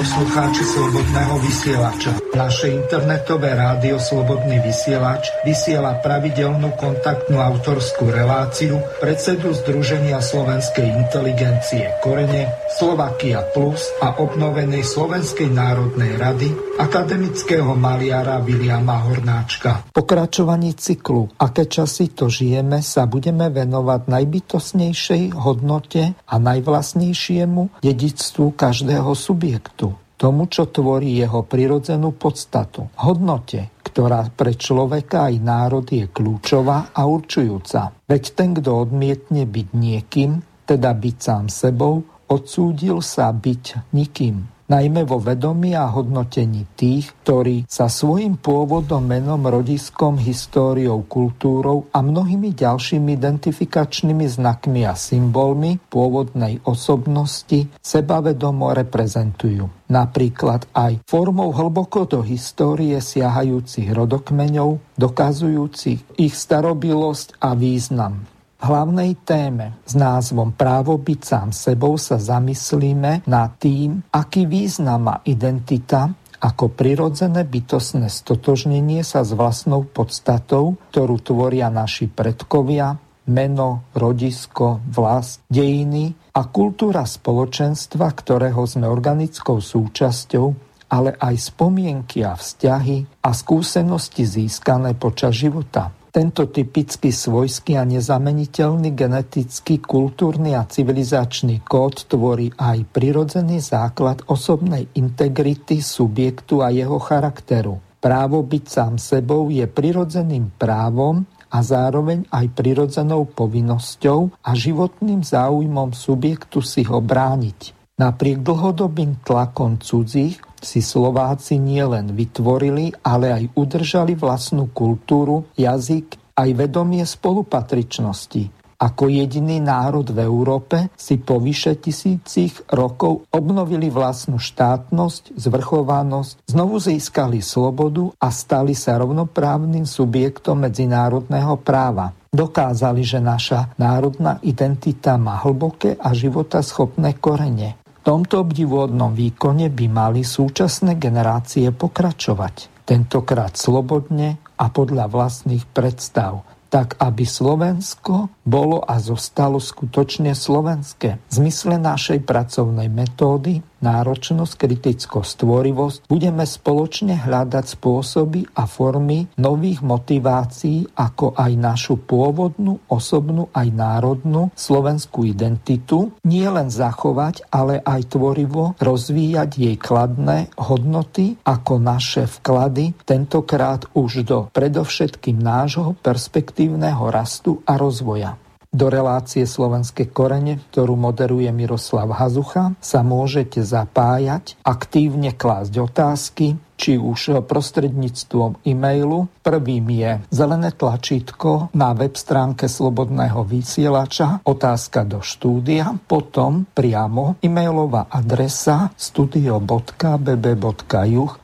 Poslucháči Slobodného vysielača, naše internetové rádio Slobodný vysielač vysiela pravidelnú kontaktnú autorskú reláciu predsedu Združenia slovenskej inteligencie Korene, Slovakia Plus a obnovenej Slovenskej národnej rady akademického maliara Viliama Hornáčka. Pokračovaní cyklu Aké časy to žijeme sa budeme venovať najbytosnejšej hodnote a najvlastnejšiemu dedictvu každého subjektu tomu, čo tvorí jeho prirodzenú podstatu, hodnote, ktorá pre človeka aj národ je kľúčová a určujúca. Veď ten, kto odmietne byť niekým, teda byť sám sebou, odsúdil sa byť nikým najmä vo vedomí a hodnotení tých, ktorí sa svojim pôvodom, menom, rodiskom, históriou, kultúrou a mnohými ďalšími identifikačnými znakmi a symbolmi pôvodnej osobnosti sebavedomo reprezentujú. Napríklad aj formou hlboko do histórie siahajúcich rodokmeňov, dokazujúcich ich starobilosť a význam hlavnej téme s názvom Právo byť sám sebou sa zamyslíme nad tým, aký význam má identita ako prirodzené bytostné stotožnenie sa s vlastnou podstatou, ktorú tvoria naši predkovia, meno, rodisko, vlast, dejiny a kultúra spoločenstva, ktorého sme organickou súčasťou, ale aj spomienky a vzťahy a skúsenosti získané počas života. Tento typicky svojský a nezameniteľný genetický, kultúrny a civilizačný kód tvorí aj prirodzený základ osobnej integrity subjektu a jeho charakteru. Právo byť sám sebou je prirodzeným právom a zároveň aj prirodzenou povinnosťou a životným záujmom subjektu si ho brániť. Napriek dlhodobým tlakom cudzích si Slováci nielen vytvorili, ale aj udržali vlastnú kultúru, jazyk, aj vedomie spolupatričnosti. Ako jediný národ v Európe si po vyše tisícich rokov obnovili vlastnú štátnosť, zvrchovanosť, znovu získali slobodu a stali sa rovnoprávnym subjektom medzinárodného práva. Dokázali, že naša národná identita má hlboké a životaschopné korene tomto obdivuhodnom výkone by mali súčasné generácie pokračovať. Tentokrát slobodne a podľa vlastných predstav tak aby Slovensko bolo a zostalo skutočne slovenské. V zmysle našej pracovnej metódy náročnosť, kritickosť, stvorivosť, budeme spoločne hľadať spôsoby a formy nových motivácií, ako aj našu pôvodnú, osobnú aj národnú slovenskú identitu, nie len zachovať, ale aj tvorivo rozvíjať jej kladné hodnoty ako naše vklady, tentokrát už do predovšetkým nášho perspektívneho rastu a rozvoja. Do relácie Slovenské korene, ktorú moderuje Miroslav Hazucha, sa môžete zapájať, aktívne klásť otázky, či už prostredníctvom e-mailu. Prvým je zelené tlačítko na web stránke Slobodného vysielača, otázka do štúdia, potom priamo e-mailová adresa studio.bb.juh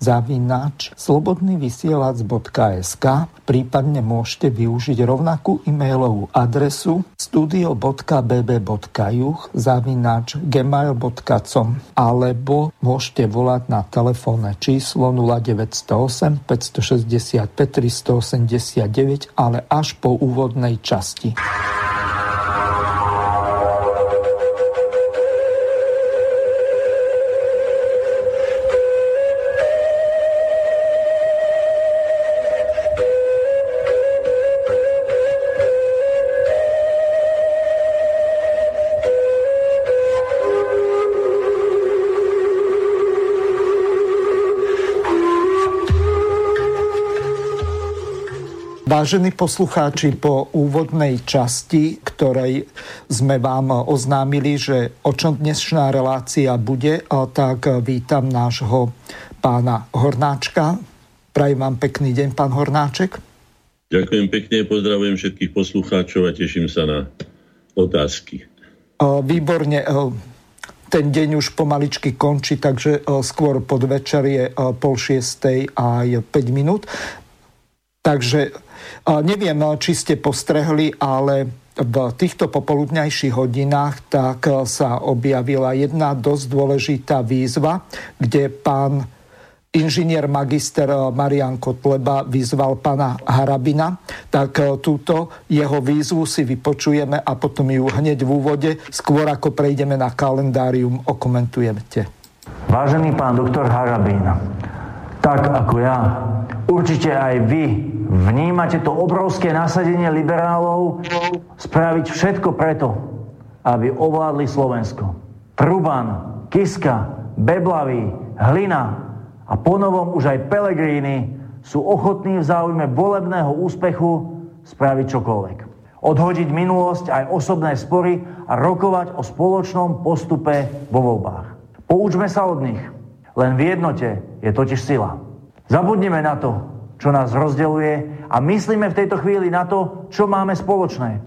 zavináč slobodnyvysielac.sk prípadne môžete využiť rovnakú e-mailovú adresu studio.bb.juh zavináč gmail.com alebo môžete volať na telefónne číslo 0908 565 389, ale až po úvodnej časti. Vážení poslucháči, po úvodnej časti, ktorej sme vám oznámili, že o čom dnešná relácia bude, tak vítam nášho pána Hornáčka. Prajem vám pekný deň, pán Hornáček. Ďakujem pekne, pozdravujem všetkých poslucháčov a teším sa na otázky. Výborne, ten deň už pomaličky končí, takže skôr podvečer je pol šiestej aj 5 minút. Takže Neviem, či ste postrehli, ale v týchto popoludňajších hodinách tak sa objavila jedna dosť dôležitá výzva, kde pán inžinier magister Marian Kotleba vyzval pana Harabina, tak túto jeho výzvu si vypočujeme a potom ju hneď v úvode, skôr ako prejdeme na kalendárium, okomentujete. Vážený pán doktor Harabín, tak ako ja, určite aj vy vnímate to obrovské nasadenie liberálov spraviť všetko preto, aby ovládli Slovensko. Truban, Kiska, Beblavý, Hlina a ponovom už aj Pelegrini sú ochotní v záujme volebného úspechu spraviť čokoľvek. Odhodiť minulosť aj osobné spory a rokovať o spoločnom postupe vo voľbách. Poučme sa od nich. Len v jednote je totiž sila. Zabudnime na to, čo nás rozdeluje a myslíme v tejto chvíli na to, čo máme spoločné.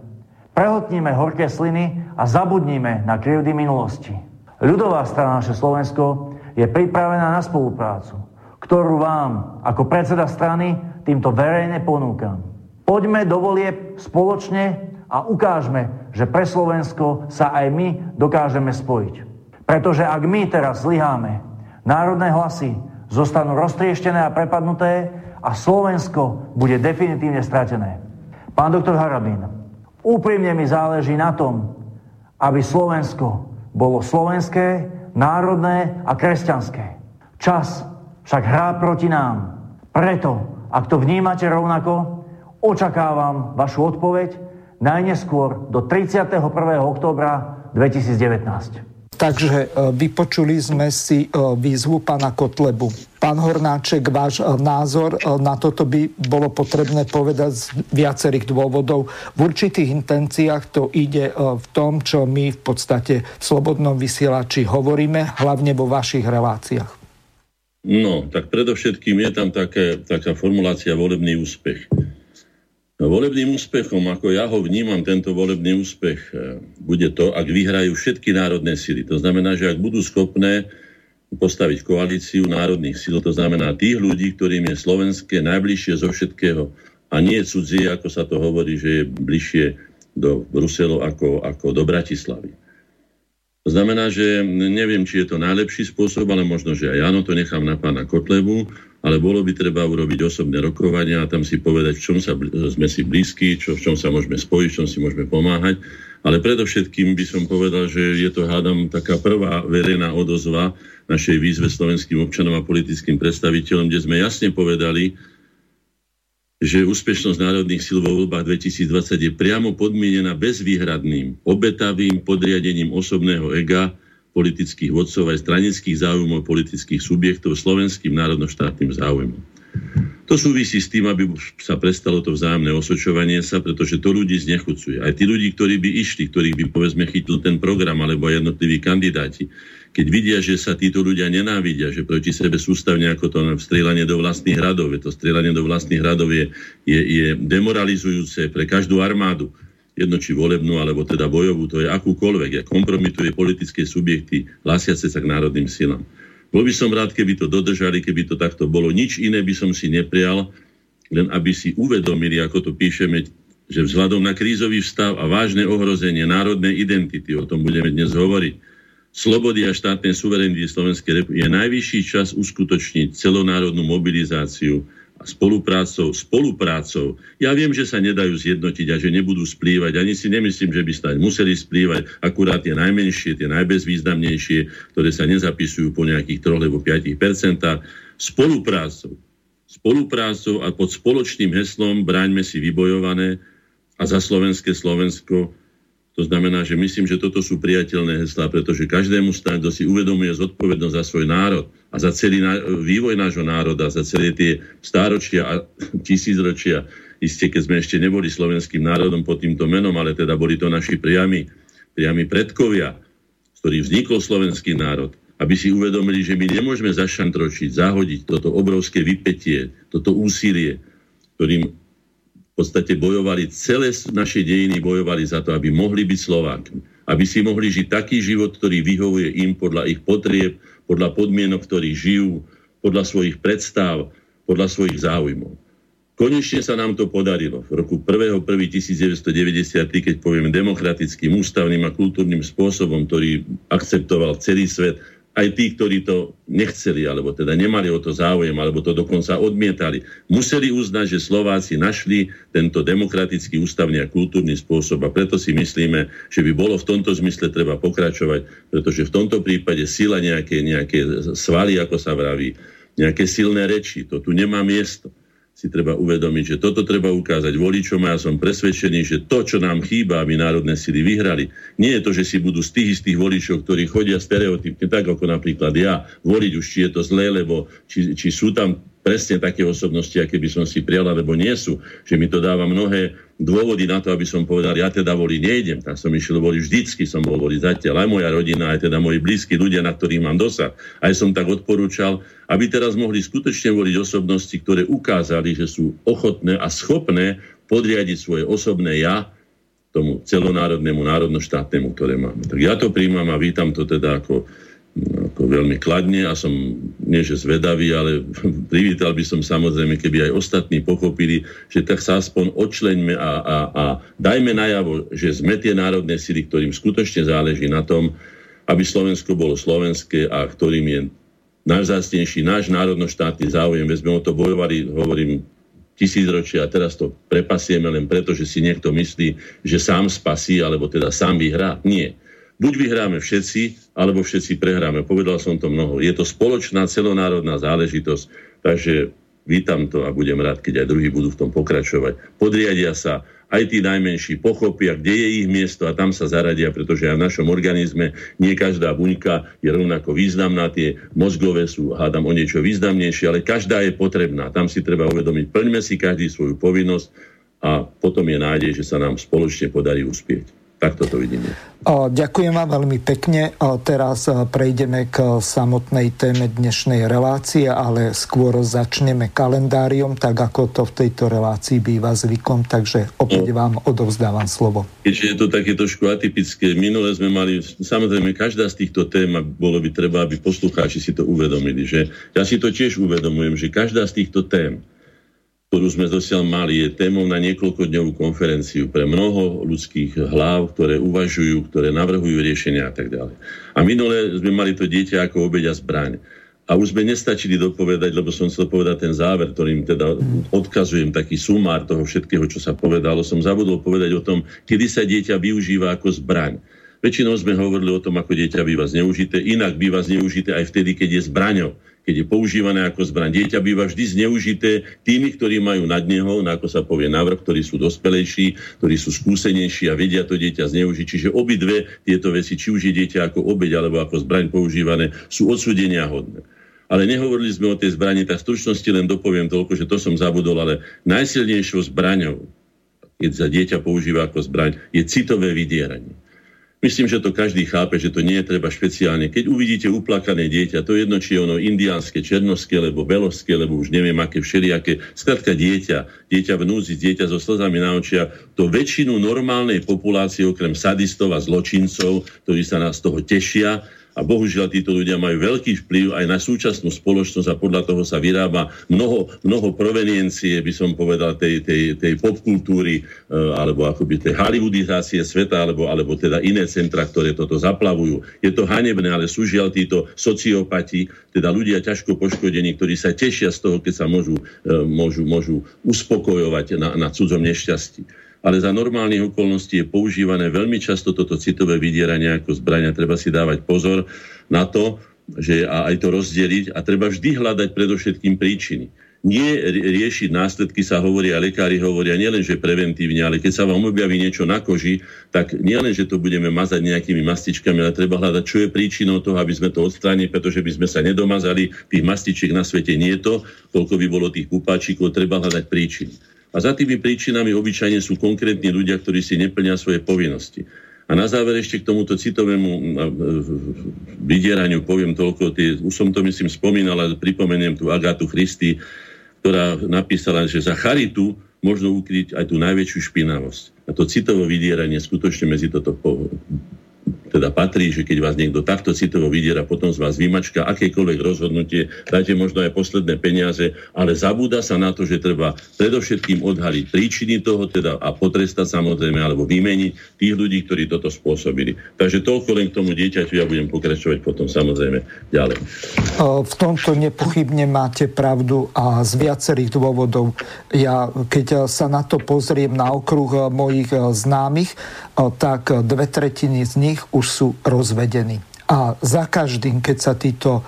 Prehltníme horké sliny a zabudníme na krivdy minulosti. Ľudová strana naše Slovensko je pripravená na spoluprácu, ktorú vám ako predseda strany týmto verejne ponúkam. Poďme do volieb spoločne a ukážme, že pre Slovensko sa aj my dokážeme spojiť. Pretože ak my teraz zlyháme, národné hlasy zostanú roztrieštené a prepadnuté a Slovensko bude definitívne stratené. Pán doktor Harabín, úprimne mi záleží na tom, aby Slovensko bolo slovenské národné a kresťanské. Čas však hrá proti nám. Preto, ak to vnímate rovnako, očakávam vašu odpoveď najneskôr do 31. októbra 2019. Takže e, vypočuli sme si e, výzvu pána Kotlebu. Pán Hornáček, váš e, názor na toto by bolo potrebné povedať z viacerých dôvodov. V určitých intenciách to ide v tom, čo my v podstate v Slobodnom vysielači hovoríme, hlavne vo vašich reláciách. No, tak predovšetkým je tam také, taká formulácia volebný úspech. Volebným úspechom, ako ja ho vnímam, tento volebný úspech e, bude to, ak vyhrajú všetky národné sily. To znamená, že ak budú schopné postaviť koalíciu národných síl, to znamená tých ľudí, ktorým je slovenské najbližšie zo všetkého a nie cudzie, ako sa to hovorí, že je bližšie do Bruselu ako, ako do Bratislavy. To znamená, že neviem, či je to najlepší spôsob, ale možno, že aj áno, to nechám na pána Kotlebu ale bolo by treba urobiť osobné rokovania a tam si povedať, v čom sa, sme si blízki, čo, v čom sa môžeme spojiť, v čom si môžeme pomáhať. Ale predovšetkým by som povedal, že je to, hádam, taká prvá verejná odozva našej výzve slovenským občanom a politickým predstaviteľom, kde sme jasne povedali, že úspešnosť národných síl vo voľbách 2020 je priamo podmienená bezvýhradným, obetavým podriadením osobného ega politických vodcov aj stranických záujmov politických subjektov slovenským národnoštátnym záujmom. To súvisí s tým, aby sa prestalo to vzájomné osočovanie sa, pretože to ľudí znechucuje. Aj tí ľudí, ktorí by išli, ktorých by povedzme chytil ten program alebo jednotliví kandidáti, keď vidia, že sa títo ľudia nenávidia, že proti sebe sústavne ako to strieľanie do vlastných radov, je to strieľanie do vlastných radov je, je, je demoralizujúce pre každú armádu jedno či volebnú, alebo teda bojovú, to je akúkoľvek, a kompromituje politické subjekty hlásiace sa k národným silám. Bol by som rád, keby to dodržali, keby to takto bolo. Nič iné by som si neprial, len aby si uvedomili, ako to píšeme, že vzhľadom na krízový stav a vážne ohrozenie národnej identity, o tom budeme dnes hovoriť, slobody a štátnej suverenity Slovenskej republiky je najvyšší čas uskutočniť celonárodnú mobilizáciu spoluprácou, spoluprácou. Ja viem, že sa nedajú zjednotiť a že nebudú splývať. Ani si nemyslím, že by stať museli splývať. Akurát tie najmenšie, tie najbezvýznamnejšie, ktoré sa nezapisujú po nejakých 3 alebo 5 percentách. Spoluprácou. Spoluprácou a pod spoločným heslom Bráňme si vybojované a za slovenské Slovensko to znamená, že myslím, že toto sú priateľné heslá, pretože každému kto si uvedomuje zodpovednosť za svoj národ a za celý vývoj nášho národa, za celé tie stáročia a tisícročia, isté, keď sme ešte neboli slovenským národom pod týmto menom, ale teda boli to naši priami, priami predkovia, z ktorých vznikol slovenský národ, aby si uvedomili, že my nemôžeme zašantročiť, zahodiť toto obrovské vypetie, toto úsilie, ktorým podstate bojovali, celé naše dejiny bojovali za to, aby mohli byť Slovákmi. Aby si mohli žiť taký život, ktorý vyhovuje im podľa ich potrieb, podľa podmienok, ktorých žijú, podľa svojich predstav, podľa svojich záujmov. Konečne sa nám to podarilo. V roku 1.1.1993, keď poviem demokratickým, ústavným a kultúrnym spôsobom, ktorý akceptoval celý svet, aj tí, ktorí to nechceli, alebo teda nemali o to záujem, alebo to dokonca odmietali, museli uznať, že Slováci našli tento demokratický, ústavný a kultúrny spôsob a preto si myslíme, že by bolo v tomto zmysle treba pokračovať, pretože v tomto prípade sila nejaké, nejaké svaly, ako sa vraví, nejaké silné reči, to tu nemá miesto si treba uvedomiť, že toto treba ukázať voličom a ja som presvedčený, že to, čo nám chýba, aby národné sily vyhrali, nie je to, že si budú z tých istých voličov, ktorí chodia stereotypne, tak ako napríklad ja, voliť už, či je to zlé, lebo či, či sú tam presne také osobnosti, aké by som si prijal, alebo nie sú. Že mi to dáva mnohé dôvody na to, aby som povedal, ja teda voliť nejdem. Tak som išiel voliť vždycky, som bol voliť zatiaľ. Aj moja rodina, aj teda moji blízki ľudia, na ktorých mám dosah. Aj som tak odporúčal, aby teraz mohli skutočne voliť osobnosti, ktoré ukázali, že sú ochotné a schopné podriadiť svoje osobné ja tomu celonárodnému, národnoštátnemu, ktoré máme. Tak ja to príjmam a vítam to teda ako ako veľmi kladne a som nie že zvedavý, ale privítal by som samozrejme, keby aj ostatní pochopili, že tak sa aspoň odčleňme a, a, a dajme najavo, že sme tie národné sily, ktorým skutočne záleží na tom, aby Slovensko bolo slovenské a ktorým je najvzácnejší náš národnoštátny záujem. Veď sme o to bojovali, hovorím, tisícročia a teraz to prepasieme len preto, že si niekto myslí, že sám spasí, alebo teda sám vyhrá. Nie Buď vyhráme všetci, alebo všetci prehráme. Povedal som to mnoho. Je to spoločná celonárodná záležitosť, takže vítam to a budem rád, keď aj druhí budú v tom pokračovať. Podriadia sa, aj tí najmenší pochopia, kde je ich miesto a tam sa zaradia, pretože aj v našom organizme nie každá buňka je rovnako významná, tie mozgové sú, hádam, o niečo významnejšie, ale každá je potrebná. Tam si treba uvedomiť, plňme si každý svoju povinnosť a potom je nádej, že sa nám spoločne podarí uspieť. Takto to vidíme. Ďakujem vám veľmi pekne. Teraz prejdeme k samotnej téme dnešnej relácie, ale skôr začneme kalendáriom, tak ako to v tejto relácii býva zvykom, takže opäť no. vám odovzdávam slovo. Keďže je to také trošku atypické, minule sme mali, samozrejme každá z týchto tém, bolo by treba, aby poslucháči si to uvedomili, že ja si to tiež uvedomujem, že každá z týchto tém ktorú sme zosiaľ mali, je témou na niekoľkodňovú konferenciu pre mnoho ľudských hlav, ktoré uvažujú, ktoré navrhujú riešenia a tak ďalej. A minule sme mali to dieťa ako obeď a zbraň. A už sme nestačili dopovedať, lebo som chcel povedať ten záver, ktorým teda odkazujem taký sumár toho všetkého, čo sa povedalo. Som zabudol povedať o tom, kedy sa dieťa využíva ako zbraň. Väčšinou sme hovorili o tom, ako dieťa býva zneužité, inak býva zneužité aj vtedy, keď je zbraňou keď je používané ako zbraň. Dieťa býva vždy zneužité tými, ktorí majú nad neho, na ako sa povie navrh, ktorí sú dospelejší, ktorí sú skúsenejší a vedia to dieťa zneužiť. Čiže obidve tieto veci, či už je dieťa ako obeď alebo ako zbraň používané, sú odsudenia hodné. Ale nehovorili sme o tej zbrani, tak v stručnosti len dopoviem toľko, že to som zabudol, ale najsilnejšou zbraňou, keď sa dieťa používa ako zbraň, je citové vydieranie. Myslím, že to každý chápe, že to nie je treba špeciálne. Keď uvidíte uplakané dieťa, to jedno, či je ono indiánske, černovské, alebo beloské, lebo už neviem, aké všelijaké. Skladka dieťa, dieťa v núzi, dieťa so slzami na očiach, to väčšinu normálnej populácie, okrem sadistov a zločincov, ktorí sa nás toho tešia, a bohužiaľ títo ľudia majú veľký vplyv aj na súčasnú spoločnosť a podľa toho sa vyrába mnoho, mnoho proveniencie, by som povedal, tej, tej, tej popkultúry e, alebo akoby tej hollywoodizácie sveta alebo, alebo teda iné centra, ktoré toto zaplavujú. Je to hanebné, ale sú žiaľ títo sociopati, teda ľudia ťažko poškodení, ktorí sa tešia z toho, keď sa môžu, e, môžu, môžu uspokojovať na, na cudzom nešťastí ale za normálnych okolností je používané veľmi často toto citové vydieranie ako zbrania. Treba si dávať pozor na to, že a aj to rozdeliť a treba vždy hľadať predovšetkým príčiny. Nie riešiť následky sa hovoria, lekári hovoria nielen, že preventívne, ale keď sa vám objaví niečo na koži, tak nielen, že to budeme mazať nejakými mastičkami, ale treba hľadať, čo je príčinou toho, aby sme to odstránili, pretože by sme sa nedomazali. Tých mastičiek na svete nie je to, koľko by bolo tých kupáčikov, treba hľadať príčiny. A za tými príčinami obyčajne sú konkrétni ľudia, ktorí si neplnia svoje povinnosti. A na záver ešte k tomuto citovému vydieraniu poviem toľko, tie, už som to myslím spomínal, ale pripomeniem tu Agátu Christy, ktorá napísala, že za charitu možno ukryť aj tú najväčšiu špinavosť. A to citové vydieranie skutočne medzi toto teda patrí, že keď vás niekto takto citovo vydiera, potom z vás vymačka akékoľvek rozhodnutie, dajte možno aj posledné peniaze, ale zabúda sa na to, že treba predovšetkým odhaliť príčiny toho teda a potrestať samozrejme alebo vymeniť tých ľudí, ktorí toto spôsobili. Takže toľko len k tomu dieťaťu, ja budem pokračovať potom samozrejme ďalej. V tomto nepochybne máte pravdu a z viacerých dôvodov. Ja, keď sa na to pozriem na okruh mojich známych, tak dve tretiny z nich už sú rozvedení. A za každým, keď sa títo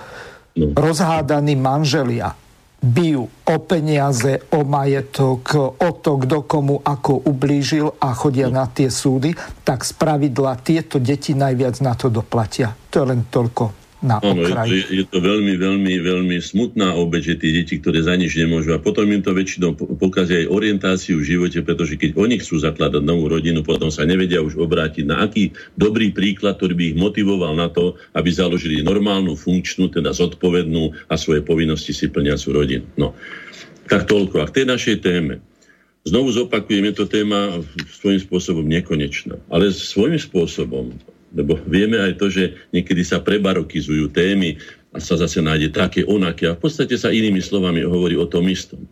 rozhádaní manželia bijú o peniaze, o majetok, o to, kto komu ako ublížil a chodia na tie súdy, tak z pravidla tieto deti najviac na to doplatia. To je len toľko na Áno, je, je to veľmi, veľmi, veľmi smutná obeď, že tie deti, ktoré za nič nemôžu a potom im to väčšinou pokazia aj orientáciu v živote, pretože keď oni chcú zakladať novú rodinu, potom sa nevedia už obrátiť na aký dobrý príklad, ktorý by ich motivoval na to, aby založili normálnu, funkčnú, teda zodpovednú a svoje povinnosti si plniacu rodinu. No, tak toľko. A k tej našej téme. Znovu zopakujem, je to téma svojím spôsobom nekonečná, ale svojím spôsobom lebo vieme aj to, že niekedy sa prebarokizujú témy a sa zase nájde také, onaké. A v podstate sa inými slovami hovorí o tom istom.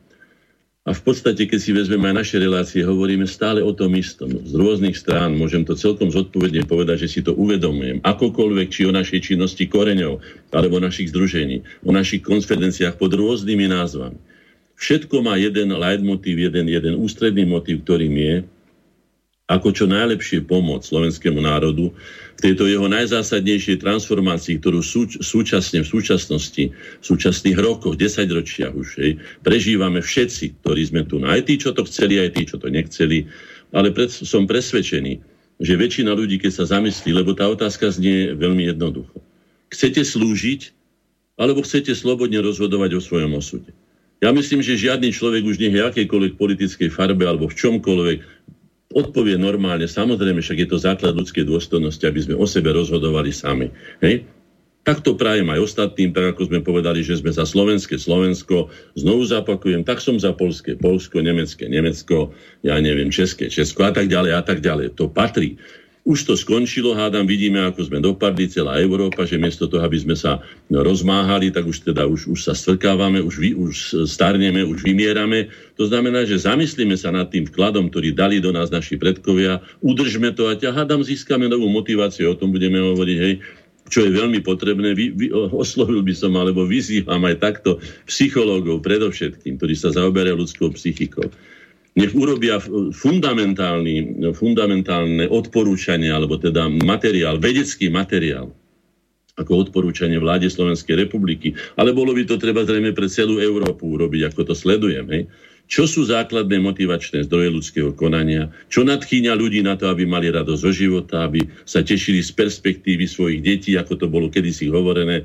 A v podstate, keď si vezmeme aj naše relácie, hovoríme stále o tom istom. Z rôznych strán môžem to celkom zodpovedne povedať, že si to uvedomujem. Akokoľvek, či o našej činnosti koreňov, alebo o našich združení, o našich konferenciách pod rôznymi názvami. Všetko má jeden leitmotiv, jeden, jeden ústredný motiv, ktorým je, ako čo najlepšie pomôcť slovenskému národu v tejto jeho najzásadnejšej transformácii, ktorú súč- súčasne v súčasnosti, v súčasných rokoch, desaťročiach už, hej, prežívame všetci, ktorí sme tu. Aj tí, čo to chceli, aj tí, čo to nechceli. Ale pred, som presvedčený, že väčšina ľudí, keď sa zamyslí, lebo tá otázka znie veľmi jednoducho. Chcete slúžiť, alebo chcete slobodne rozhodovať o svojom osude? Ja myslím, že žiadny človek už nech je akejkoľvek politickej farbe alebo v čomkoľvek odpovie normálne, samozrejme, však je to základ ľudskej dôstojnosti, aby sme o sebe rozhodovali sami. Hej? Tak to prajem aj ostatným, tak ako sme povedali, že sme za slovenské Slovensko. Znovu zapakujem, tak som za polské Polsko, nemecké Nemecko, ja neviem, české Česko a tak ďalej a tak ďalej. To patrí. Už to skončilo, hádam, vidíme, ako sme dopadli, celá Európa, že miesto toho, aby sme sa rozmáhali, tak už teda už, už sa stvrkávame, už, vy, už starneme, už vymierame. To znamená, že zamyslíme sa nad tým vkladom, ktorý dali do nás naši predkovia, udržme to a ťa, hádam, získame novú motiváciu, o tom budeme hovoriť, hej, čo je veľmi potrebné. Vy, vy, oslovil by som, alebo vyzývam aj takto psychológov predovšetkým, ktorí sa zaoberajú ľudskou psychikou nech urobia fundamentálne odporúčanie, alebo teda materiál, vedecký materiál, ako odporúčanie vláde Slovenskej republiky. Ale bolo by to treba zrejme pre celú Európu urobiť, ako to sledujem. Hej? Čo sú základné motivačné zdroje ľudského konania? Čo nadchýňa ľudí na to, aby mali radosť zo života, aby sa tešili z perspektívy svojich detí, ako to bolo kedysi hovorené,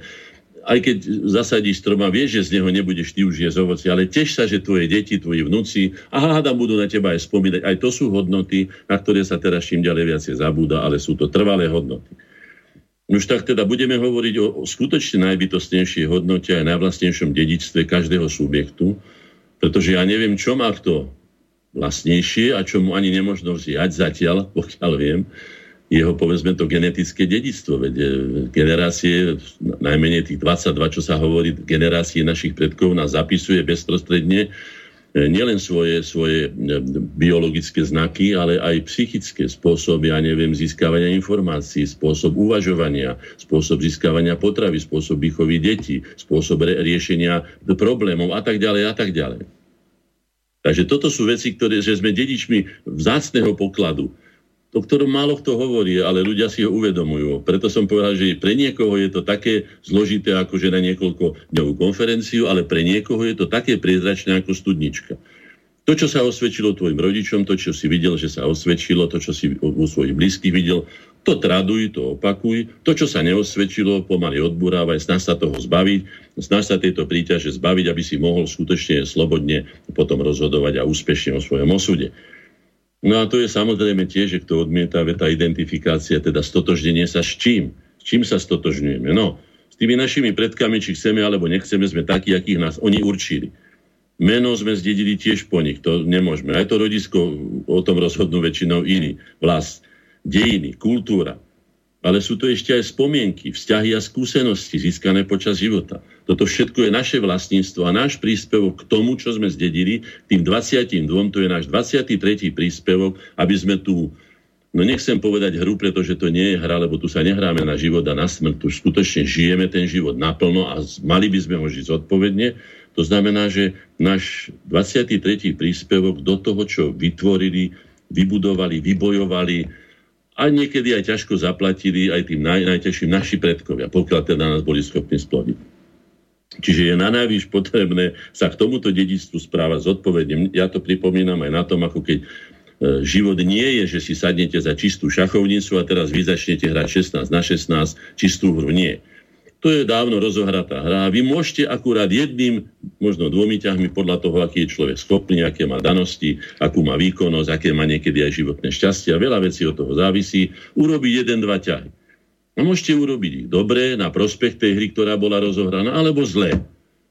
aj keď zasadíš strom a vieš, že z neho nebudeš ty už jesť ovoci, ale teš sa, že tvoje deti, tvoji vnúci a hádam budú na teba aj spomínať. Aj to sú hodnoty, na ktoré sa teraz čím ďalej viacej zabúda, ale sú to trvalé hodnoty. Už tak teda budeme hovoriť o, skutočne najbytostnejšej hodnote a najvlastnejšom dedičstve každého subjektu, pretože ja neviem, čo má kto vlastnejšie a čo mu ani nemožno vziať zatiaľ, pokiaľ viem, jeho, povedzme, to genetické dedictvo. Veď e, generácie, najmenej tých 22, čo sa hovorí, generácie našich predkov nás zapisuje bezprostredne e, nielen svoje, svoje e, biologické znaky, ale aj psychické spôsoby, ja neviem, získavania informácií, spôsob uvažovania, spôsob získavania potravy, spôsob výchovy detí, spôsob riešenia problémov a tak ďalej a tak ďalej. Takže toto sú veci, ktoré, že sme dedičmi vzácného pokladu o ktorom málo kto hovorí, ale ľudia si ho uvedomujú. Preto som povedal, že pre niekoho je to také zložité, ako že na niekoľko dňovú konferenciu, ale pre niekoho je to také priezračné ako studnička. To, čo sa osvedčilo tvojim rodičom, to, čo si videl, že sa osvedčilo, to, čo si u svojich blízkych videl, to traduj, to opakuj. To, čo sa neosvedčilo, pomaly odburávaj, snaž sa toho zbaviť, snaž sa tejto príťaže zbaviť, aby si mohol skutočne slobodne potom rozhodovať a úspešne o svojom osude. No a to je samozrejme tiež, že kto odmieta, tá identifikácia, teda stotožnenie sa s čím? S čím sa stotožňujeme? No, s tými našimi predkami, či chceme alebo nechceme, sme takí, akých nás oni určili. Meno sme zdedili tiež po nich, to nemôžeme. Aj to rodisko, o tom rozhodnú väčšinou iní. Vlast, dejiny, kultúra. ale sú to ešte aj spomienky, vzťahy a skúsenosti získané počas života. Toto všetko je naše vlastníctvo a náš príspevok k tomu, čo sme zdedili, tým 22, to je náš 23. príspevok, aby sme tu No nechcem povedať hru, pretože to nie je hra, lebo tu sa nehráme na život a na smrť. Tu skutočne žijeme ten život naplno a mali by sme ho žiť zodpovedne. To znamená, že náš 23. príspevok do toho, čo vytvorili, vybudovali, vybojovali, a niekedy aj ťažko zaplatili aj tým naj, najťažším naši predkovia, pokiaľ teda nás boli schopní splodiť. Čiže je na najvyš potrebné sa k tomuto dedictvu správať zodpovedne. Ja to pripomínam aj na tom, ako keď e, život nie je, že si sadnete za čistú šachovnicu a teraz vy začnete hrať 16 na 16, čistú hru. Nie to je dávno rozohratá hra. Vy môžete akurát jedným, možno dvomi ťahmi podľa toho, aký je človek schopný, aké má danosti, akú má výkonnosť, aké má niekedy aj životné šťastie a veľa vecí od toho závisí, urobiť jeden, dva ťahy. A môžete urobiť ich dobre, na prospech tej hry, ktorá bola rozohraná, alebo zlé.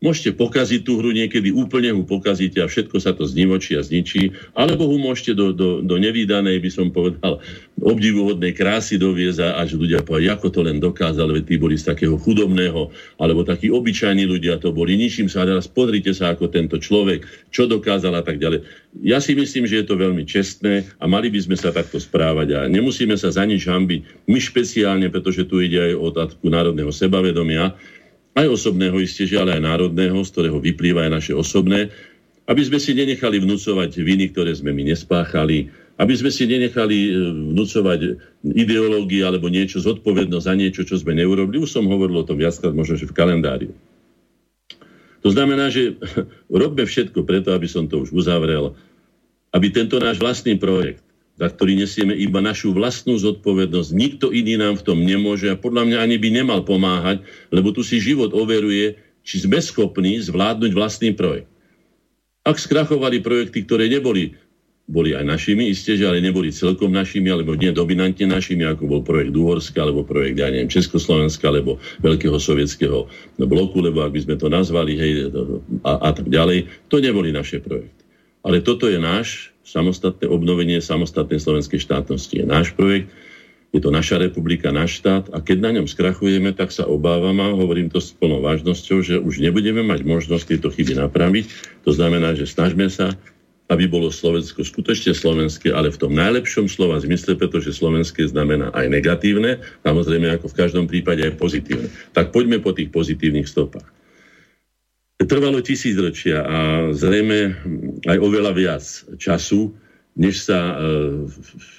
Môžete pokaziť tú hru, niekedy úplne ho pokazíte a všetko sa to znivočí a zničí, alebo ho môžete do, do, do nevýdanej, by som povedal, obdivuhodnej krásy doviezť a až ľudia povedať, ako to len dokázali, veď tí boli z takého chudobného, alebo takí obyčajní ľudia to boli, ničím sa, teraz pozrite sa, ako tento človek, čo dokázal a tak ďalej. Ja si myslím, že je to veľmi čestné a mali by sme sa takto správať a nemusíme sa za nič hambiť. My špeciálne, pretože tu ide aj o otázku národného sebavedomia, aj osobného isté, ale aj národného, z ktorého vyplýva aj naše osobné, aby sme si nenechali vnúcovať viny, ktoré sme my nespáchali, aby sme si nenechali e, vnúcovať ideológie alebo niečo, zodpovednosť za niečo, čo sme neurobili. Už som hovoril o tom viackrát, možno, že v kalendári. To znamená, že robme všetko preto, aby som to už uzavrel, aby tento náš vlastný projekt, za ktorý nesieme iba našu vlastnú zodpovednosť. Nikto iný nám v tom nemôže a podľa mňa ani by nemal pomáhať, lebo tu si život overuje, či sme schopní zvládnuť vlastný projekt. Ak skrachovali projekty, ktoré neboli boli aj našimi, isté, že ale neboli celkom našimi, alebo nie dominantne našimi, ako bol projekt Uhorska, alebo projekt, ja neviem, Československa, alebo Veľkého sovietského bloku, lebo ak by sme to nazvali, hej, a, a tak ďalej, to neboli naše projekty. Ale toto je náš samostatné obnovenie samostatnej slovenskej štátnosti. Je náš projekt, je to naša republika, náš štát a keď na ňom skrachujeme, tak sa obávam a hovorím to s plnou vážnosťou, že už nebudeme mať možnosť tieto chyby napraviť. To znamená, že snažme sa, aby bolo Slovensko skutočne slovenské, ale v tom najlepšom slova zmysle, pretože slovenské znamená aj negatívne, samozrejme ako v každom prípade aj pozitívne. Tak poďme po tých pozitívnych stopách trvalo tisícročia a zrejme aj oveľa viac času, než sa e,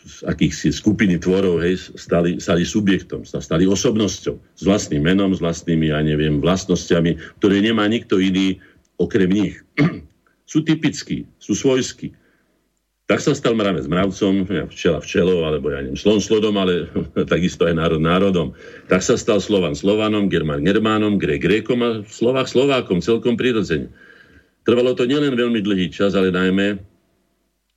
z akýchsi skupiny tvorov hej, stali, stali subjektom, stali osobnosťou, s vlastným menom, s vlastnými, ja neviem, vlastnosťami, ktoré nemá nikto iný okrem nich. sú typickí, sú svojskí. Tak sa stal mravec mravcom, včela včelou, alebo ja neviem, slon slodom, ale takisto aj národ národom. Tak sa stal Slovan Slovanom, Germán Germánom, Grek Grékom a Slovák Slovákom, celkom prirodzene. Trvalo to nielen veľmi dlhý čas, ale najmä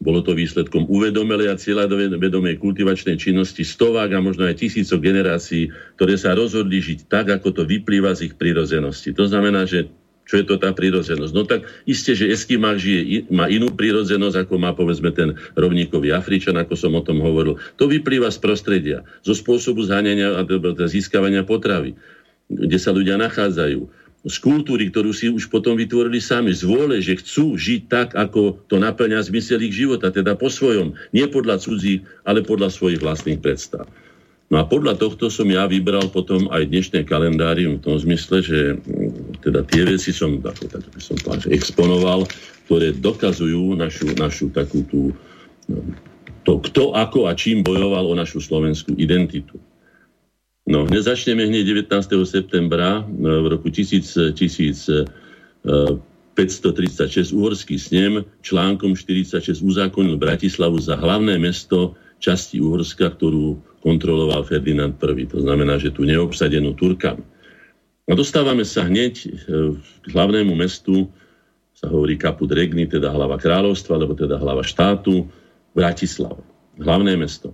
bolo to výsledkom uvedomelej a cieľavedomej kultivačnej činnosti stovák a možno aj tisícok generácií, ktoré sa rozhodli žiť tak, ako to vyplýva z ich prírodzenosti. To znamená, že čo je to tá prírodzenosť? No tak isté, že Eskimák žije, má inú prírodzenosť, ako má povedzme ten rovníkový Afričan, ako som o tom hovoril. To vyplýva z prostredia, zo spôsobu zháňania a získavania potravy, kde sa ľudia nachádzajú z kultúry, ktorú si už potom vytvorili sami, z vôle, že chcú žiť tak, ako to naplňa zmysel ich života, teda po svojom, nie podľa cudzí, ale podľa svojich vlastných predstav. No a podľa tohto som ja vybral potom aj dnešné kalendárium v tom zmysle, že mm, teda tie veci som, ako, tak by som povedal, exponoval, ktoré dokazujú našu, našu takú tú, no, to, kto ako a čím bojoval o našu slovenskú identitu. No, hneď začneme hneď 19. septembra no, v roku 1000, 1536 uhorský snem článkom 46 uzákonil Bratislavu za hlavné mesto časti Uhorska, ktorú kontroloval Ferdinand I. To znamená, že tu neobsadenú Turkami. A dostávame sa hneď e, k hlavnému mestu, sa hovorí Kaput Regni, teda hlava kráľovstva, alebo teda hlava štátu, Bratislava. Hlavné mesto.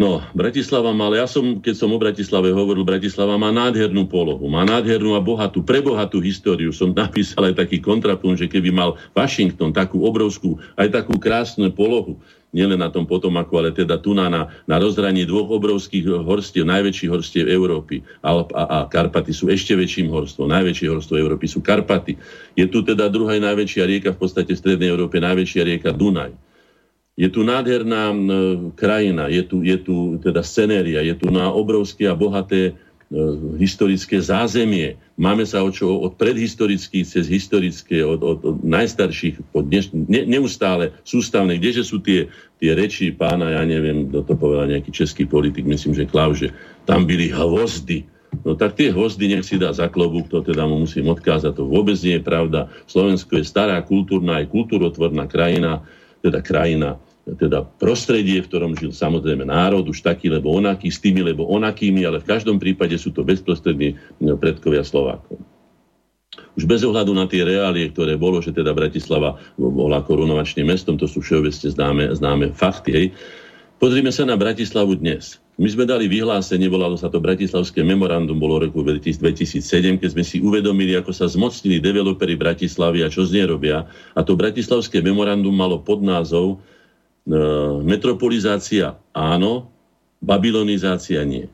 No, Bratislava má, ale ja som, keď som o Bratislave hovoril, Bratislava má nádhernú polohu, má nádhernú a bohatú, prebohatú históriu. Som napísal aj taký kontrapunkt, že keby mal Washington takú obrovskú, aj takú krásnu polohu, nielen na tom potomaku, ale teda tu na, na rozhraní dvoch obrovských horstiev, najväčších horstiev Európy. Alp a, a Karpaty sú ešte väčším horstvom. Najväčšie horstvo Európy sú Karpaty. Je tu teda druhá najväčšia rieka v podstate v Strednej Európe, najväčšia rieka Dunaj je tu nádherná krajina, je tu, je tu teda scenéria, je tu na obrovské a bohaté e, historické zázemie. Máme sa o čo od predhistorických cez historické, od, od, od najstarších, od dneš, ne, neustále sústavné. Kdeže sú tie, tie reči pána, ja neviem, kto to povedal, nejaký český politik, myslím, že Klauže, tam byli hvozdy. No tak tie hvozdy nech si dá za klobúk, to teda mu musím odkázať, to vôbec nie je pravda. Slovensko je stará kultúrna aj kultúrotvorná krajina, teda krajina teda prostredie, v ktorom žil samozrejme národ, už taký, lebo onaký, s tými, lebo onakými, ale v každom prípade sú to bezprostrední predkovia Slovákov. Už bez ohľadu na tie reálie, ktoré bolo, že teda Bratislava bola korunovačným mestom, to sú všeobecne známe, známe fakty. Hej. Pozrime sa na Bratislavu dnes. My sme dali vyhlásenie, volalo sa to Bratislavské memorandum, bolo roku 2007, keď sme si uvedomili, ako sa zmocnili developeri Bratislavy a čo z nej robia. A to Bratislavské memorandum malo pod názov metropolizácia áno, babylonizácia nie.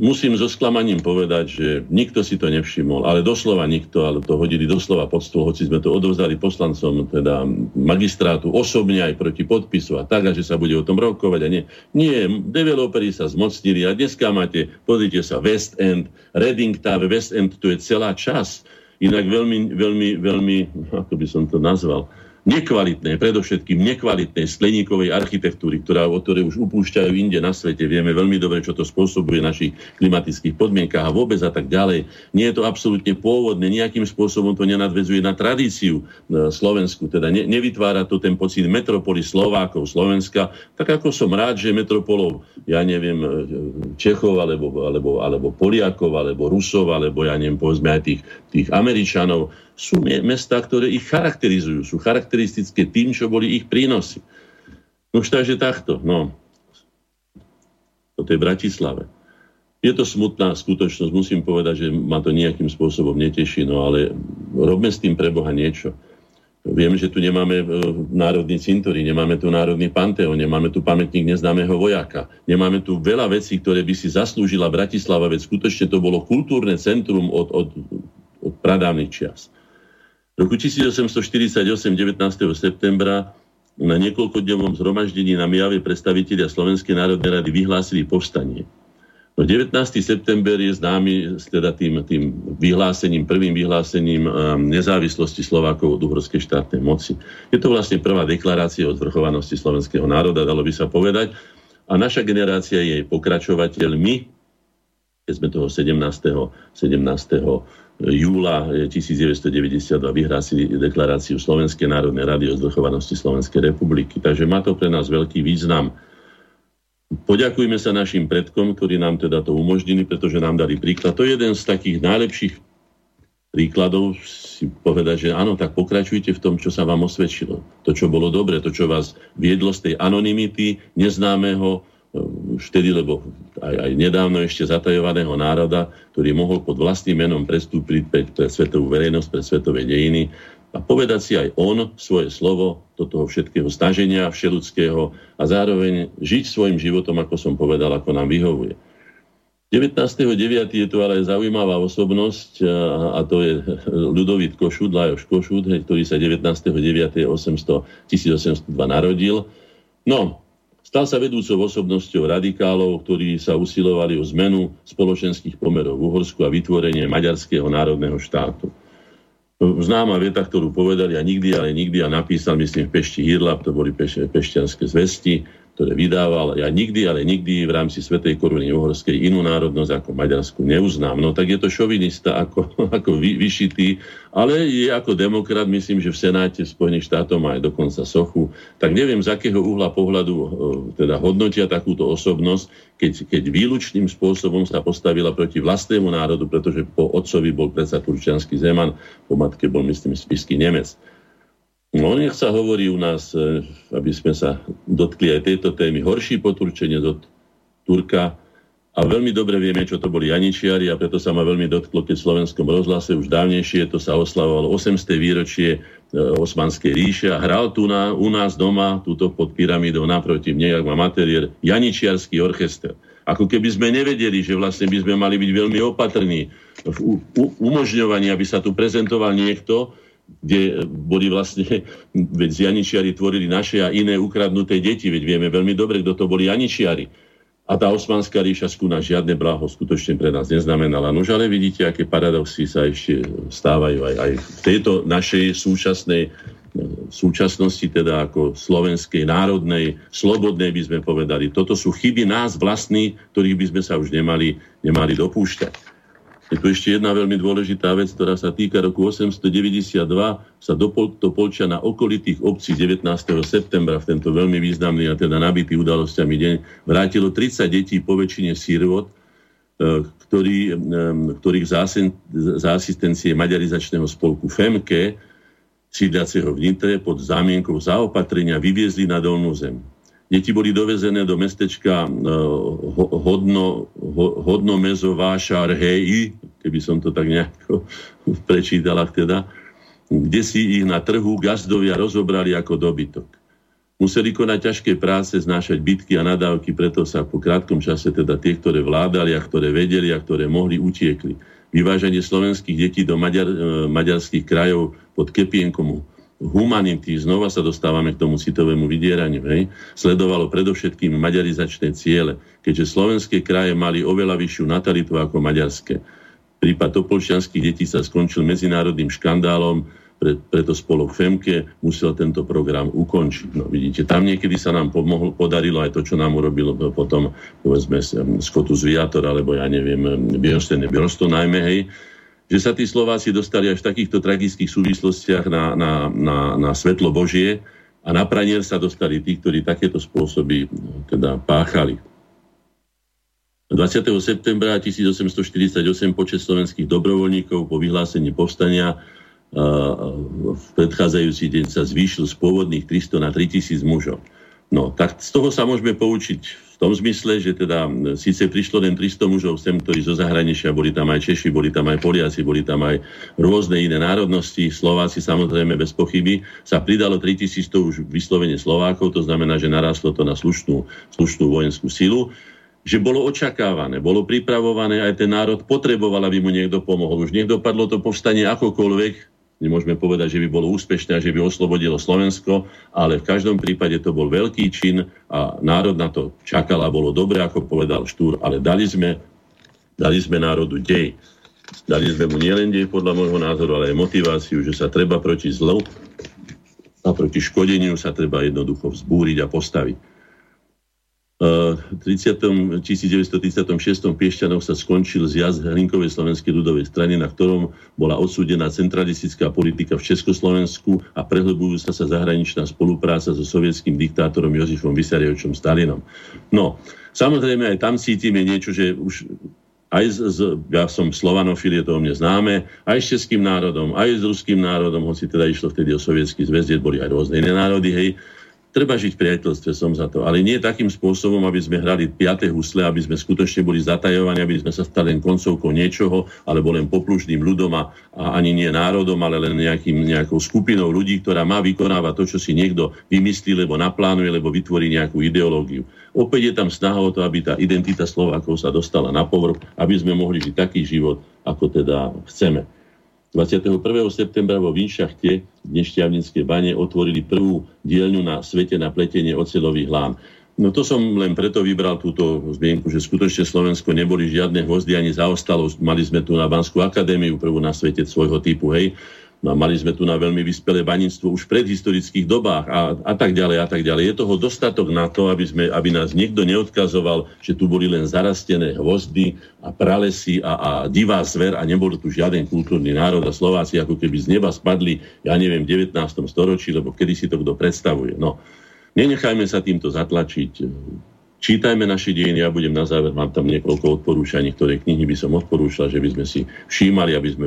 Musím so sklamaním povedať, že nikto si to nevšimol, ale doslova nikto, ale to hodili doslova pod stôl, hoci sme to odovzdali poslancom, teda magistrátu osobne aj proti podpisu a tak, a že sa bude o tom rokovať a nie. Nie, developeri sa zmocnili a dneska máte, pozrite sa, West End, Reading Tower, West End, to je celá čas. Inak veľmi, veľmi, veľmi, ako by som to nazval, nekvalitnej, predovšetkým nekvalitnej skleníkovej architektúry, ktorá, o ktorej už upúšťajú inde na svete. Vieme veľmi dobre, čo to spôsobuje v našich klimatických podmienkach a vôbec a tak ďalej. Nie je to absolútne pôvodné, nejakým spôsobom to nenadvezuje na tradíciu e, Slovensku, teda ne, nevytvára to ten pocit metropoly Slovákov, Slovenska, tak ako som rád, že metropolov, ja neviem, e, Čechov, alebo, alebo, alebo Poliakov, alebo Rusov, alebo ja neviem, povedzme aj tých, tých Američanov, sú mesta, ktoré ich charakterizujú, sú charakteristické tým, čo boli ich prínosy. No už takže takto, no. To je Bratislave. Je to smutná skutočnosť, musím povedať, že ma to nejakým spôsobom neteší, no ale robme s tým pre Boha niečo. Viem, že tu nemáme e, národný cintorín, nemáme tu národný panteón, nemáme tu pamätník neznámeho vojaka, nemáme tu veľa vecí, ktoré by si zaslúžila Bratislava, veď skutočne to bolo kultúrne centrum od, od, od pradávnych čias roku 1848, 19. septembra, na niekoľkodňovom zhromaždení na Mijave predstavitelia Slovenskej národnej rady vyhlásili povstanie. No 19. september je známy teda tým, tým vyhlásením, prvým vyhlásením um, nezávislosti Slovákov od uhorskej štátnej moci. Je to vlastne prvá deklarácia o zvrchovanosti slovenského národa, dalo by sa povedať. A naša generácia je pokračovateľmi, keď sme toho 17. 17 júla 1992 vyhrásili deklaráciu Slovenskej národnej rady o zvrchovanosti Slovenskej republiky. Takže má to pre nás veľký význam. Poďakujme sa našim predkom, ktorí nám teda to umožnili, pretože nám dali príklad. To je jeden z takých najlepších príkladov si povedať, že áno, tak pokračujte v tom, čo sa vám osvedčilo. To, čo bolo dobre, to, čo vás viedlo z tej anonymity neznámeho už vtedy, lebo aj, aj nedávno ešte zatajovaného národa, ktorý mohol pod vlastným menom prestúpiť pre, pre svetovú verejnosť, pre svetové dejiny a povedať si aj on svoje slovo do toho všetkého snaženia všeludského a zároveň žiť svojim životom, ako som povedal, ako nám vyhovuje. 19.9. je tu ale zaujímavá osobnosť a, to je Ľudovít Košut, Lajoš Košut, ktorý sa 19.9.1802 narodil. No, Stal sa vedúcou osobnosťou radikálov, ktorí sa usilovali o zmenu spoločenských pomerov v Uhorsku a vytvorenie Maďarského národného štátu. Známa veta, ktorú povedali a nikdy, ale nikdy a napísal, myslím, v Pešti Hirlap, to boli pešťanské zvesti, ktoré vydával. Ja nikdy, ale nikdy v rámci Svetej koruny uhorskej inú národnosť ako Maďarsku neuznám. No tak je to šovinista ako, ako vy, vyšitý, ale je ako demokrat, myslím, že v Senáte Spojených štátov má aj dokonca sochu. Tak neviem, z akého uhla pohľadu e, teda hodnotia takúto osobnosť, keď, keď výlučným spôsobom sa postavila proti vlastnému národu, pretože po otcovi bol predsa Turčianský Zeman, po matke bol, myslím, spisky Nemec. No nech sa hovorí u nás, e, aby sme sa dotkli aj tejto témy, horší poturčenie od Turka. A veľmi dobre vieme, čo to boli Janičiari a preto sa ma veľmi dotklo, keď v slovenskom rozhlase už dávnejšie to sa oslavovalo 800. výročie e, Osmanskej ríše a hral tu na, u nás doma, túto pod pyramídou naproti mne, ak má materiér, Janičiarský orchester. Ako keby sme nevedeli, že vlastne by sme mali byť veľmi opatrní v umožňovaní, aby sa tu prezentoval niekto, kde boli vlastne, veď Janičiari tvorili naše a iné ukradnuté deti, veď vieme veľmi dobre, kto to boli Janičiari a tá osmanská ríša skúna žiadne bláho skutočne pre nás neznamenala. Nož ale vidíte, aké paradoxy sa ešte stávajú aj, aj v tejto našej súčasnej súčasnosti, teda ako slovenskej, národnej, slobodnej by sme povedali. Toto sú chyby nás vlastní, ktorých by sme sa už nemali, nemali dopúšťať. Je tu ešte jedna veľmi dôležitá vec, ktorá sa týka roku 892, sa do, Pol, Polča na okolitých obcí 19. septembra, v tento veľmi významný a teda nabitý udalosťami deň, vrátilo 30 detí po väčšine sírvot, e, ktorý, e, ktorých za asistencie maďarizačného spolku FEMKE, sídliaceho v Nitre, pod zámienkou zaopatrenia vyviezli na dolnú zem. Deti boli dovezené do mestečka uh, hodno, ho, Hodnomezová Šarheji, keby som to tak nejako prečítal, teda, kde si ich na trhu gazdovia rozobrali ako dobytok. Museli konať ťažké práce, znášať bitky a nadávky, preto sa po krátkom čase teda tie, ktoré vládali a ktoré vedeli a ktoré mohli, utiekli. Vyvážanie slovenských detí do maďar, uh, maďarských krajov pod kepienkom humanity, znova sa dostávame k tomu citovému vydieraniu, hej, sledovalo predovšetkým maďarizačné ciele, keďže slovenské kraje mali oveľa vyššiu natalitu ako maďarské. Prípad topolčianských detí sa skončil medzinárodným škandálom, pre, preto spolok FEMKE musel tento program ukončiť. No vidíte, tam niekedy sa nám pomohlo, podarilo aj to, čo nám urobilo potom, povedzme, Skotus Viator, alebo ja neviem, Björnsten, Björnsten najmä, hej, že sa tí Slováci dostali až v takýchto tragických súvislostiach na, na, na, na svetlo Božie a na pranier sa dostali tí, ktorí takéto spôsoby teda páchali. 20. septembra 1848 počet slovenských dobrovoľníkov po vyhlásení povstania v predchádzajúci deň sa zvýšil z pôvodných 300 na 3000 mužov. No, tak z toho sa môžeme poučiť tom zmysle, že teda síce prišlo len 300 mužov sem, ktorí zo zahraničia, boli tam aj Češi, boli tam aj Poliaci, boli tam aj rôzne iné národnosti, Slováci samozrejme bez pochyby, sa pridalo 3000 už vyslovene Slovákov, to znamená, že narastlo to na slušnú, slušnú vojenskú silu že bolo očakávané, bolo pripravované, aj ten národ potreboval, aby mu niekto pomohol. Už nech to povstanie akokoľvek, nemôžeme povedať, že by bolo úspešné a že by oslobodilo Slovensko, ale v každom prípade to bol veľký čin a národ na to čakal a bolo dobre, ako povedal Štúr, ale dali sme, dali sme národu dej. Dali sme mu nielen dej podľa môjho názoru, ale aj motiváciu, že sa treba proti zlu a proti škodeniu sa treba jednoducho vzbúriť a postaviť. 30, 1936 Piešťanov sa skončil zjazd Hlinkovej slovenskej ľudovej strany, na ktorom bola odsúdená centralistická politika v Československu a prehlbujúca sa zahraničná spolupráca so sovietským diktátorom Jozifom Vysariočom Stalinom. No, samozrejme aj tam cítime niečo, že už aj z, z, ja som slovanofil, je to o mne známe, aj s českým národom, aj s ruským národom, hoci teda išlo vtedy o sovietský zväz, boli aj rôzne iné národy, hej, Treba žiť v priateľstve, som za to. Ale nie takým spôsobom, aby sme hrali piaté husle, aby sme skutočne boli zatajovaní, aby sme sa stali len koncovkou niečoho, alebo len poplušným ľudom a, a ani nie národom, ale len nejakým, nejakou skupinou ľudí, ktorá má vykonávať to, čo si niekto vymyslí, lebo naplánuje, lebo vytvorí nejakú ideológiu. Opäť je tam snaha o to, aby tá identita Slovákov sa dostala na povrch, aby sme mohli žiť taký život, ako teda chceme. 21. septembra vo Vinšachte v Nešťavnickej bane otvorili prvú dielňu na svete na pletenie ocelových lán. No to som len preto vybral túto zmienku, že skutočne Slovensko neboli žiadne hvozdy ani zaostalo. Mali sme tu na Banskú akadémiu, prvú na svete svojho typu, hej. No, mali sme tu na veľmi vyspelé baníctvo už v predhistorických dobách a, a tak ďalej a tak ďalej. Je toho dostatok na to, aby, sme, aby nás niekto neodkazoval, že tu boli len zarastené hvozdy a pralesy a, a divá zver a nebol tu žiaden kultúrny národ a Slováci ako keby z neba spadli, ja neviem, v 19. storočí, lebo kedy si to kto predstavuje. No, nenechajme sa týmto zatlačiť. Čítajme naše dejiny, ja budem na záver, mám tam niekoľko odporúčaní, ktoré knihy by som odporúčal, že by sme si všímali, aby sme,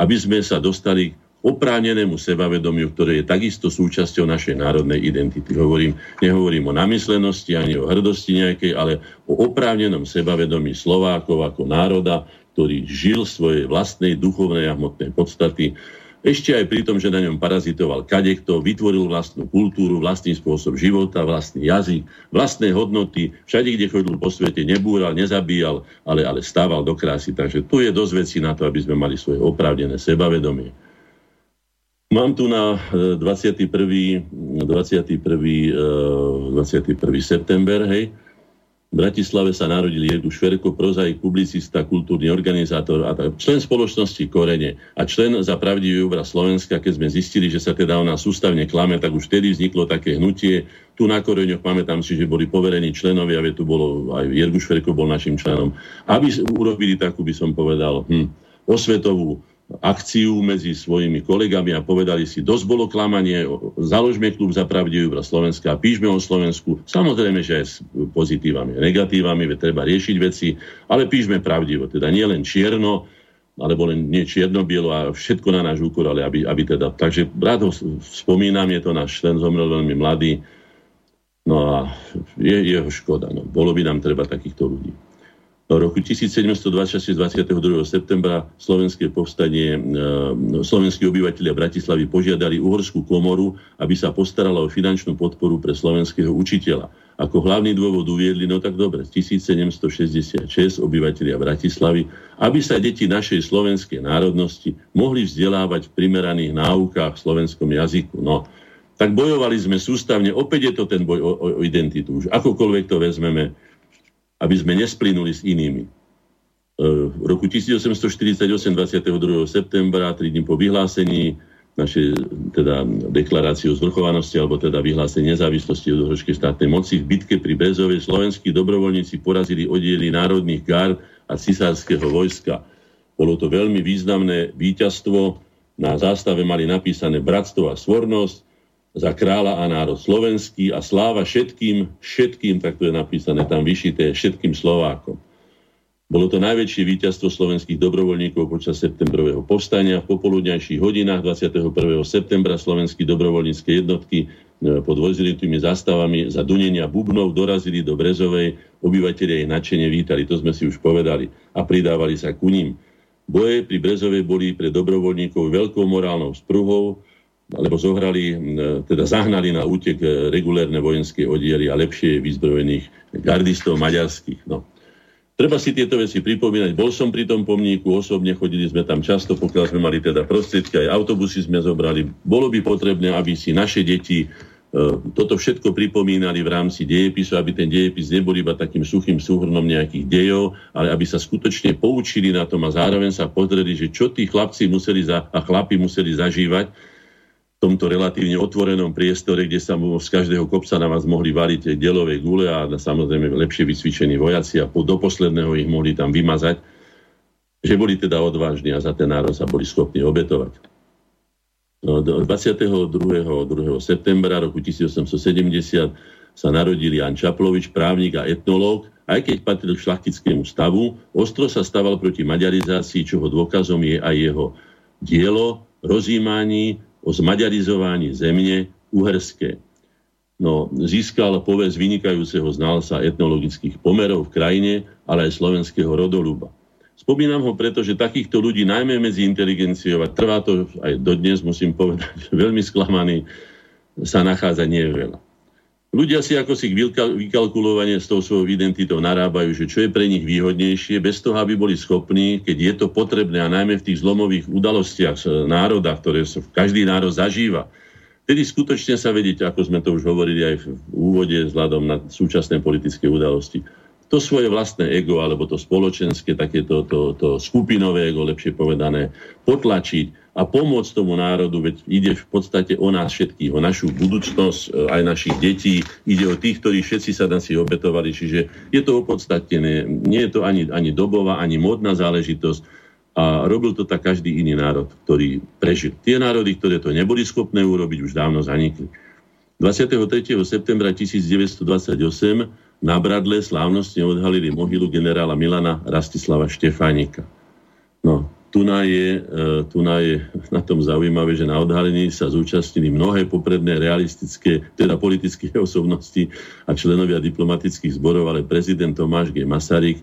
aby sme sa dostali oprávnenému sebavedomiu, ktoré je takisto súčasťou našej národnej identity. Hovorím, nehovorím o namyslenosti ani o hrdosti nejakej, ale o oprávnenom sebavedomí Slovákov ako národa, ktorý žil svojej vlastnej duchovnej a hmotnej podstaty, ešte aj pri tom, že na ňom parazitoval kadekto, vytvoril vlastnú kultúru, vlastný spôsob života, vlastný jazyk, vlastné hodnoty. Všade, kde chodil po svete, nebúral, nezabíjal, ale, ale stával do krásy. Takže tu je dosť vecí na to, aby sme mali svoje oprávnené sebavedomie. Mám tu na 21. 21. 21. september, hej, v Bratislave sa narodil Jirku Šverko, prozaik, publicista, kultúrny organizátor a člen spoločnosti Korene a člen za pravdivý obraz Slovenska, keď sme zistili, že sa teda ona sústavne klame, tak už vtedy vzniklo také hnutie. Tu na Koreňoch pamätám si, že boli poverení členovia, veď tu bolo aj Jirku Šverko bol našim členom, aby urobili takú, by som povedal, hm, osvetovú akciu medzi svojimi kolegami a povedali si, dosť bolo klamanie, založme klub za pravdivý obraz Slovenska, píšme o Slovensku, samozrejme, že aj s pozitívami a negatívami, veď treba riešiť veci, ale píšme pravdivo, teda nie len čierno, alebo len nie čierno-bielo a všetko na náš úkor, ale aby, aby teda... Takže rád ho spomínam, je to náš člen, zomrel veľmi mladý, no a je jeho škoda, no. bolo by nám treba takýchto ľudí. V roku 1726 22. septembra slovenské povstanie, e, slovenskí obyvateľia Bratislavy požiadali uhorskú komoru, aby sa postarala o finančnú podporu pre slovenského učiteľa. Ako hlavný dôvod uviedli, no tak dobre, 1766 obyvateľia Bratislavy, aby sa deti našej slovenskej národnosti mohli vzdelávať v primeraných náukách v slovenskom jazyku. No, tak bojovali sme sústavne, opäť je to ten boj o, o identitu. Už akokoľvek to vezmeme, aby sme nesplynuli s inými. E, v roku 1848, 22. septembra, 3 dní po vyhlásení našej teda deklarácie o zvrchovanosti alebo teda vyhlásenie nezávislosti od dlhorskej štátnej moci v bitke pri Brezove slovenskí dobrovoľníci porazili oddiely národných gard a cisárskeho vojska. Bolo to veľmi významné víťazstvo. Na zástave mali napísané bratstvo a svornosť za kráľa a národ slovenský a sláva všetkým, všetkým, tak to je napísané tam vyšité, všetkým Slovákom. Bolo to najväčšie víťazstvo slovenských dobrovoľníkov počas septembrového povstania. V popoludňajších hodinách 21. septembra slovenské dobrovoľnícke jednotky e, pod vojzilitými zástavami za dunenia bubnov dorazili do Brezovej. Obyvateľia ich nadšene vítali, to sme si už povedali, a pridávali sa ku ním. Boje pri Brezovej boli pre dobrovoľníkov veľkou morálnou spruhou, alebo zohrali, teda zahnali na útek e, regulérne vojenské oddiely a lepšie vyzbrojených gardistov maďarských. No. Treba si tieto veci pripomínať. Bol som pri tom pomníku, osobne chodili sme tam často, pokiaľ sme mali teda prostriedky, aj autobusy sme zobrali. Bolo by potrebné, aby si naše deti e, toto všetko pripomínali v rámci dejepisu, aby ten dejepis nebol iba takým suchým súhrnom nejakých dejov, ale aby sa skutočne poučili na tom a zároveň sa pozreli, že čo tí chlapci museli za, a chlapi museli zažívať, tomto relatívne otvorenom priestore, kde sa z každého kopca na vás mohli variť delové gule a samozrejme lepšie vycvičení vojaci a do posledného ich mohli tam vymazať, že boli teda odvážni a za ten národ sa boli schopní obetovať. No, 22. 2. septembra roku 1870 sa narodil Jan Čaplovič, právnik a etnológ, aj keď patril k šlachtickému stavu, ostro sa staval proti maďarizácii, čoho dôkazom je aj jeho dielo, rozímání o zmaďarizovaní zemne uherské. No, získal povesť vynikajúceho znalca etnologických pomerov v krajine, ale aj slovenského rodoluba. Spomínam ho preto, že takýchto ľudí, najmä medzi inteligenciou, a trvá to aj dodnes, musím povedať, veľmi sklamaný, sa nachádza nie veľa. Ľudia si ako si vykalkulovanie s tou svojou identitou narábajú, že čo je pre nich výhodnejšie, bez toho, aby boli schopní, keď je to potrebné, a najmä v tých zlomových udalostiach národa, ktoré sa každý národ zažíva, Tedy skutočne sa vedieť, ako sme to už hovorili aj v úvode vzhľadom na súčasné politické udalosti, to svoje vlastné ego, alebo to spoločenské, takéto to, to skupinové ego, lepšie povedané, potlačiť a pomôcť tomu národu, veď ide v podstate o nás všetkých, o našu budúcnosť, e, aj našich detí, ide o tých, ktorí všetci sa si obetovali, čiže je to opodstatnené, nie je to ani, ani dobová, ani modná záležitosť a robil to tak každý iný národ, ktorý prežil. Tie národy, ktoré to neboli schopné urobiť, už dávno zanikli. 23. septembra 1928 na Bradle slávnostne odhalili mohylu generála Milana Rastislava Štefánika. No, tu na, je, e, tu na je na tom zaujímavé, že na odhalení sa zúčastnili mnohé popredné realistické, teda politické osobnosti a členovia diplomatických zborov, ale prezident Tomáš G. Masaryk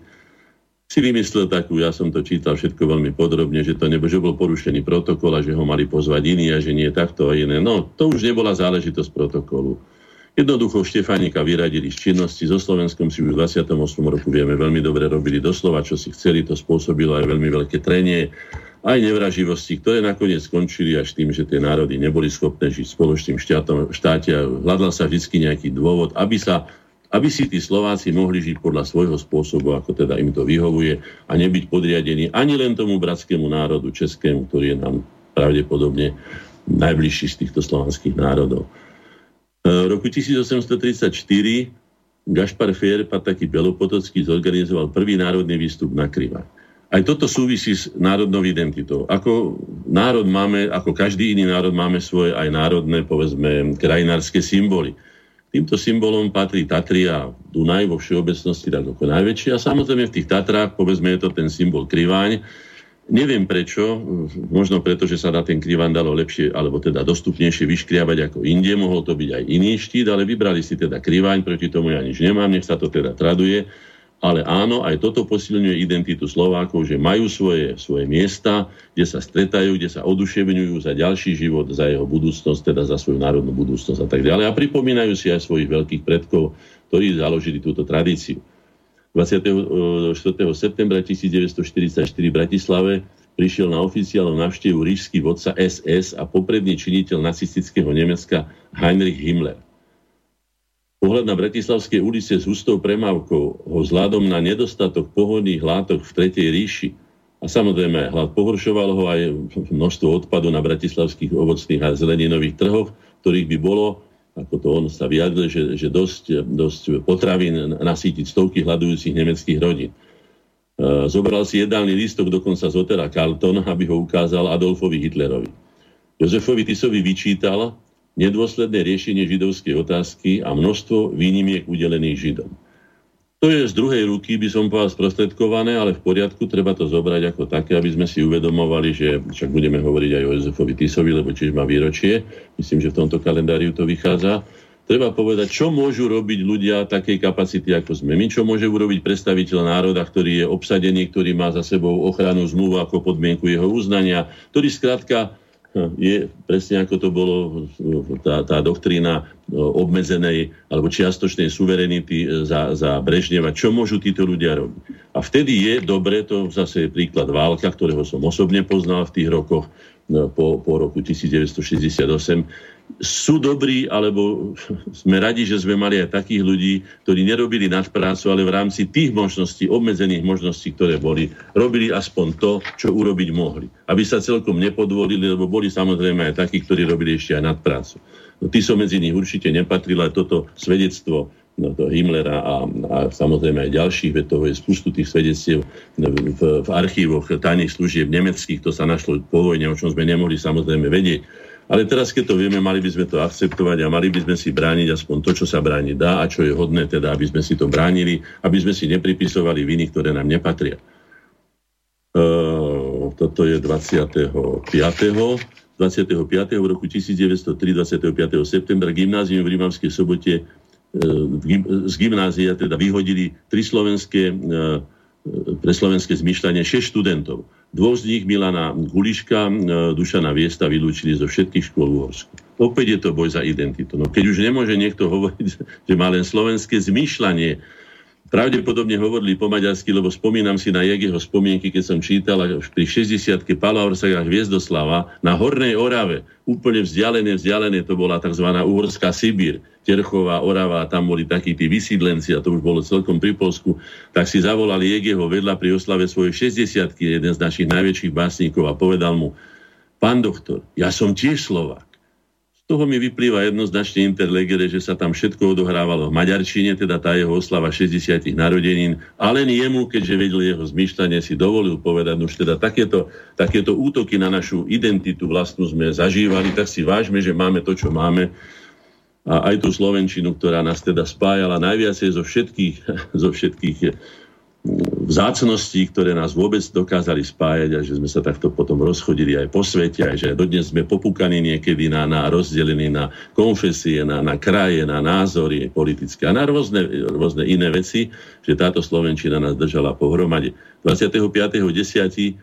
si vymyslel takú, ja som to čítal všetko veľmi podrobne, že to nebo, že bol porušený protokol a že ho mali pozvať iní a že nie takto a iné. No, to už nebola záležitosť protokolu. Jednoducho Štefánika vyradili z činnosti. So Slovenskom si už v 28. roku vieme veľmi dobre robili doslova, čo si chceli. To spôsobilo aj veľmi veľké trenie, aj nevraživosti, ktoré nakoniec skončili až tým, že tie národy neboli schopné žiť spoločným štátom, štáte hľadal sa vždy nejaký dôvod, aby sa aby si tí Slováci mohli žiť podľa svojho spôsobu, ako teda im to vyhovuje a nebyť podriadení ani len tomu bratskému národu českému, ktorý je nám pravdepodobne najbližší z týchto slovanských národov. V roku 1834 Gašpar Fierpa, taký Belopotocký, zorganizoval prvý národný výstup na Kryvách. Aj toto súvisí s národnou identitou. Ako národ máme, ako každý iný národ máme svoje aj národné, povedzme, krajinárske symboly. Týmto symbolom patrí Tatry a Dunaj vo všeobecnosti tak ako najväčší. A samozrejme v tých Tatrách, povedzme, je to ten symbol Kriváň. Neviem prečo, možno preto, že sa na ten Kriváň dalo lepšie, alebo teda dostupnejšie vyškriabať ako inde, mohol to byť aj iný štít, ale vybrali si teda Kriváň, proti tomu ja nič nemám, nech sa to teda traduje. Ale áno, aj toto posilňuje identitu Slovákov, že majú svoje, svoje miesta, kde sa stretajú, kde sa oduševňujú za ďalší život, za jeho budúcnosť, teda za svoju národnú budúcnosť a tak ďalej. A pripomínajú si aj svojich veľkých predkov, ktorí založili túto tradíciu. 24. septembra 1944 v Bratislave prišiel na oficiálnu návštevu ríšský vodca SS a popredný činiteľ nacistického Nemecka Heinrich Himmler. Pohľad na Bratislavské ulice s hustou premávkou ho vzhľadom na nedostatok pohodných látok v Tretej ríši a samozrejme hlad pohoršoval ho aj množstvo odpadu na bratislavských ovocných a zeleninových trhoch, ktorých by bolo, ako to on sa vyjadril, že, že dosť, dosť potravín nasýtiť stovky hľadujúcich nemeckých rodín. E, zobral si jedálny lístok dokonca z hotela Carlton, aby ho ukázal Adolfovi Hitlerovi. Jozefovi Tisovi vyčítal, nedôsledné riešenie židovskej otázky a množstvo výnimiek udelených Židom. To je z druhej ruky, by som povedal, sprostredkované, ale v poriadku, treba to zobrať ako také, aby sme si uvedomovali, že však budeme hovoriť aj o Jozefovi Tisovi, lebo čiže má výročie, myslím, že v tomto kalendáriu to vychádza. Treba povedať, čo môžu robiť ľudia takej kapacity, ako sme my, čo môže urobiť predstaviteľ národa, ktorý je obsadený, ktorý má za sebou ochranu zmluvu ako podmienku jeho uznania, ktorý skrátka je presne ako to bolo tá, tá doktrína obmedzenej alebo čiastočnej suverenity e, za, za Brežneva. Čo môžu títo ľudia robiť? A vtedy je dobre, to zase je príklad Válka, ktorého som osobne poznal v tých rokoch, no, po, po roku 1968, sú dobrí, alebo sme radi, že sme mali aj takých ľudí, ktorí nerobili nadprácu, ale v rámci tých možností, obmedzených možností, ktoré boli, robili aspoň to, čo urobiť mohli. Aby sa celkom nepodvolili, lebo boli samozrejme aj takí, ktorí robili ešte aj nadprácu. No, tí som medzi nich určite nepatril, ale toto svedectvo no, to Himmlera a, a samozrejme aj ďalších, veď toho je spustu tých svedectiev v, v archívoch tajných služieb nemeckých, to sa našlo po vojne, o čom sme nemohli samozrejme vedieť ale teraz, keď to vieme, mali by sme to akceptovať a mali by sme si brániť aspoň to, čo sa brániť dá a čo je hodné, teda aby sme si to bránili, aby sme si nepripisovali viny, ktoré nám nepatria. Uh, toto je 25. 25. v roku 1903, 25. septembra, gymnázium v Rímavskej sobote uh, z gymnázia teda vyhodili tri slovenské uh, pre slovenské zmyšľanie 6 študentov. Dvoch z nich, Milana Guliška, e, Dušana Viesta, vylúčili zo všetkých škôl v Uhorsku. Opäť je to boj za identitu. No keď už nemôže niekto hovoriť, že má len slovenské zmýšľanie, pravdepodobne hovorili po maďarsky, lebo spomínam si na jeho spomienky, keď som čítal pri 60 Palavrsaga Hviezdoslava na Hornej Orave, úplne vzdialené, vzdialené, to bola tzv. Uhorská Sibír, Terchová, Orava, a tam boli takí tí vysídlenci, a to už bolo celkom pri Polsku, tak si zavolali Jegeho vedľa pri oslave svojej 60 jeden z našich najväčších básnikov a povedal mu, pán doktor, ja som tiež Slovák toho mi vyplýva jednoznačne interlegere, že sa tam všetko odohrávalo v Maďarčine, teda tá jeho oslava 60. narodenín, a len jemu, keďže vedel jeho zmýšľanie, si dovolil povedať, no už teda takéto, takéto útoky na našu identitu vlastnú sme zažívali, tak si vážme, že máme to, čo máme a aj tú Slovenčinu, ktorá nás teda spájala najviacej zo všetkých, zo všetkých vzácností, ktoré nás vôbec dokázali spájať a že sme sa takto potom rozchodili aj po svete, aj že dodnes sme popúkaní niekedy na, na rozdelení na konfesie, na, na kraje, na názory politické a na rôzne, rôzne iné veci, že táto Slovenčina nás držala pohromade. 25.10.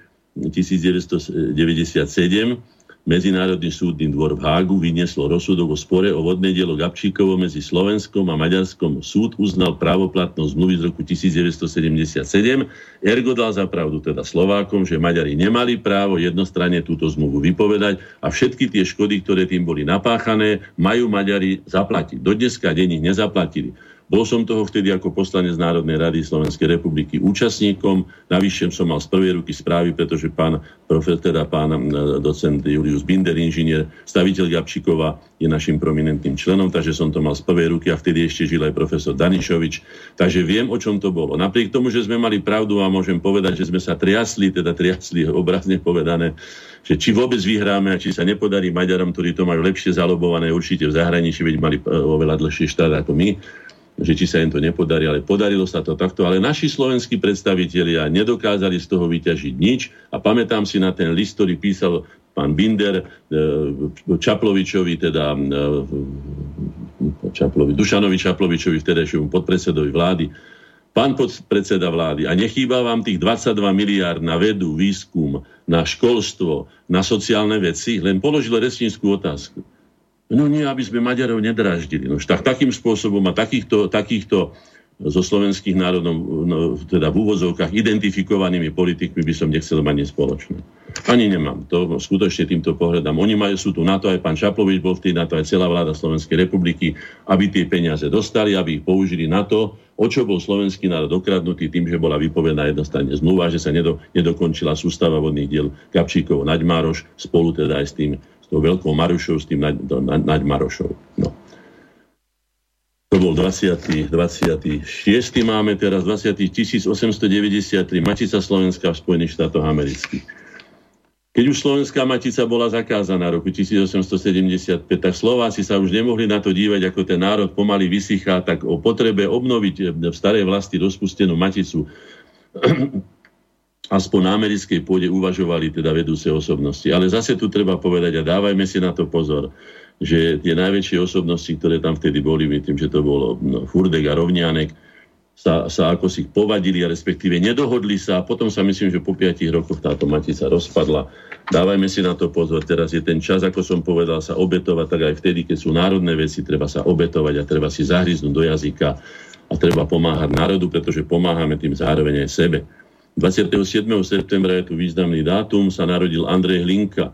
1997 Medzinárodný súdny dvor v Hágu vynieslo rozsudok o spore o vodné dielo Gabčíkovo medzi Slovenskom a Maďarskom. Súd uznal právoplatnosť zmluvy z roku 1977. Ergo dal za pravdu teda Slovákom, že Maďari nemali právo jednostranne túto zmluvu vypovedať a všetky tie škody, ktoré tým boli napáchané, majú Maďari zaplatiť. Do dneska deň ich nezaplatili. Bol som toho vtedy ako poslanec Národnej rady Slovenskej republiky účastníkom. Navyše som mal z prvej ruky správy, pretože pán profesor, teda pán docent Julius Binder, inžinier, staviteľ Gabčíkova, je našim prominentným členom, takže som to mal z prvej ruky a vtedy ešte žil aj profesor Danišovič. Takže viem, o čom to bolo. Napriek tomu, že sme mali pravdu a môžem povedať, že sme sa triasli, teda triasli obrazne povedané, že či vôbec vyhráme a či sa nepodarí Maďarom, ktorí to majú lepšie zalobované určite v zahraničí, veď mali e, oveľa dlhší štát ako my, že či sa im to nepodarí, ale podarilo sa to takto. Ale naši slovenskí predstavitelia nedokázali z toho vyťažiť nič a pamätám si na ten list, ktorý písal pán Binder e, Čaplovičovi, teda e, Čaplovi, Dušanovi Čaplovičovi, vtedajšiemu podpredsedovi vlády, Pán podpredseda vlády, a nechýba vám tých 22 miliárd na vedu, výskum, na školstvo, na sociálne veci? Len položil resníckú otázku. No nie, aby sme Maďarov nedraždili. No, tak, takým spôsobom a takýchto, takýchto zo slovenských národov, no, teda v úvozovkách identifikovanými politikmi by som nechcel mať nič. Ani nemám. To skutočne týmto pohľadám. Oni majú, sú tu na to, aj pán Šaplovič bol v tým, na to aj celá vláda Slovenskej republiky, aby tie peniaze dostali, aby ich použili na to, o čo bol slovenský národ okradnutý tým, že bola vypovedaná jednostranne zmluva, že sa nedo, nedokončila sústava vodných diel Kapčíkov Naďmároš spolu teda aj s tým tou veľkou Marušou s tým naď, naď Marošou. No. To bol 20. 26. máme teraz 20. 1893 Matica Slovenska v Spojených štátoch amerických. Keď už slovenská matica bola zakázaná roku 1875, tak Slováci sa už nemohli na to dívať, ako ten národ pomaly vysychá, tak o potrebe obnoviť v starej vlasti rozpustenú maticu aspoň na americkej pôde uvažovali teda vedúce osobnosti. Ale zase tu treba povedať a dávajme si na to pozor, že tie najväčšie osobnosti, ktoré tam vtedy boli, tým, že to bolo no, Furdek a Rovnianek, sa, sa ako si povadili a respektíve nedohodli sa a potom sa myslím, že po 5 rokoch táto matica rozpadla. Dávajme si na to pozor. Teraz je ten čas, ako som povedal, sa obetovať, tak aj vtedy, keď sú národné veci, treba sa obetovať a treba si zahryznúť do jazyka a treba pomáhať národu, pretože pomáhame tým zároveň aj sebe. 27. septembra je tu významný dátum, sa narodil Andrej Hlinka.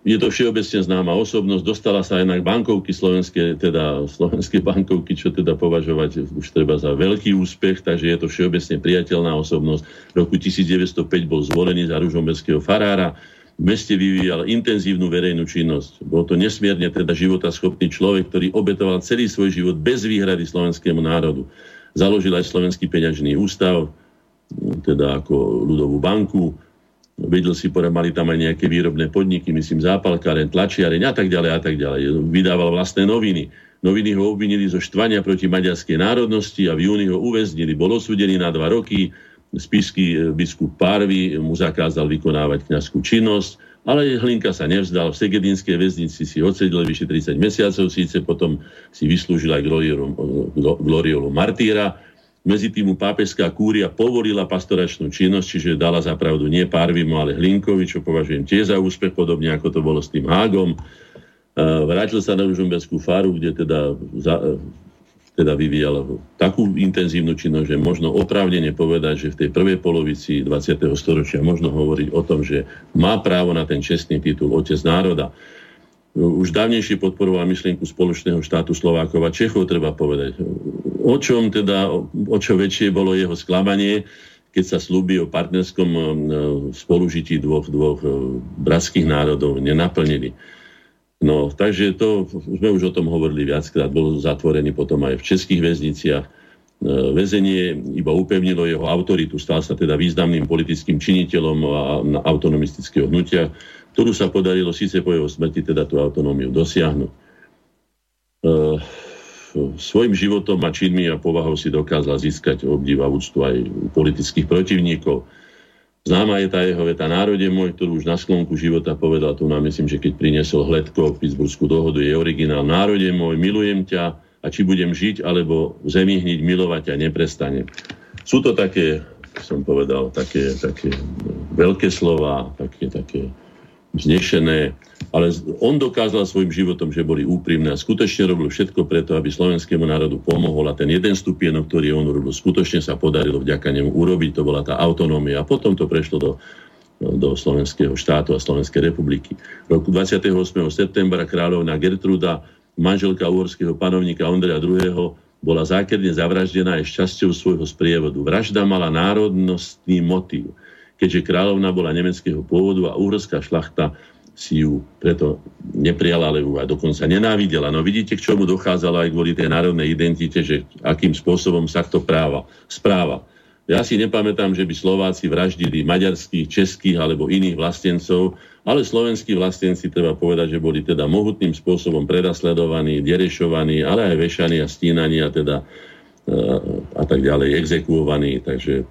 Je to všeobecne známa osobnosť, dostala sa aj na bankovky slovenské, teda slovenské bankovky, čo teda považovať už treba za veľký úspech, takže je to všeobecne priateľná osobnosť. V roku 1905 bol zvolený za ružomberského farára, v meste vyvíjal intenzívnu verejnú činnosť. Bol to nesmierne teda životaschopný človek, ktorý obetoval celý svoj život bez výhrady slovenskému národu. Založil aj Slovenský peňažný ústav, teda ako ľudovú banku. Vedel si, povedať, mali tam aj nejaké výrobné podniky, myslím, zápalkáren, tlačiareň a tak ďalej a tak ďalej. Vydával vlastné noviny. Noviny ho obvinili zo štvania proti maďarskej národnosti a v júni ho uväznili. Bol osúdený na dva roky. Spisky e, biskup Párvy mu zakázal vykonávať kňazskú činnosť, ale Hlinka sa nevzdal. V Segedinskej väznici si odsedil vyše 30 mesiacov, síce potom si vyslúžil aj gloriolu, gloriolu martýra medzi tým pápežská kúria povolila pastoračnú činnosť, čiže dala za pravdu nie Párvimu, ale Hlinkovi, čo považujem tiež za úspech, podobne ako to bolo s tým Hágom. Vrátil sa na Ružomberskú faru, kde teda, za, teda vyvíjal takú intenzívnu činnosť, že možno oprávnene povedať, že v tej prvej polovici 20. storočia možno hovoriť o tom, že má právo na ten čestný titul Otec národa už dávnejšie podporoval myšlienku spoločného štátu Slovákov a Čechov, treba povedať. O čom teda, o čo väčšie bolo jeho sklamanie, keď sa slúby o partnerskom e, spolužití dvoch, dvoch e, bratských národov nenaplnili. No, takže to, sme už o tom hovorili viackrát, bol zatvorený potom aj v českých väzniciach. E, väzenie iba upevnilo jeho autoritu, stal sa teda významným politickým činiteľom a autonomistického hnutia ktorú sa podarilo síce po jeho smrti teda tú autonómiu dosiahnuť. Uh, svojim životom a činmi a povahou si dokázal získať obdiv a úctu aj u politických protivníkov. Známa je tá jeho veta národe môj, ktorú už na sklonku života povedal, tu nám myslím, že keď priniesol Hledko Pittsburghskú dohodu, je originál. Národe môj, milujem ťa a či budem žiť, alebo v zemi hniť milovať ťa neprestane. Sú to také, som povedal, také, také veľké slova, také, také vznešené, ale on dokázal svojim životom, že boli úprimné a skutočne robil všetko preto, aby slovenskému národu pomohol a ten jeden stupienok, ktorý on robil, skutočne sa podarilo vďaka nemu urobiť, to bola tá autonómia a potom to prešlo do, do slovenského štátu a Slovenskej republiky. Roku 28. septembra kráľovna Gertruda, manželka uhorského panovníka Ondreja II. bola zákerne zavraždená aj šťasťou svojho sprievodu. Vražda mala národnostný motív keďže kráľovna bola nemeckého pôvodu a uhorská šlachta si ju preto neprijala, ale ju aj dokonca nenávidela. No vidíte, k čomu dochádzalo aj kvôli tej národnej identite, že akým spôsobom sa to práva, správa. Ja si nepamätám, že by Slováci vraždili maďarských, českých alebo iných vlastencov, ale slovenskí vlastenci treba povedať, že boli teda mohutným spôsobom predasledovaní, derešovaní, ale aj vešaní a stínaní a teda e, a tak ďalej, exekuovaní. Takže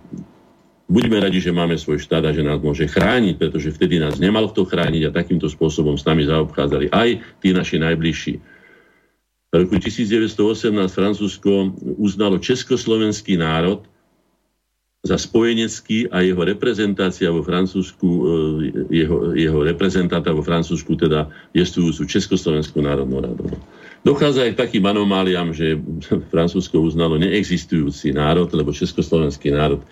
Buďme radi, že máme svoj štát a že nás môže chrániť, pretože vtedy nás nemal kto chrániť a takýmto spôsobom s nami zaobchádzali aj tí naši najbližší. V roku 1918 Francúzsko uznalo československý národ za spojenecký a jeho reprezentácia vo Francúzsku, e, jeho, jeho reprezentanta vo Francúzsku, teda jestujúcu Československú národnú radu. Dochádza aj k takým anomáliám, že Francúzsko uznalo neexistujúci národ, lebo Československý národ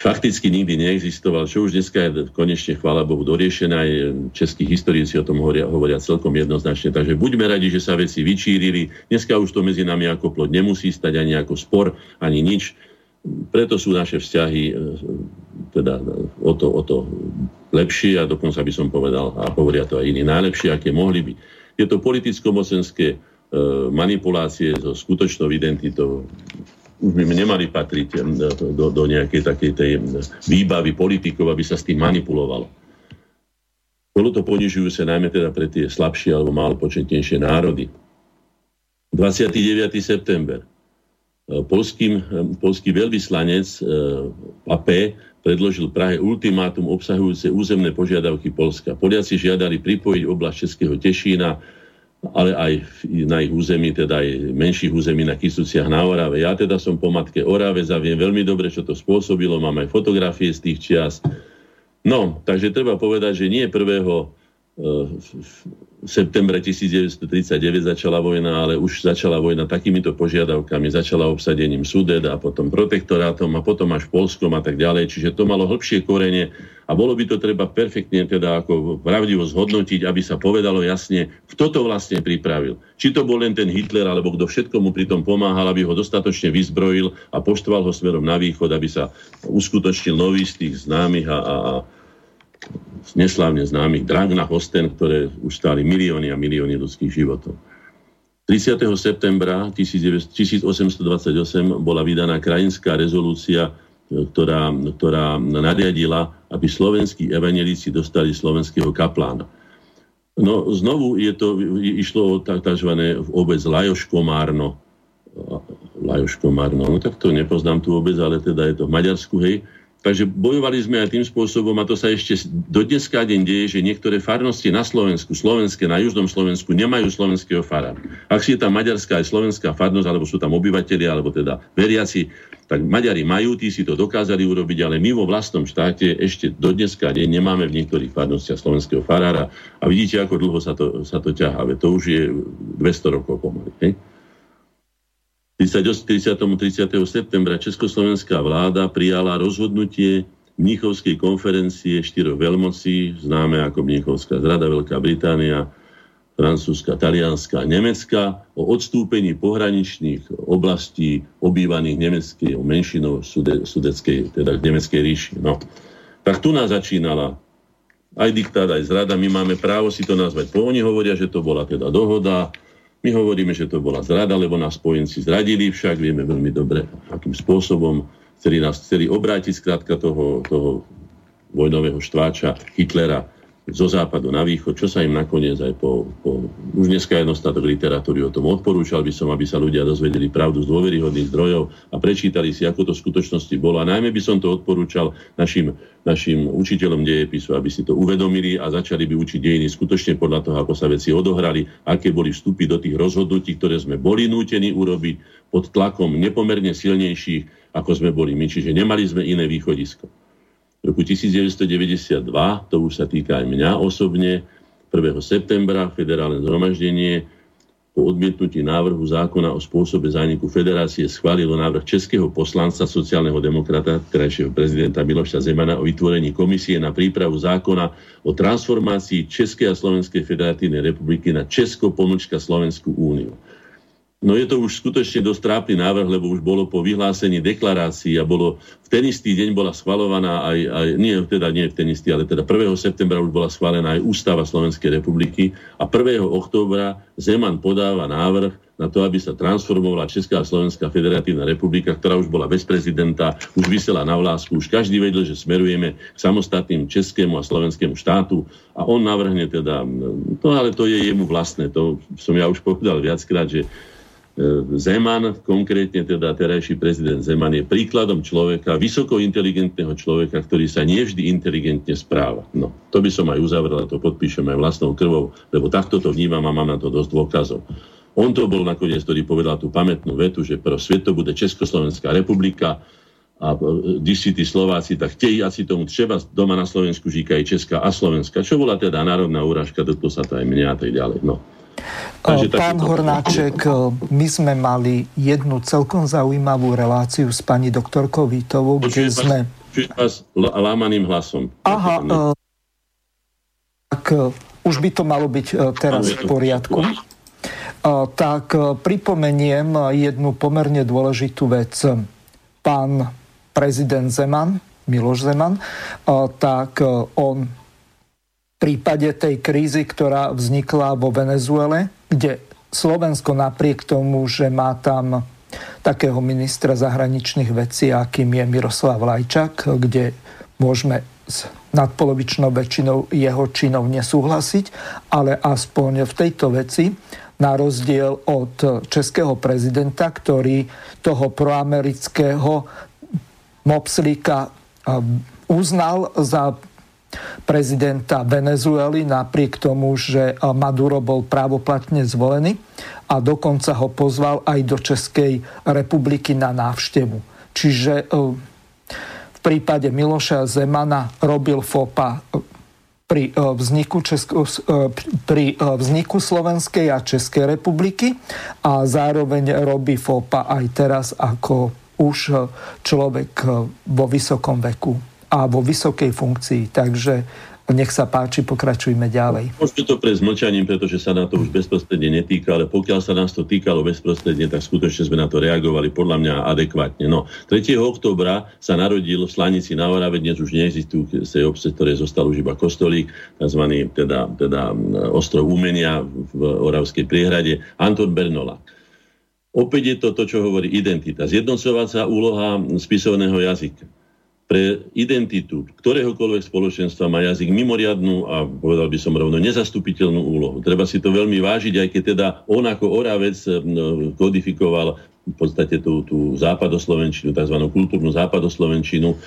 fakticky nikdy neexistoval, čo už dneska je konečne, chvála Bohu, doriešené. Aj českí historici o tom hovoria, hovoria celkom jednoznačne. Takže buďme radi, že sa veci vyčírili. Dneska už to medzi nami ako plod nemusí stať ani ako spor, ani nič. Preto sú naše vzťahy e, teda o to, o to lepšie a dokonca by som povedal, a hovoria to aj iní, najlepšie, aké mohli byť. Je to politicko-mocenské e, manipulácie so skutočnou identitou už by nemali patriť do, do nejakej takej tej výbavy politikov, aby sa s tým manipulovalo. Bolo to ponižujúce najmä teda pre tie slabšie alebo málo početnejšie národy. 29. september. Eh, polským, polský veľvyslanec AP predložil Prahe ultimátum obsahujúce územné požiadavky Polska. Poliaci žiadali pripojiť oblasť Českého Tešína ale aj na ich území, teda aj menších území na Kisuciach na Orave. Ja teda som po matke Orave, zaviem veľmi dobre, čo to spôsobilo, mám aj fotografie z tých čias. No, takže treba povedať, že nie prvého v septembre 1939 začala vojna, ale už začala vojna takýmito požiadavkami. Začala obsadením Sudet a potom protektorátom a potom až Polskom a tak ďalej. Čiže to malo hĺbšie korene a bolo by to treba perfektne teda ako pravdivo zhodnotiť, aby sa povedalo jasne, kto to vlastne pripravil. Či to bol len ten Hitler, alebo kto všetko mu pri tom pomáhal, aby ho dostatočne vyzbrojil a poštval ho smerom na východ, aby sa uskutočnil nový z tých známych a, a, a neslávne známych drag na Hosten, ktoré už stáli milióny a milióny ľudských životov. 30. septembra 1828 bola vydaná krajinská rezolúcia, ktorá, ktorá nariadila, aby slovenskí evangelíci dostali slovenského kaplána. No znovu je to, išlo o tzv. obec Lajoškomárno. Lajoškomárno, no tak to nepoznám tú obec, ale teda je to v Maďarsku, hej Takže bojovali sme aj tým spôsobom, a to sa ešte do dneska deň deje, že niektoré farnosti na Slovensku, slovenské, na južnom Slovensku nemajú slovenského farára. Ak si je tam maďarská aj slovenská farnosť, alebo sú tam obyvateľi, alebo teda veriaci, tak Maďari majú, tí si to dokázali urobiť, ale my vo vlastnom štáte ešte do dneska deň nemáme v niektorých farnostiach slovenského farára. A vidíte, ako dlho sa to, sa to ťahá. To už je 200 rokov pomaly. Hej? 30. 30. septembra československá vláda prijala rozhodnutie Mníchovskej konferencie štyroch veľmocí, známe ako Mníchovská zrada, Veľká Británia, Francúzska, Talianska a Nemecka o odstúpení pohraničných oblastí obývaných nemeckej menšinou sude, sudeckej, teda nemeckej ríši. No. Tak tu nás začínala aj diktát, aj zrada. My máme právo si to nazvať. Po oni hovoria, že to bola teda dohoda, my hovoríme, že to bola zrada, lebo nás spojenci zradili, však vieme veľmi dobre, akým spôsobom chceli nás chceli obrátiť skrátka toho, toho vojnového štváča Hitlera zo západu na východ, čo sa im nakoniec aj po, po už dneska je dostatok literatúry o tom. Odporúčal by som, aby sa ľudia dozvedeli pravdu z dôveryhodných zdrojov a prečítali si, ako to v skutočnosti bolo. A najmä by som to odporúčal našim, našim učiteľom dejepisu, aby si to uvedomili a začali by učiť dejiny skutočne podľa toho, ako sa veci odohrali, aké boli vstupy do tých rozhodnutí, ktoré sme boli nútení urobiť pod tlakom nepomerne silnejších, ako sme boli my. Čiže nemali sme iné východisko. V roku 1992, to už sa týka aj mňa osobne, 1. septembra federálne zhromaždenie po odmietnutí návrhu zákona o spôsobe zániku federácie schválilo návrh českého poslanca sociálneho demokrata, krajšieho prezidenta Miloša Zemana o vytvorení komisie na prípravu zákona o transformácii Českej a Slovenskej federatívnej republiky na Česko-Slovenskú úniu. No je to už skutočne dosť trápny návrh, lebo už bolo po vyhlásení deklarácií a bolo v ten istý deň bola schvalovaná aj, aj nie, teda nie v ten istý, ale teda 1. septembra už bola schválená aj Ústava Slovenskej republiky a 1. októbra Zeman podáva návrh na to, aby sa transformovala Česká a Slovenská federatívna republika, ktorá už bola bez prezidenta, už vysela na vlásku, už každý vedel, že smerujeme k samostatným českému a slovenskému štátu a on navrhne teda, to ale to je jemu vlastné, to som ja už povedal viackrát, že Zeman, konkrétne teda terajší prezident Zeman, je príkladom človeka, vysoko inteligentného človeka, ktorý sa nevždy inteligentne správa. No, to by som aj uzavrel a to podpíšem aj vlastnou krvou, lebo takto to vnímam a mám na to dosť dôkazov. On to bol nakoniec, ktorý povedal tú pamätnú vetu, že pro svet to bude Československá republika a e, když tí Slováci tak chtějí, asi tomu třeba doma na Slovensku žíka aj Česká a Slovenská, čo bola teda národná úražka, dotklo sa to aj mňa a tak ďalej. No. Takže Pán takýto... Hornáček, my sme mali jednu celkom zaujímavú reláciu s pani doktorkou Vítovou, kde vás, sme... vás lámaným hlasom. Aha, uh, tak už by to malo byť uh, teraz v poriadku. Uh, tak pripomeniem jednu pomerne dôležitú vec. Pán prezident Zeman, Miloš Zeman, tak on prípade tej krízy, ktorá vznikla vo Venezuele, kde Slovensko napriek tomu, že má tam takého ministra zahraničných vecí, akým je Miroslav Lajčak, kde môžeme s nadpolovičnou väčšinou jeho činov nesúhlasiť, ale aspoň v tejto veci, na rozdiel od českého prezidenta, ktorý toho proamerického mopslíka uznal za prezidenta Venezuely napriek tomu, že Maduro bol právoplatne zvolený a dokonca ho pozval aj do Českej republiky na návštevu. Čiže e, v prípade Miloša Zemana robil FOPA e, pri vzniku, Česko, pri vzniku Slovenskej a Českej republiky a zároveň robí FOPA aj teraz ako už človek vo vysokom veku a vo vysokej funkcii. Takže nech sa páči, pokračujme ďalej. Môžete to prejsť mlčaním, pretože sa na to už bezprostredne netýka, ale pokiaľ sa nás to týkalo bezprostredne, tak skutočne sme na to reagovali podľa mňa adekvátne. No, 3. oktobra sa narodil v Slanici na Orave, dnes už neexistujú z tej obce, ktoré zostal už iba kostolík, tzv. teda, teda ostrov umenia v Oravskej priehrade, Anton Bernola. Opäť je to to, čo hovorí identita. Zjednocovať sa úloha spisovného jazyka pre identitu ktoréhokoľvek spoločenstva má jazyk mimoriadnú a povedal by som rovno nezastupiteľnú úlohu. Treba si to veľmi vážiť, aj keď teda on ako Oravec no, kodifikoval v podstate tú, tú západoslovenčinu, tzv. kultúrnu západoslovenčinu, e,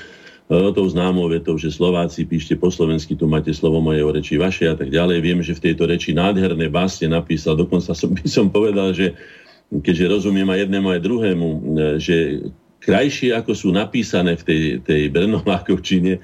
tou známou vetou, že Slováci píšte po slovensky, tu máte slovo moje o reči vaše a tak ďalej. Viem, že v tejto reči nádherné básne napísal, dokonca som, by som povedal, že keďže rozumiem aj jednému, aj druhému, e, že krajšie, ako sú napísané v tej, tej Brnolákovčine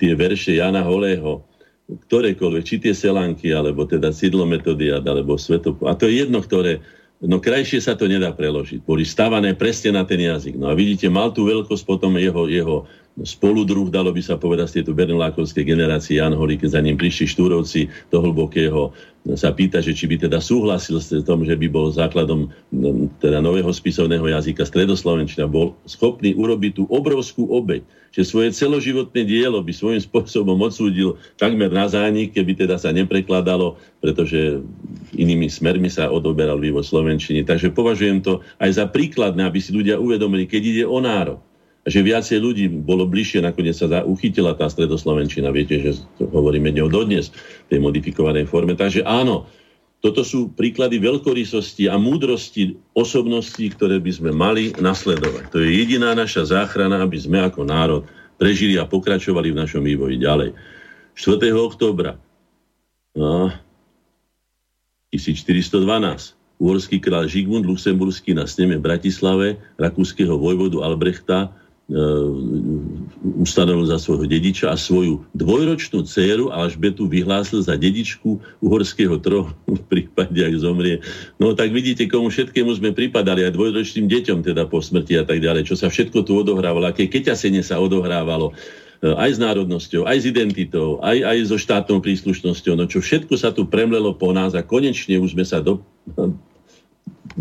tie verše Jana Holého, ktorékoľvek, či tie Selanky, alebo teda Sidlometodiad, alebo Svetop... A to je jedno, ktoré... No krajšie sa to nedá preložiť. Boli stavané presne na ten jazyk. No a vidíte, mal tú veľkosť potom jeho, jeho spoludruh, dalo by sa povedať, z tejto bernolákovskej generácie Jan keď za ním prišli štúrovci do hlbokého, sa pýta, že či by teda súhlasil s tom, že by bol základom teda nového spisovného jazyka stredoslovenčina, bol schopný urobiť tú obrovskú obeď, že svoje celoživotné dielo by svojím spôsobom odsúdil takmer na zánik, keby teda sa neprekladalo, pretože inými smermi sa odoberal vývoj slovenčiny. Takže považujem to aj za príkladné, aby si ľudia uvedomili, keď ide o národ že viacej ľudí bolo bližšie, nakoniec sa uchytila tá stredoslovenčina, viete, že hovoríme ňou dodnes v tej modifikovanej forme. Takže áno, Toto sú príklady veľkorysosti a múdrosti osobností, ktoré by sme mali nasledovať. To je jediná naša záchrana, aby sme ako národ prežili a pokračovali v našom vývoji ďalej. 4. októbra no, 1412 uhorský kráľ Žigmund Luxemburský na sneme v Bratislave rakúskeho vojvodu Albrechta ustanovil za svojho dediča a svoju dvojročnú dceru Alžbetu vyhlásil za dedičku uhorského trónu v prípade, ak zomrie. No tak vidíte, komu všetkému sme pripadali, aj dvojročným deťom teda po smrti a tak ďalej, čo sa všetko tu odohrávalo, aké keťasenie sa odohrávalo e, aj s národnosťou, aj s identitou, aj, aj so štátnou príslušnosťou, no čo všetko sa tu premlelo po nás a konečne už sme sa do,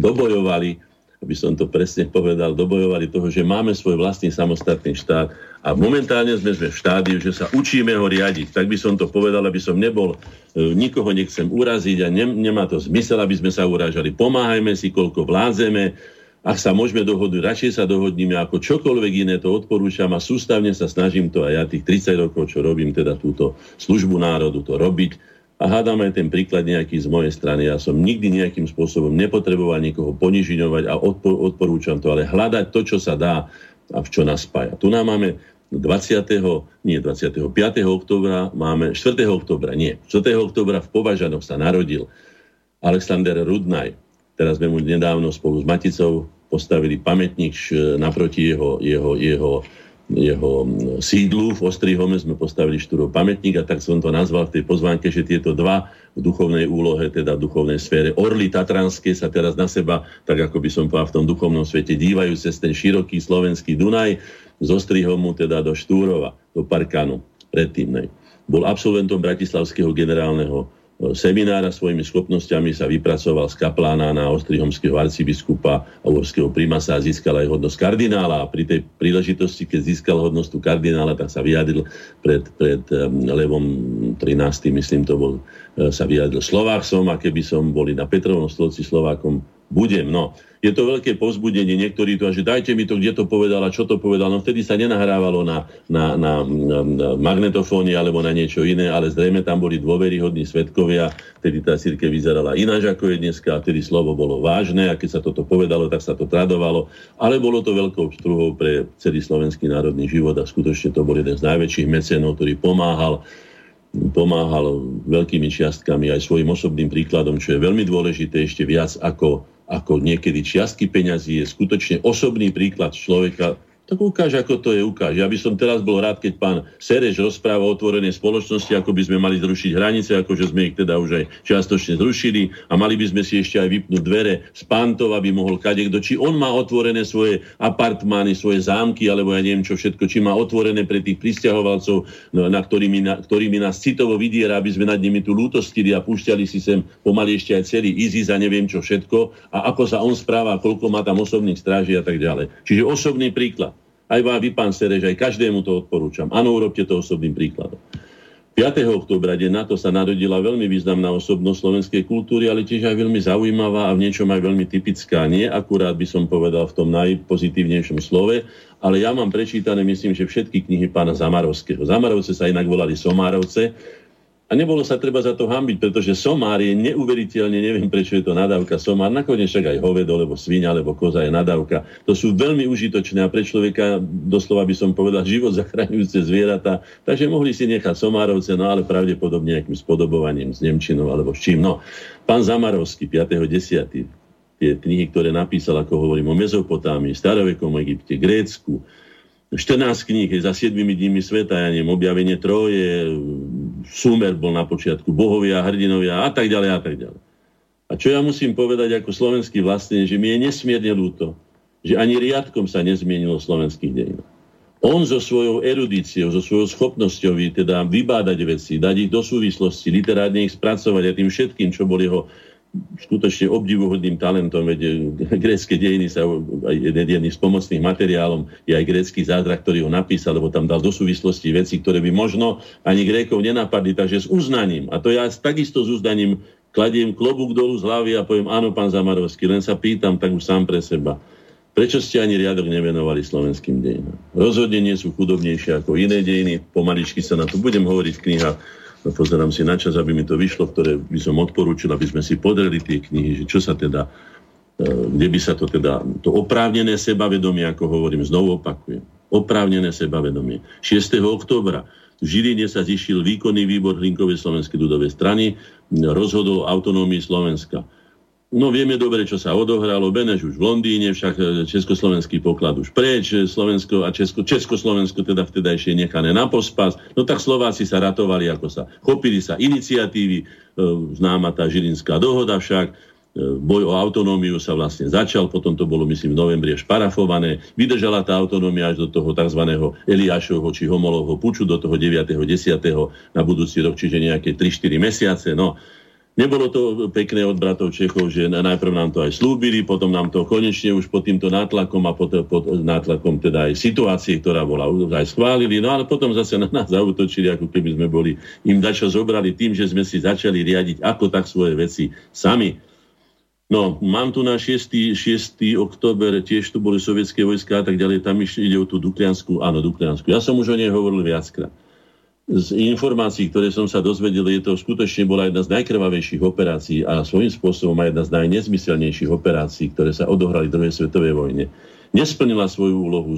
dobojovali aby som to presne povedal, dobojovali toho, že máme svoj vlastný samostatný štát a momentálne sme, sme v štádiu, že sa učíme ho riadiť. Tak by som to povedal, aby som nebol, e, nikoho nechcem uraziť a ne, nemá to zmysel, aby sme sa urážali. Pomáhajme si, koľko vládzeme, ak sa môžeme dohodnúť, radšej sa dohodníme ako čokoľvek iné, to odporúčam a sústavne sa snažím to aj ja tých 30 rokov, čo robím teda túto službu národu, to robiť a hádam aj ten príklad nejaký z mojej strany. Ja som nikdy nejakým spôsobom nepotreboval nikoho ponižiňovať a odpor, odporúčam to, ale hľadať to, čo sa dá a v čo nás spája. Tu nám máme 20. nie 25. oktobra, máme 4. oktobra, nie. 4. oktobra v Považanoch sa narodil Alexander Rudnaj. Teraz sme mu nedávno spolu s Maticou postavili pamätník naproti jeho, jeho, jeho jeho sídlu v Ostrihome sme postavili štúrov pamätník a tak som to nazval v tej pozvánke, že tieto dva v duchovnej úlohe, teda v duchovnej sfére, orly tatranské sa teraz na seba, tak ako by som povedal v tom duchovnom svete, dívajú cez ten široký slovenský Dunaj z Ostrihomu teda do Štúrova, do Parkanu, predtým. Nej. Bol absolventom Bratislavského generálneho seminára svojimi schopnosťami sa vypracoval z kaplána na ostrihomského arcibiskupa a uhorského primasa a získal aj hodnosť kardinála. A pri tej príležitosti, keď získal hodnosť kardinála, tak sa vyjadril pred, pred Levom 13. myslím to bol, e, sa vyjadril Slovák som a keby som boli na Petrovom stolci Slovákom, budem. No, je to veľké povzbudenie. Niektorí to, že dajte mi to, kde to povedal a čo to povedal. No vtedy sa nenahrávalo na, na, na, na, na magnetofóny alebo na niečo iné, ale zrejme tam boli dôveryhodní svetkovia. Vtedy tá církev vyzerala ináč ako je dneska a vtedy slovo bolo vážne a keď sa toto povedalo, tak sa to tradovalo. Ale bolo to veľkou struhou pre celý slovenský národný život a skutočne to bol jeden z najväčších mecenov, ktorý pomáhal pomáhal veľkými čiastkami aj svojim osobným príkladom, čo je veľmi dôležité ešte viac ako ako niekedy čiastky peňazí, je skutočne osobný príklad človeka, tak ukáž, ako to je, ukáž. Ja by som teraz bol rád, keď pán Sereš rozpráva o otvorenej spoločnosti, ako by sme mali zrušiť hranice, ako že sme ich teda už aj čiastočne zrušili a mali by sme si ešte aj vypnúť dvere z pantov, aby mohol kadekto. Či on má otvorené svoje apartmány, svoje zámky, alebo ja neviem čo všetko, či má otvorené pre tých pristahovalcov, no, na ktorými, na, ktorými nás citovo vydiera, aby sme nad nimi tu lútostili a púšťali si sem pomaly ešte aj celý ISIS a neviem čo všetko a ako sa on správa, koľko má tam osobných stráží a tak ďalej. Čiže osobný príklad. Aj vám, vy, pán Sereš, aj každému to odporúčam. Áno, urobte to osobným príkladom. 5. oktobra, deň na to sa narodila veľmi významná osobnosť slovenskej kultúry, ale tiež aj veľmi zaujímavá a v niečom aj veľmi typická. Nie akurát by som povedal v tom najpozitívnejšom slove, ale ja mám prečítané, myslím, že všetky knihy pána Zamarovského. Zamarovce sa inak volali Somárovce, a nebolo sa treba za to hambiť, pretože somár je neuveriteľne, neviem prečo je to nadávka somár, nakoniec však aj hovedo, alebo svinia, alebo koza je nadávka. To sú veľmi užitočné a pre človeka, doslova by som povedal, život zachraňujúce zvieratá. Takže mohli si nechať somárovce, no ale pravdepodobne nejakým spodobovaním s Nemčinou alebo s čím. No, pán Zamarovský, 5.10. Tie knihy, ktoré napísal, ako hovorím o Mezopotámii, starovekom Egypte, Grécku, 14 kníh za 7 dními sveta, ja neviem, objavenie troje, súmer bol na počiatku, bohovia, hrdinovia a tak ďalej a tak ďalej. A čo ja musím povedať ako slovenský vlastne, že mi je nesmierne ľúto, že ani riadkom sa nezmienilo slovenských dejín. On so svojou erudíciou, so svojou schopnosťou teda vybádať veci, dať ich do súvislosti, literárne ich spracovať a tým všetkým, čo bol jeho skutočne obdivuhodným talentom, veď eh, grécké dejiny sa, aj jeden z pomocných materiálom je aj grécky zázrak, ktorý ho napísal, lebo tam dal do súvislosti veci, ktoré by možno ani Grékov nenapadli, takže s uznaním, a to ja takisto s uznaním kladiem klobúk dolu z hlavy a poviem, áno, pán Zamarovský, len sa pýtam tak už sám pre seba. Prečo ste ani riadok nevenovali slovenským dejinám? Rozhodne nie sú chudobnejšie ako iné dejiny, pomaličky sa na to budem hovoriť v knihách pozerám si na čas, aby mi to vyšlo, ktoré by som odporúčil, aby sme si podreli tie knihy, že čo sa teda, e, kde by sa to teda, to oprávnené sebavedomie, ako hovorím, znovu opakujem, oprávnené sebavedomie. 6. októbra v Žiline sa zišiel výkonný výbor Hlinkovej slovenskej ľudovej strany, rozhodol o autonómii Slovenska. No vieme dobre, čo sa odohralo. Beneš už v Londýne, však e, československý poklad už preč, e, Slovensko a Česko, Československo teda vtedajšie nechané na pospas. No tak Slováci sa ratovali, ako sa chopili sa iniciatívy, e, známa tá Žilinská dohoda však, boj o autonómiu sa vlastne začal, potom to bolo, myslím, v novembri až parafované. Vydržala tá autonómia až do toho tzv. Eliášovho či Homolovho puču, do toho 9. 10. na budúci rok, čiže nejaké 3-4 mesiace. No, Nebolo to pekné od bratov Čechov, že najprv nám to aj slúbili, potom nám to konečne už pod týmto nátlakom a pod, pod nátlakom teda aj situácie, ktorá bola aj schválili, no ale potom zase na nás zautočili, ako keby sme boli im dačo zobrali tým, že sme si začali riadiť ako tak svoje veci sami. No, mám tu na 6. 6. október, tiež tu boli sovietské vojska a tak ďalej, tam ide o tú Dukliansku, áno, Dukliansku. Ja som už o nej hovoril viackrát z informácií, ktoré som sa dozvedel, je to skutočne bola jedna z najkrvavejších operácií a svojím spôsobom aj jedna z najnezmyselnejších operácií, ktoré sa odohrali v druhej svetovej vojne. Nesplnila svoju úlohu,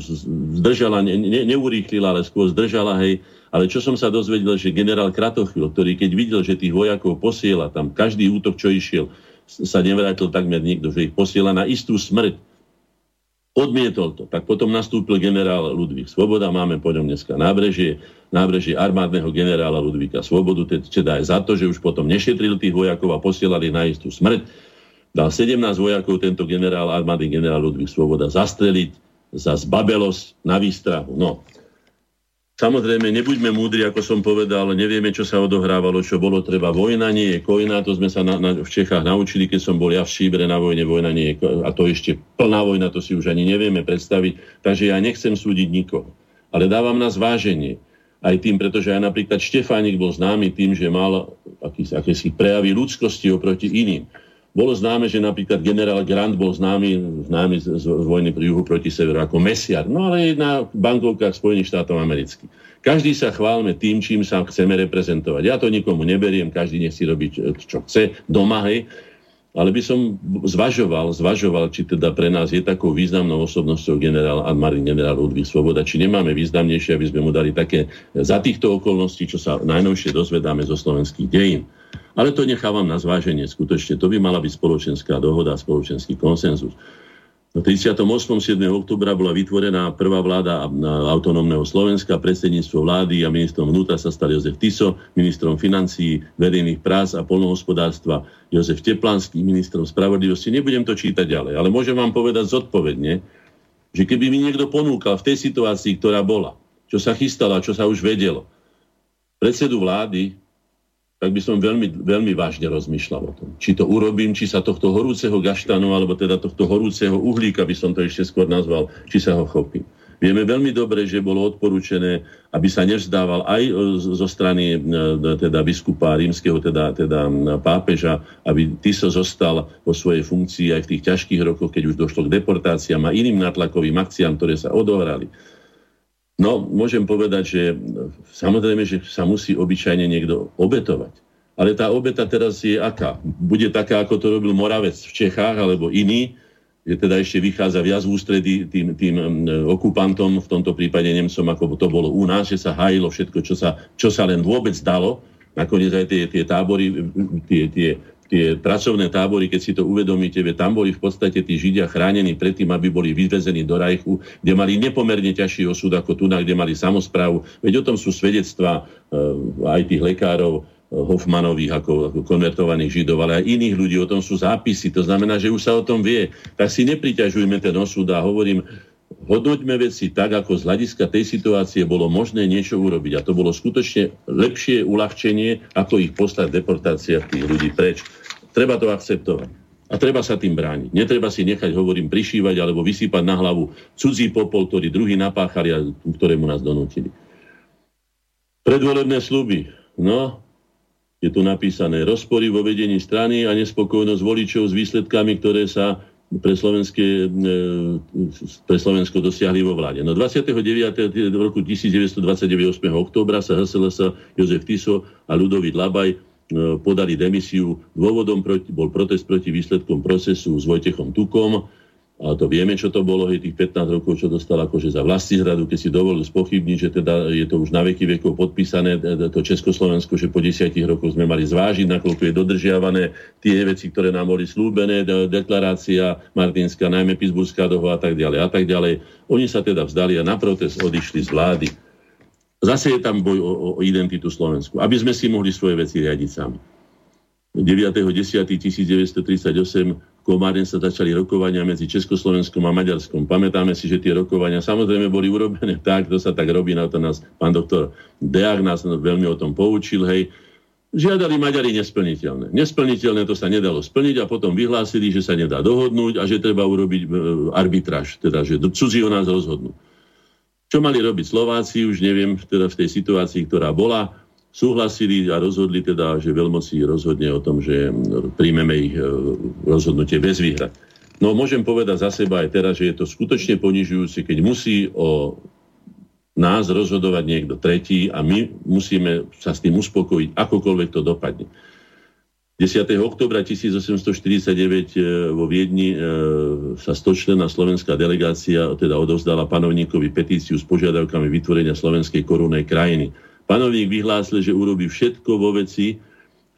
zdržala, ne, ne, neurýchlila, ale skôr zdržala, hej. Ale čo som sa dozvedel, že generál Kratochvil, ktorý keď videl, že tých vojakov posiela tam, každý útok, čo išiel, sa nevrátil takmer nikto, že ich posiela na istú smrť, odmietol to. Tak potom nastúpil generál Ludvík Svoboda, máme po ňom dneska nábrežie, nábrežie armádneho generála Ludvíka Svobodu, teda aj za to, že už potom nešetril tých vojakov a posielali na istú smrť. Dal 17 vojakov tento generál, armádny generál Ludvík Svoboda zastreliť za zbabelosť na výstrahu. No, Samozrejme, nebuďme múdri, ako som povedal, nevieme, čo sa odohrávalo, čo bolo treba. Vojna nie je kojná, to sme sa na, na, v Čechách naučili, keď som bol ja v Šíbre na vojne, vojna nie je, a to ešte plná vojna, to si už ani nevieme predstaviť. Takže ja nechcem súdiť nikoho. Ale dávam na zváženie aj tým, pretože aj napríklad Štefánik bol známy tým, že mal akési prejavy ľudskosti oproti iným. Bolo známe, že napríklad generál Grant bol známy, známy z, z, vojny pri juhu proti severu ako mesiar, no ale na bankovkách Spojených štátov amerických. Každý sa chválme tým, čím sa chceme reprezentovať. Ja to nikomu neberiem, každý nech si robí, čo chce doma, hej. Ale by som zvažoval, zvažoval, či teda pre nás je takou významnou osobnosťou generál Admarin, generál Ludvík Svoboda, či nemáme významnejšie, aby sme mu dali také za týchto okolností, čo sa najnovšie dozvedáme zo slovenských dejín. Ale to nechávam na zváženie. Skutočne to by mala byť spoločenská dohoda, spoločenský konsenzus. No 38. 7. oktobra bola vytvorená prvá vláda autonómneho Slovenska, predsedníctvo vlády a ministrom vnútra sa stal Jozef Tiso, ministrom financií, verejných prác a polnohospodárstva Jozef Teplanský, ministrom spravodlivosti. Nebudem to čítať ďalej, ale môžem vám povedať zodpovedne, že keby mi niekto ponúkal v tej situácii, ktorá bola, čo sa chystala, čo sa už vedelo, predsedu vlády, tak by som veľmi, veľmi vážne rozmýšľal o tom. Či to urobím, či sa tohto horúceho gaštanu, alebo teda tohto horúceho uhlíka, by som to ešte skôr nazval, či sa ho chopím. Vieme veľmi dobre, že bolo odporúčené, aby sa nevzdával aj e, zo strany e, teda biskupa rímskeho, teda, teda pápeža, aby Tiso zostal vo svojej funkcii aj v tých ťažkých rokoch, keď už došlo k deportáciám a iným natlakovým akciám, ktoré sa odohrali. No, môžem povedať, že samozrejme, že sa musí obyčajne niekto obetovať. Ale tá obeta teraz je aká? Bude taká, ako to robil Moravec v Čechách, alebo iný, že teda ešte vychádza viac v ústredí tým, tým okupantom, v tomto prípade Nemcom, ako to bolo u nás, že sa hájilo všetko, čo sa, čo sa len vôbec dalo. Nakoniec aj tie, tie tábory, tie, tie tie pracovné tábory, keď si to uvedomíte, tam boli v podstate tí Židia chránení predtým, aby boli vyvezení do Rajchu, kde mali nepomerne ťažší osud ako tu, kde mali samozprávu. Veď o tom sú svedectvá e, aj tých lekárov, e, Hoffmanových ako, ako konvertovaných Židov, ale aj iných ľudí, o tom sú zápisy. To znamená, že už sa o tom vie. Tak si nepriťažujme ten osud a hovorím, hodnoťme veci tak, ako z hľadiska tej situácie bolo možné niečo urobiť. A to bolo skutočne lepšie uľahčenie, ako ich poslať deportácia tých ľudí preč. Treba to akceptovať. A treba sa tým brániť. Netreba si nechať, hovorím, prišívať alebo vysypať na hlavu cudzí popol, ktorý druhý napáchali a ktorému nás donútili. Predvolebné sluby. No, je tu napísané rozpory vo vedení strany a nespokojnosť voličov s výsledkami, ktoré sa pre, slovenské, e, pre Slovensko dosiahli vo vláde. No 29. roku 1929 8. októbra sa HSLS Jozef Tiso a Ludovít Labaj e, podali demisiu. Dôvodom proti, bol protest proti výsledkom procesu s Vojtechom Tukom a to vieme, čo to bolo, hej, tých 15 rokov, čo dostal akože za vlasti zradu, keď si dovolil spochybniť, že teda je to už na veky vekov podpísané, to Československo, že po desiatich rokoch sme mali zvážiť, nakoľko je dodržiavané tie veci, ktoré nám boli slúbené, deklarácia Martinská, najmä Pittsburghská dohoda a tak ďalej a tak ďalej. Oni sa teda vzdali a na protest odišli z vlády. Zase je tam boj o, o identitu Slovensku, aby sme si mohli svoje veci riadiť sami. 9.10.1938 v Komáren sa začali rokovania medzi Československom a Maďarskom. Pamätáme si, že tie rokovania samozrejme boli urobené tak, to sa tak robí, na to nás pán doktor Deák nás veľmi o tom poučil, hej. Žiadali Maďari nesplniteľné. Nesplniteľné to sa nedalo splniť a potom vyhlásili, že sa nedá dohodnúť a že treba urobiť e, arbitráž, teda že cudzí o nás rozhodnú. Čo mali robiť Slováci, už neviem, teda v tej situácii, ktorá bola, súhlasili a rozhodli teda, že veľmoci rozhodne o tom, že príjmeme ich e, rozhodnutie bez výhrad. No môžem povedať za seba aj teraz, že je to skutočne ponižujúce, keď musí o nás rozhodovať niekto tretí a my musíme sa s tým uspokojiť, akokoľvek to dopadne. 10. oktobra 1849 e, vo Viedni e, sa stočlená slovenská delegácia teda odovzdala panovníkovi petíciu s požiadavkami vytvorenia slovenskej korunnej krajiny. Panovník vyhlásil, že urobí všetko vo veci,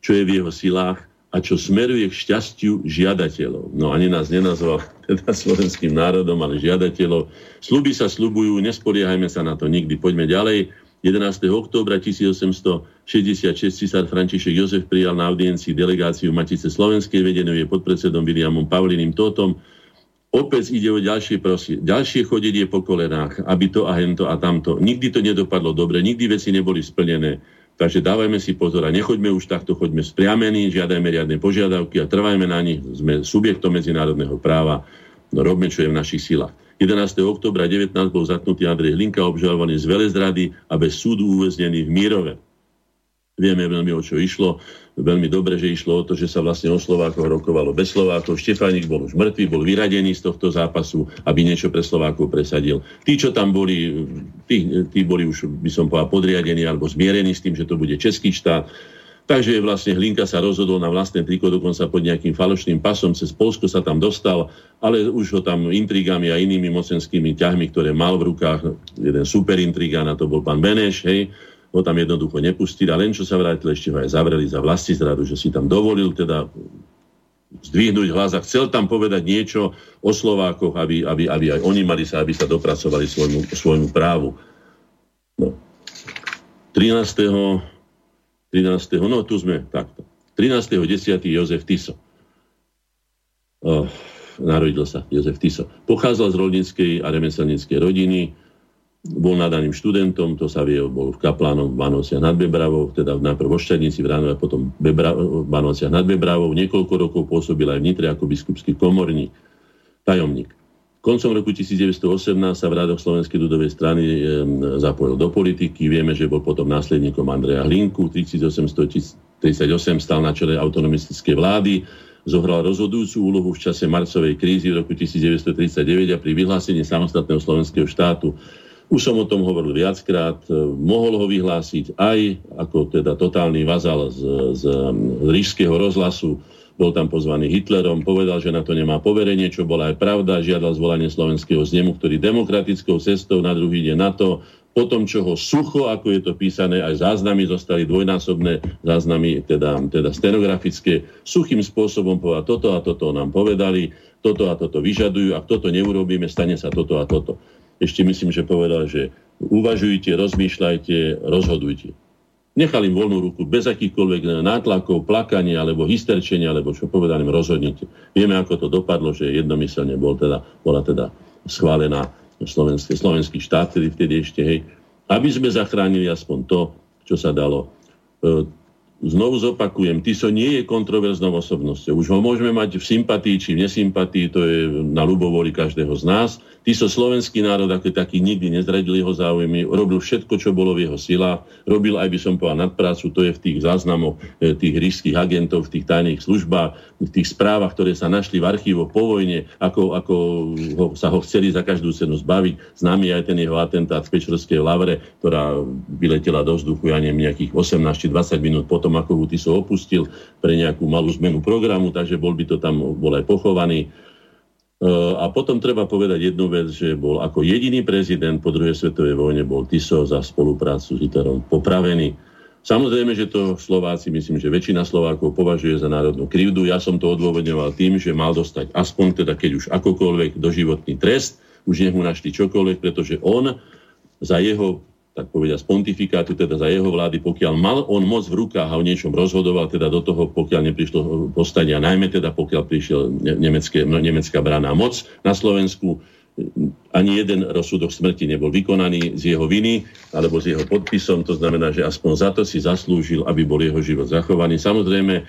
čo je v jeho silách a čo smeruje k šťastiu žiadateľov. No ani nás nenazval teda slovenským národom, ale žiadateľov. Sluby sa slubujú, nespoliehajme sa na to nikdy. Poďme ďalej. 11. októbra 1866 cisár František Jozef prijal na audiencii delegáciu Matice Slovenskej, vedenú je podpredsedom Williamom Pavliným Totom, Opäť ide o ďalšie prosie, ďalšie chodenie po kolenách, aby to a hento a tamto. Nikdy to nedopadlo dobre, nikdy veci neboli splnené. Takže dávajme si pozor a nechoďme už takto, choďme spriamení, žiadajme riadne požiadavky a trvajme na nich. Sme subjektom medzinárodného práva, no robme, čo je v našich silách. 11. oktobra 19 bol zatknutý Andrej Hlinka, obžalovaný z velezrady a bez súdu uväznený v Mírove. Vieme veľmi, o čo išlo veľmi dobre, že išlo o to, že sa vlastne o Slovákoch rokovalo bez Slovákov. Štefánik bol už mŕtvý, bol vyradený z tohto zápasu, aby niečo pre Slovákov presadil. Tí, čo tam boli, tí, tí boli už, by som povedal, podriadení alebo zmierení s tým, že to bude český štát. Takže vlastne Hlinka sa rozhodol na vlastné triko, dokonca pod nejakým falošným pasom, cez Polsko sa tam dostal, ale už ho tam intrigami a inými mocenskými ťahmi, ktoré mal v rukách, jeden super intrigán, a to bol pán Beneš, hej, ho tam jednoducho nepustili a len čo sa vrátil, ešte ho aj zavreli za vlasti zradu, že si tam dovolil teda zdvihnúť hlas a chcel tam povedať niečo o Slovákoch, aby, aby, aby aj oni mali sa, aby sa dopracovali svojmu, svojmu právu. No. 13. 13. No tu sme takto. 13.10. Jozef Tiso. Oh, narodil sa Jozef Tiso. Pochádzal z rolníckej a remeselníckej rodiny bol nadaným študentom, to sa vie, bol v Kaplánom v Banosiach nad Bebravou, teda najprv vo Šťadnici v Ránove, potom Bebra, v Banosiach nad Bebravou. Niekoľko rokov pôsobil aj v Nitre ako biskupský komorník, tajomník. Koncom roku 1918 sa v rádoch Slovenskej ľudovej strany zapojil do politiky. Vieme, že bol potom následníkom Andreja Hlinku. V 1838 stal na čele autonomistickej vlády. Zohral rozhodujúcu úlohu v čase marcovej krízy v roku 1939 a pri vyhlásení samostatného slovenského štátu už som o tom hovoril viackrát. E, mohol ho vyhlásiť aj ako teda totálny vazal z, z, rížského rozhlasu. Bol tam pozvaný Hitlerom, povedal, že na to nemá poverenie, čo bola aj pravda. Žiadal zvolanie slovenského znemu, ktorý demokratickou cestou na druhý deň na to, po tom, čo ho sucho, ako je to písané, aj záznamy zostali dvojnásobné záznamy, teda, teda stenografické, suchým spôsobom povedal, toto a toto nám povedali, toto a toto vyžadujú, ak toto neurobíme, stane sa toto a toto ešte myslím, že povedal, že uvažujte, rozmýšľajte, rozhodujte. Nechal im voľnú ruku bez akýchkoľvek nátlakov, plakania alebo hysterčenia, alebo čo povedal im, rozhodnite. Vieme, ako to dopadlo, že jednomyselne bol teda, bola teda schválená slovenský, slovenský štát, ktorý vtedy ešte, hej, aby sme zachránili aspoň to, čo sa dalo. E, znovu zopakujem, Tiso nie je kontroverznou osobnosťou. Už ho môžeme mať v sympatii či v nesympatii, to je na ľubovoli každého z nás. Tiso slovenský národ ako taký nikdy nezradil jeho záujmy, robil všetko, čo bolo v jeho silách, robil aj by som povedal nadprácu, to je v tých záznamoch e, tých ríšských agentov, v tých tajných službách, v tých správach, ktoré sa našli v archívoch po vojne, ako, ako ho, sa ho chceli za každú cenu zbaviť. Známy aj ten jeho atentát v Pečorskej lavre, ktorá vyletela do vzduchu, ja neviem, nejakých 18 či 20 minút potom, ako ho Tiso opustil pre nejakú malú zmenu programu, takže bol by to tam, bol aj pochovaný. E, a potom treba povedať jednu vec, že bol ako jediný prezident po druhej svetovej vojne bol Tiso za spoluprácu s Hitlerom popravený. Samozrejme, že to Slováci, myslím, že väčšina Slovákov považuje za národnú krivdu. Ja som to odôvodňoval tým, že mal dostať aspoň teda, keď už akokoľvek, doživotný trest, už nech mu našli čokoľvek, pretože on za jeho tak povedať, z pontifikátu, teda za jeho vlády, pokiaľ mal on moc v rukách a o niečom rozhodoval, teda do toho, pokiaľ neprišlo postania, najmä teda pokiaľ prišiel nemecké, no, nemecká braná moc na Slovensku, ani jeden rozsudok smrti nebol vykonaný z jeho viny alebo s jeho podpisom, to znamená, že aspoň za to si zaslúžil, aby bol jeho život zachovaný. Samozrejme,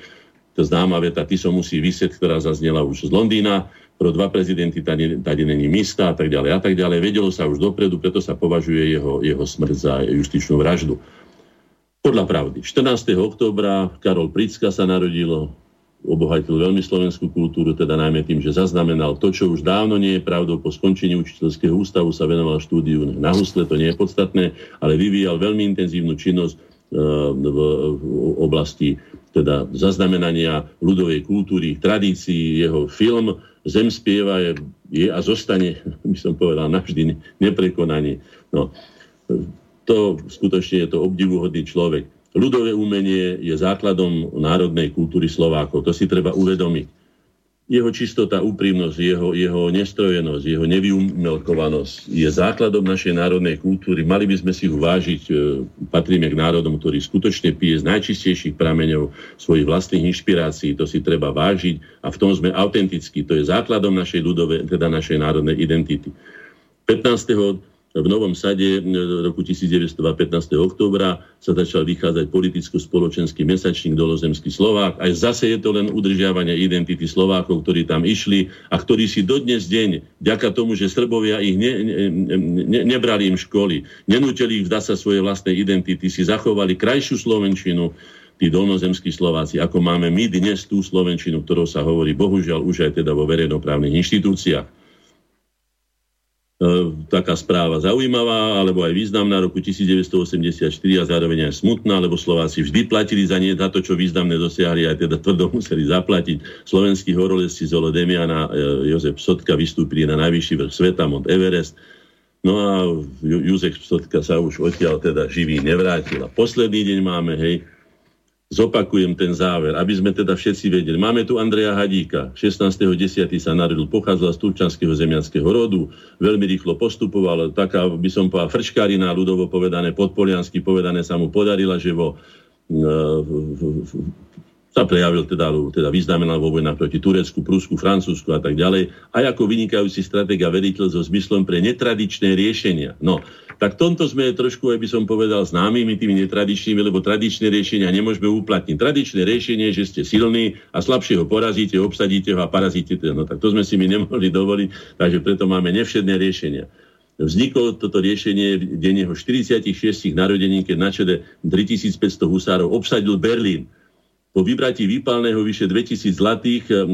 to známa veta, ty som musí vysieť, ktorá zaznela už z Londýna, pro dva prezidenty tady, tady není místa a tak ďalej a tak ďalej. Vedelo sa už dopredu, preto sa považuje jeho, jeho smrť za justičnú vraždu. Podľa pravdy. 14. októbra Karol Pricka sa narodilo, obohatil veľmi slovenskú kultúru, teda najmä tým, že zaznamenal to, čo už dávno nie je pravdou. Po skončení učiteľského ústavu sa venoval štúdiu na husle, to nie je podstatné, ale vyvíjal veľmi intenzívnu činnosť eh, v oblasti teda zaznamenania ľudovej kultúry, tradícií, jeho film Zem spieva je, je a zostane, by som povedal, navždy neprekonaný. No, to skutočne je to obdivuhodný človek. Ľudové umenie je základom národnej kultúry Slovákov. To si treba uvedomiť jeho čistota, úprimnosť, jeho, jeho nestrojenosť, jeho nevyumelkovanosť je základom našej národnej kultúry. Mali by sme si ho vážiť. E, patríme k národom, ktorý skutočne pije z najčistejších prameňov svojich vlastných inšpirácií. To si treba vážiť a v tom sme autentickí. To je základom našej ľudovej, teda našej národnej identity. 15 v Novom Sade roku 1915. októbra sa začal vychádzať politicko-spoločenský mesačník Dolozemský Slovák. Aj zase je to len udržiavanie identity Slovákov, ktorí tam išli a ktorí si dodnes deň, ďaka tomu, že Srbovia ich ne, ne, ne, nebrali im školy, nenútili ich vzdať sa svojej vlastnej identity, si zachovali krajšiu Slovenčinu, tí dolnozemskí Slováci, ako máme my dnes tú Slovenčinu, ktorou sa hovorí bohužiaľ už aj teda vo verejnoprávnych inštitúciách. E, taká správa zaujímavá, alebo aj významná roku 1984 a zároveň aj smutná, lebo Slováci vždy platili za nie za to, čo významné dosiahli, aj teda tvrdo museli zaplatiť. Slovenskí horolezci Zolo Demiana e, Jozef Sotka vystúpili na najvyšší vrch sveta, Mont Everest. No a Jozef Sotka sa už odtiaľ teda živý nevrátil. A posledný deň máme, hej, Zopakujem ten záver, aby sme teda všetci vedeli. Máme tu Andreja Hadíka, 16.10. sa narodil, pochádzal z turčanského zemianského rodu, veľmi rýchlo postupoval, taká by som povedal frčkarina, ľudovo povedané, podpoliansky povedané sa mu podarila, že vo sa prejavil, teda, teda vyznamenal vo vojnách proti Turecku, Prusku, Francúzsku a tak ďalej, aj ako vynikajúci stratég a veriteľ so zmyslom pre netradičné riešenia. No, tak tomto sme trošku, aj by som povedal, známymi tými netradičnými, lebo tradičné riešenia nemôžeme uplatniť. Tradičné riešenie že ste silní a slabšie ho porazíte, obsadíte ho a parazíte. No tak to sme si my nemohli dovoliť, takže preto máme nevšedné riešenia. Vzniklo toto riešenie v deň jeho 46 narodení, keď na čele 3500 husárov obsadil Berlín po vybratí výpalného vyše 2000 zlatých, e,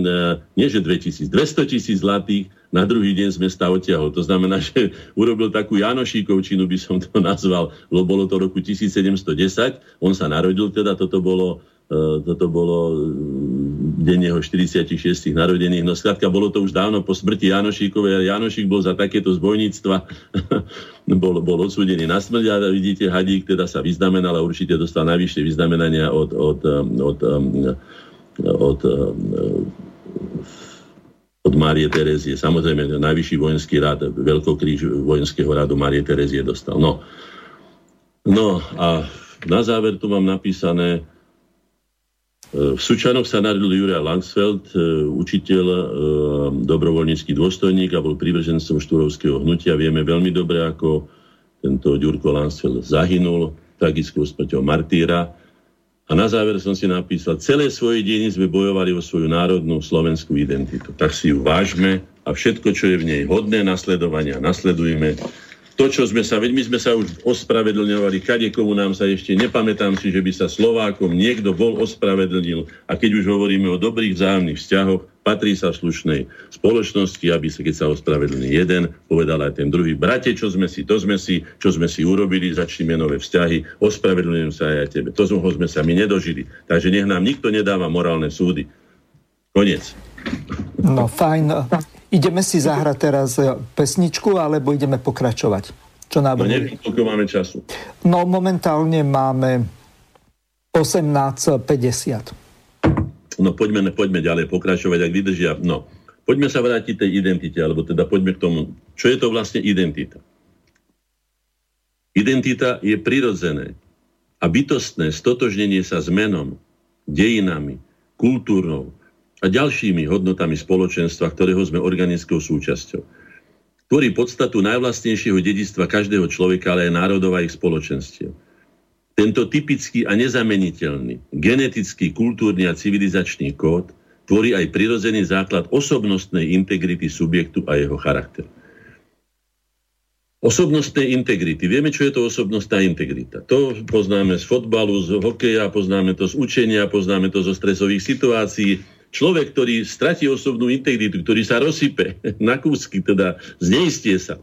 nie že 2000, 200 tisíc zlatých, na druhý deň z mesta odtiahol. To znamená, že urobil takú Janošíkovčinu, by som to nazval, lebo bolo to roku 1710, on sa narodil, teda toto bolo E, toto bolo e, deň jeho 46 narodených. No skrátka, bolo to už dávno po smrti Janošíkovej. Janošík bol za takéto zbojníctva, bol, bol odsúdený na smrť a vidíte, Hadík teda sa vyznamenal a určite dostal najvyššie vyznamenania od, od, od, od, od od Márie Terezie. Samozrejme, najvyšší vojenský rád, veľkokríž vojenského rádu Márie Terezie dostal. No. no a na záver tu mám napísané, v Sučanoch sa narodil Juraj Langsfeld, e, učiteľ, e, dobrovoľnícky dôstojník a bol privržencom štúrovského hnutia. Vieme veľmi dobre, ako tento Ďurko Langsfeld zahynul tragickou smrťou martýra. A na záver som si napísal, celé svoje dejiny sme bojovali o svoju národnú slovenskú identitu. Tak si ju vážme a všetko, čo je v nej hodné nasledovania, nasledujme to, čo sme sa, veď my sme sa už ospravedlňovali, kade komu nám sa ešte, nepamätám si, že by sa Slovákom niekto bol ospravedlnil. A keď už hovoríme o dobrých vzájomných vzťahoch, patrí sa v slušnej spoločnosti, aby sa, keď sa ospravedlní jeden, povedal aj ten druhý, brate, čo sme si, to sme si, čo sme si urobili, začneme nové vzťahy, ospravedlňujem sa aj tebe. To sme sa my nedožili. Takže nech nám nikto nedáva morálne súdy. Konec. No fajn. Ideme si zahrať teraz e, pesničku, alebo ideme pokračovať? Čo nám No neviem, koľko máme času. No momentálne máme 18.50. No poďme, poďme ďalej pokračovať, ak vydržia. No, poďme sa vrátiť tej identite, alebo teda poďme k tomu, čo je to vlastne identita. Identita je prirodzené a bytostné stotožnenie sa s menom, dejinami, kultúrnou, a ďalšími hodnotami spoločenstva, ktorého sme organickou súčasťou. Tvorí podstatu najvlastnejšieho dedistva každého človeka, ale aj národov a ich spoločenstiev. Tento typický a nezameniteľný genetický, kultúrny a civilizačný kód tvorí aj prirodzený základ osobnostnej integrity subjektu a jeho charakteru. Osobnostnej integrity. Vieme, čo je to osobnostná integrita. To poznáme z fotbalu, z hokeja, poznáme to z učenia, poznáme to zo stresových situácií, Človek, ktorý stratí osobnú integritu, ktorý sa rozsype na kúsky, teda zneistie sa,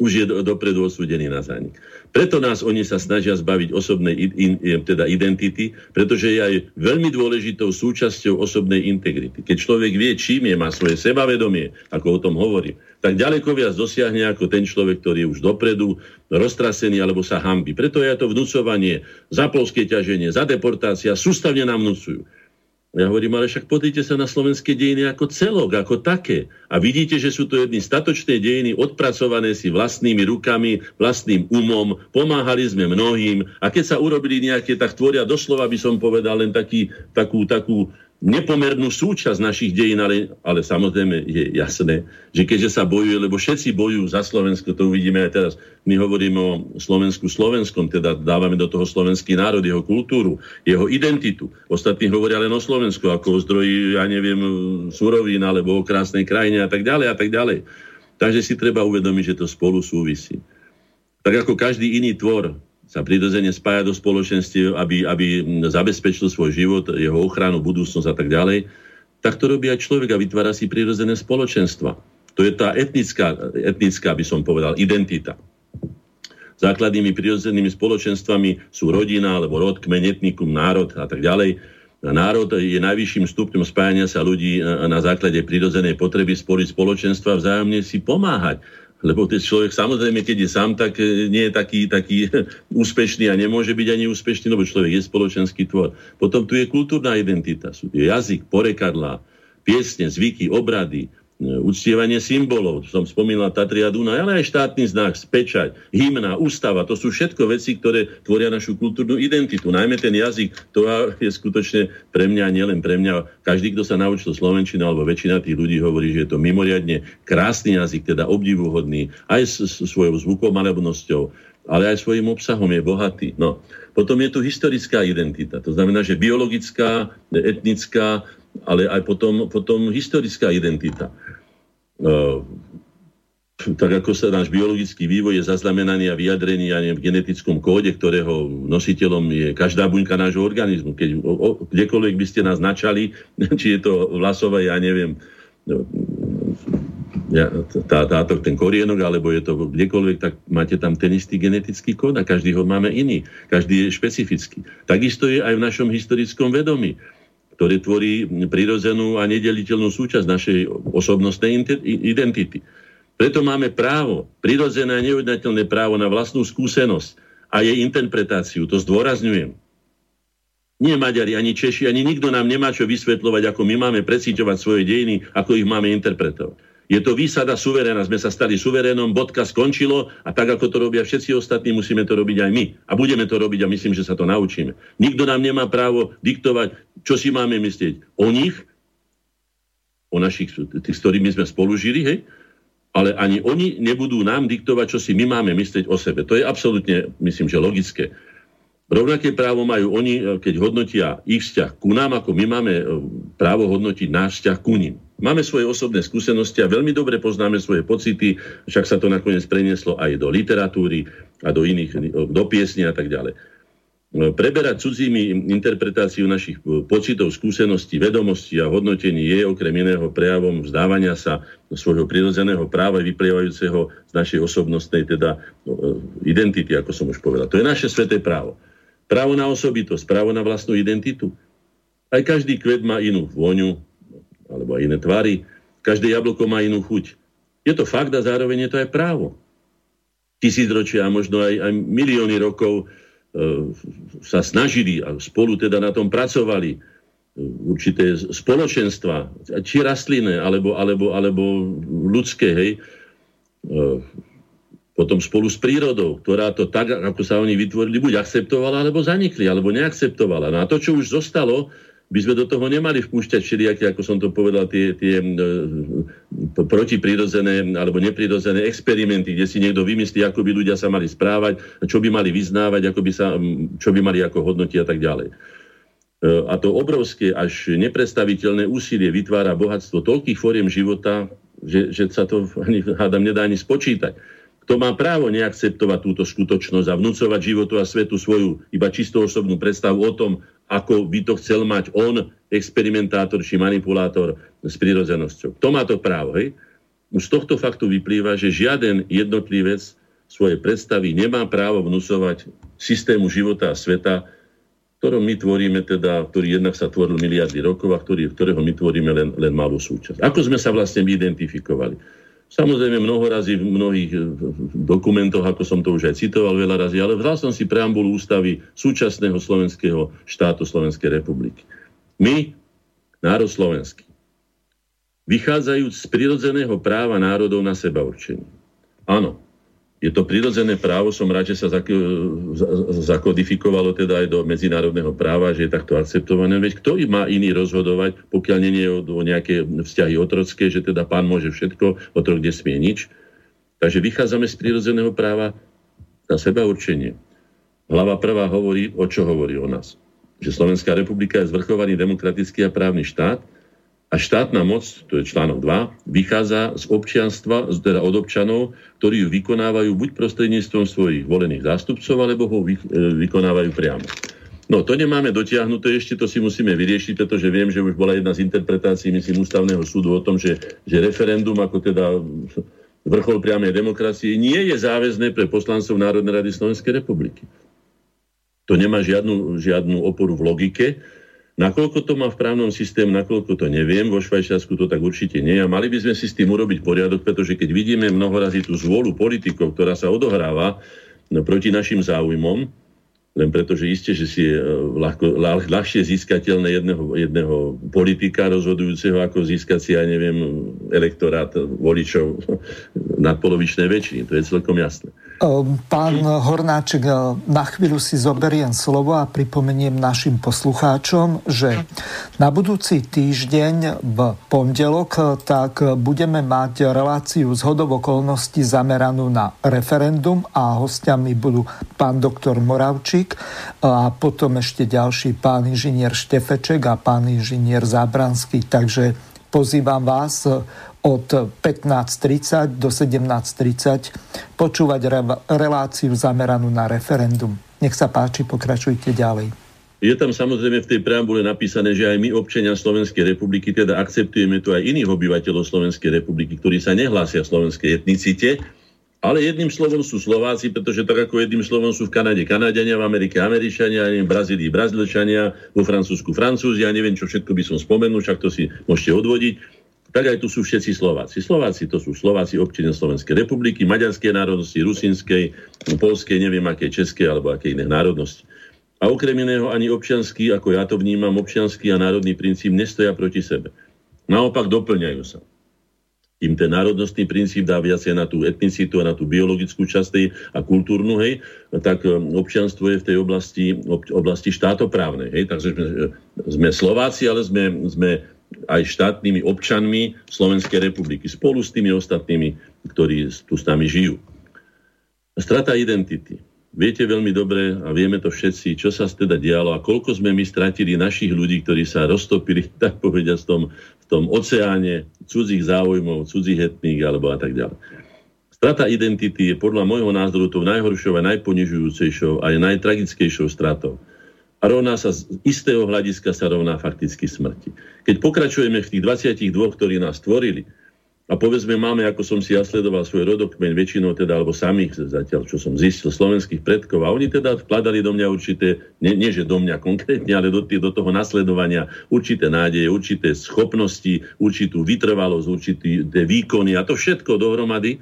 už je dopredu osúdený na zánik. Preto nás oni sa snažia zbaviť osobnej in, teda identity, pretože je aj veľmi dôležitou súčasťou osobnej integrity. Keď človek vie, čím je, má svoje sebavedomie, ako o tom hovorím, tak ďaleko viac dosiahne ako ten človek, ktorý je už dopredu roztrasený alebo sa hambi. Preto je to vnúcovanie, za polské ťaženie, za deportácia, sústavne nám vnúcujú. Ja hovorím, ale však pozrite sa na slovenské dejiny ako celok, ako také. A vidíte, že sú to jedny statočné dejiny, odpracované si vlastnými rukami, vlastným umom, pomáhali sme mnohým. A keď sa urobili nejaké, tak tvoria doslova, by som povedal, len taký, takú, takú nepomernú súčasť našich dejín, ale, ale samozrejme je jasné, že keďže sa bojuje, lebo všetci bojujú za Slovensko, to uvidíme aj teraz. My hovoríme o Slovensku Slovenskom, teda dávame do toho slovenský národ, jeho kultúru, jeho identitu. Ostatní hovoria len o Slovensku, ako o zdroji, ja neviem, surovín, alebo o krásnej krajine a tak ďalej a tak ďalej. Takže si treba uvedomiť, že to spolu súvisí. Tak ako každý iný tvor, sa prirodzene spája do spoločenstiev, aby, aby zabezpečil svoj život, jeho ochranu, budúcnosť a tak ďalej, tak to robí aj človek a vytvára si prirodzené spoločenstva. To je tá etnická, etnická, by som povedal, identita. Základnými prirodzenými spoločenstvami sú rodina, alebo rod, kmeň, etnikum, národ a tak ďalej. Národ je najvyšším stupňom spájania sa ľudí na základe prirodzenej potreby sporiť spoločenstva vzájomne si pomáhať lebo ten človek samozrejme, keď je sám, tak e, nie je taký, taký úspešný a nemôže byť ani úspešný, lebo človek je spoločenský tvor. Potom tu je kultúrna identita, sú tu jazyk, porekadlá, piesne, zvyky, obrady, uctievanie symbolov, som spomínal Tatria Dunaj, ale aj štátny znak, spečať, hymna, ústava, to sú všetko veci, ktoré tvoria našu kultúrnu identitu. Najmä ten jazyk, to je skutočne pre mňa, nielen pre mňa, každý, kto sa naučil slovenčinu, alebo väčšina tých ľudí hovorí, že je to mimoriadne krásny jazyk, teda obdivuhodný, aj s svojou zvukomalebnosťou, ale aj svojim obsahom je bohatý. No. Potom je tu historická identita, to znamená, že biologická, etnická, ale aj potom, potom historická identita. Uh, tak ako sa náš biologický vývoj je zaznamenaný a vyjadrený ja neviem, v genetickom kóde, ktorého nositeľom je každá buňka nášho organizmu. Keď o, o, kdekoľvek by ste nás načali, či je to vlasové, ja neviem, no, tá, táto, ten korienok, alebo je to kdekoľvek, tak máte tam ten istý genetický kód a každý ho máme iný. Každý je špecifický. Takisto je aj v našom historickom vedomí ktoré tvorí prirodzenú a nedeliteľnú súčasť našej osobnostnej identity. Preto máme právo, prirodzené a neodnateľné právo na vlastnú skúsenosť a jej interpretáciu. To zdôrazňujem. Nie Maďari, ani Češi, ani nikto nám nemá čo vysvetľovať, ako my máme precíťovať svoje dejiny, ako ich máme interpretovať. Je to výsada suveréna. Sme sa stali suverénom, bodka skončilo a tak, ako to robia všetci ostatní, musíme to robiť aj my. A budeme to robiť a myslím, že sa to naučíme. Nikto nám nemá právo diktovať, čo si máme myslieť o nich, o našich, tých, s ktorými sme spolu žili, hej? ale ani oni nebudú nám diktovať, čo si my máme myslieť o sebe. To je absolútne, myslím, že logické. Rovnaké právo majú oni, keď hodnotia ich vzťah ku nám, ako my máme e, právo hodnotiť náš vzťah ku ním. Máme svoje osobné skúsenosti a veľmi dobre poznáme svoje pocity, však sa to nakoniec prenieslo aj do literatúry a do iných, do piesní a tak ďalej. Preberať cudzími interpretáciu našich pocitov, skúseností, vedomostí a hodnotení je okrem iného prejavom vzdávania sa svojho prirodzeného práva vyplievajúceho z našej osobnostnej teda identity, ako som už povedal. To je naše sveté právo. Právo na osobitosť, právo na vlastnú identitu. Aj každý kvet má inú vôňu, alebo aj iné tvary. Každé jablko má inú chuť. Je to fakt a zároveň je to aj právo. Tisícročia a možno aj, aj milióny rokov e, sa snažili a spolu teda na tom pracovali e, určité spoločenstva, či rastlinné, alebo, alebo, alebo ľudské, hej, e, potom spolu s prírodou, ktorá to tak, ako sa oni vytvorili, buď akceptovala, alebo zanikli, alebo neakceptovala. No a to, čo už zostalo, by sme do toho nemali vpúšťať všelijaké, ako som to povedal, tie, tie e, protiprirodzené alebo neprirodzené experimenty, kde si niekto vymyslí, ako by ľudia sa mali správať, čo by mali vyznávať, ako by sa, čo by mali ako hodnotiť a tak ďalej. E, a to obrovské, až nepredstaviteľné úsilie vytvára bohatstvo toľkých fóriem života, že, že sa to ani, hádam, nedá ani spočítať. Kto má právo neakceptovať túto skutočnosť a vnúcovať životu a svetu svoju iba čisto osobnú predstavu o tom, ako by to chcel mať on, experimentátor či manipulátor s prírodzenosťou. Kto má to právo, hej? Už z tohto faktu vyplýva, že žiaden jednotlivec svoje predstavy nemá právo vnúcovať systému života a sveta, ktorom my tvoríme teda, ktorý jednak sa tvoril miliardy rokov a ktorý, ktorého my tvoríme len, len malú súčasť. Ako sme sa vlastne identifikovali? Samozrejme mnoho razy v mnohých eh, dokumentoch, ako som to už aj citoval veľa razy, ale vzal som si preambulu ústavy súčasného slovenského štátu Slovenskej republiky. My, národ slovenský, vychádzajúc z prirodzeného práva národov na seba určenie. Áno, je to prirodzené právo, som rád, že sa zakodifikovalo teda aj do medzinárodného práva, že je takto akceptované. Veď kto má iný rozhodovať, pokiaľ nie je o, nejaké vzťahy otrocké, že teda pán môže všetko, otrok nesmie nič. Takže vychádzame z prirodzeného práva na seba určenie. Hlava prvá hovorí, o čo hovorí o nás. Že Slovenská republika je zvrchovaný demokratický a právny štát, a štátna moc, to je článok 2, vychádza z občianstva, teda od občanov, ktorí ju vykonávajú buď prostredníctvom svojich volených zástupcov, alebo ho vy, e, vykonávajú priamo. No to nemáme dotiahnuté, ešte to si musíme vyriešiť, pretože viem, že už bola jedna z interpretácií, myslím, ústavného súdu o tom, že, že referendum ako teda vrchol priamej demokracie nie je záväzné pre poslancov Národnej rady Slovenskej republiky. To nemá žiadnu, žiadnu oporu v logike, Nakoľko to má v právnom systéme, nakoľko to neviem, vo Švajčiarsku to tak určite nie. A mali by sme si s tým urobiť poriadok, pretože keď vidíme mnohorazí tú zvolu politikov, ktorá sa odohráva no, proti našim záujmom, len preto, že isté, že si je ľahko, ľah, ľahšie získateľné jedného, jedného politika rozhodujúceho, ako získať si, ja neviem, elektorát voličov nadpolovičnej väčšiny. To je celkom jasné. Ehm, pán Hornáček, eh, na chvíľu si zoberiem slovo a pripomeniem našim poslucháčom, že na budúci týždeň v pondelok eh, tak budeme mať reláciu z hodov okolností zameranú na referendum a hostiami budú pán doktor Moravčík a potom ešte ďalší pán inžinier Štefeček a pán inžinier Zábranský. Takže pozývam vás od 15.30 do 17.30 počúvať re- reláciu zameranú na referendum. Nech sa páči, pokračujte ďalej. Je tam samozrejme v tej preambule napísané, že aj my, občania Slovenskej republiky, teda akceptujeme tu aj iných obyvateľov Slovenskej republiky, ktorí sa nehlásia slovenskej etnicite, ale jedným slovom sú Slováci, pretože tak ako jedným slovom sú v Kanade Kanadiania, v Amerike Američania, v Brazílii Brazílčania, vo Francúzsku Francúzi, ja neviem, čo všetko by som spomenul, však to si môžete odvodiť tak aj tu sú všetci Slováci. Slováci to sú Slováci, občania Slovenskej republiky, maďarskej národnosti, rusinskej, polskej, neviem aké, českej alebo aké iné národnosti. A okrem iného ani občianský, ako ja to vnímam, občianský a národný princíp nestoja proti sebe. Naopak doplňajú sa. Im ten národnostný princíp dá viacej na tú etnicitu a na tú biologickú časť a kultúrnu, hej, tak um, občianstvo je v tej oblasti, oblasti štátoprávnej. Hej, takže sme, sme Slováci, ale sme, sme aj štátnymi občanmi Slovenskej republiky, spolu s tými ostatnými, ktorí tu s nami žijú. Strata identity. viete veľmi dobre a vieme to všetci, čo sa teda dialo a koľko sme my stratili našich ľudí, ktorí sa roztopili, tak povediať, v tom, v tom oceáne cudzích záujmov, cudzích etník alebo a tak ďalej. Strata identity je podľa môjho názoru tou najhoršou a najponižujúcejšou a aj najtragickejšou stratou. A rovná sa z istého hľadiska sa rovná fakticky smrti. Keď pokračujeme v tých 22, ktorí nás tvorili, a povedzme, máme, ako som si ja sledoval svoj rodokmeň, väčšinou teda, alebo samých zatiaľ, čo som zistil, slovenských predkov. A oni teda vkladali do mňa určité, nie, nie že do mňa konkrétne, ale do, do toho nasledovania určité nádeje, určité schopnosti, určitú vytrvalosť, určité výkony a to všetko dohromady.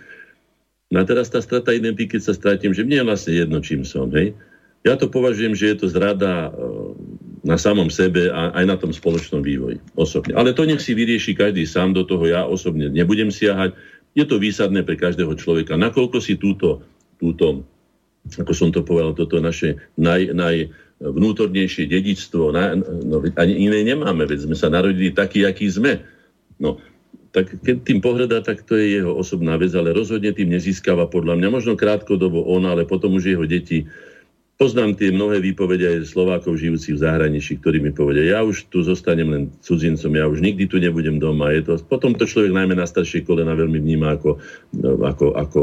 No a teraz tá strata identity, keď sa stratím, že mne je vlastne jedno, čím som. Hej? Ja to považujem, že je to zrada na samom sebe a aj na tom spoločnom vývoji osobne. Ale to nech si vyrieši každý sám, do toho ja osobne nebudem siahať. Je to výsadné pre každého človeka. Nakoľko si túto, túto ako som to povedal, toto naše naj, najvnútornejšie dedičstvo, na, no, ani iné nemáme, veď sme sa narodili takí, akí sme. No, tak keď tým pohreda, tak to je jeho osobná vec, ale rozhodne tým nezískava podľa mňa. Možno krátkodobo on, ale potom už jeho deti Poznám tie mnohé výpovede aj Slovákov žijúcich v zahraničí, ktorí mi povedia, ja už tu zostanem len cudzincom, ja už nikdy tu nebudem doma. Je to, potom to človek najmä na staršie kolena veľmi vníma ako, ako, ako,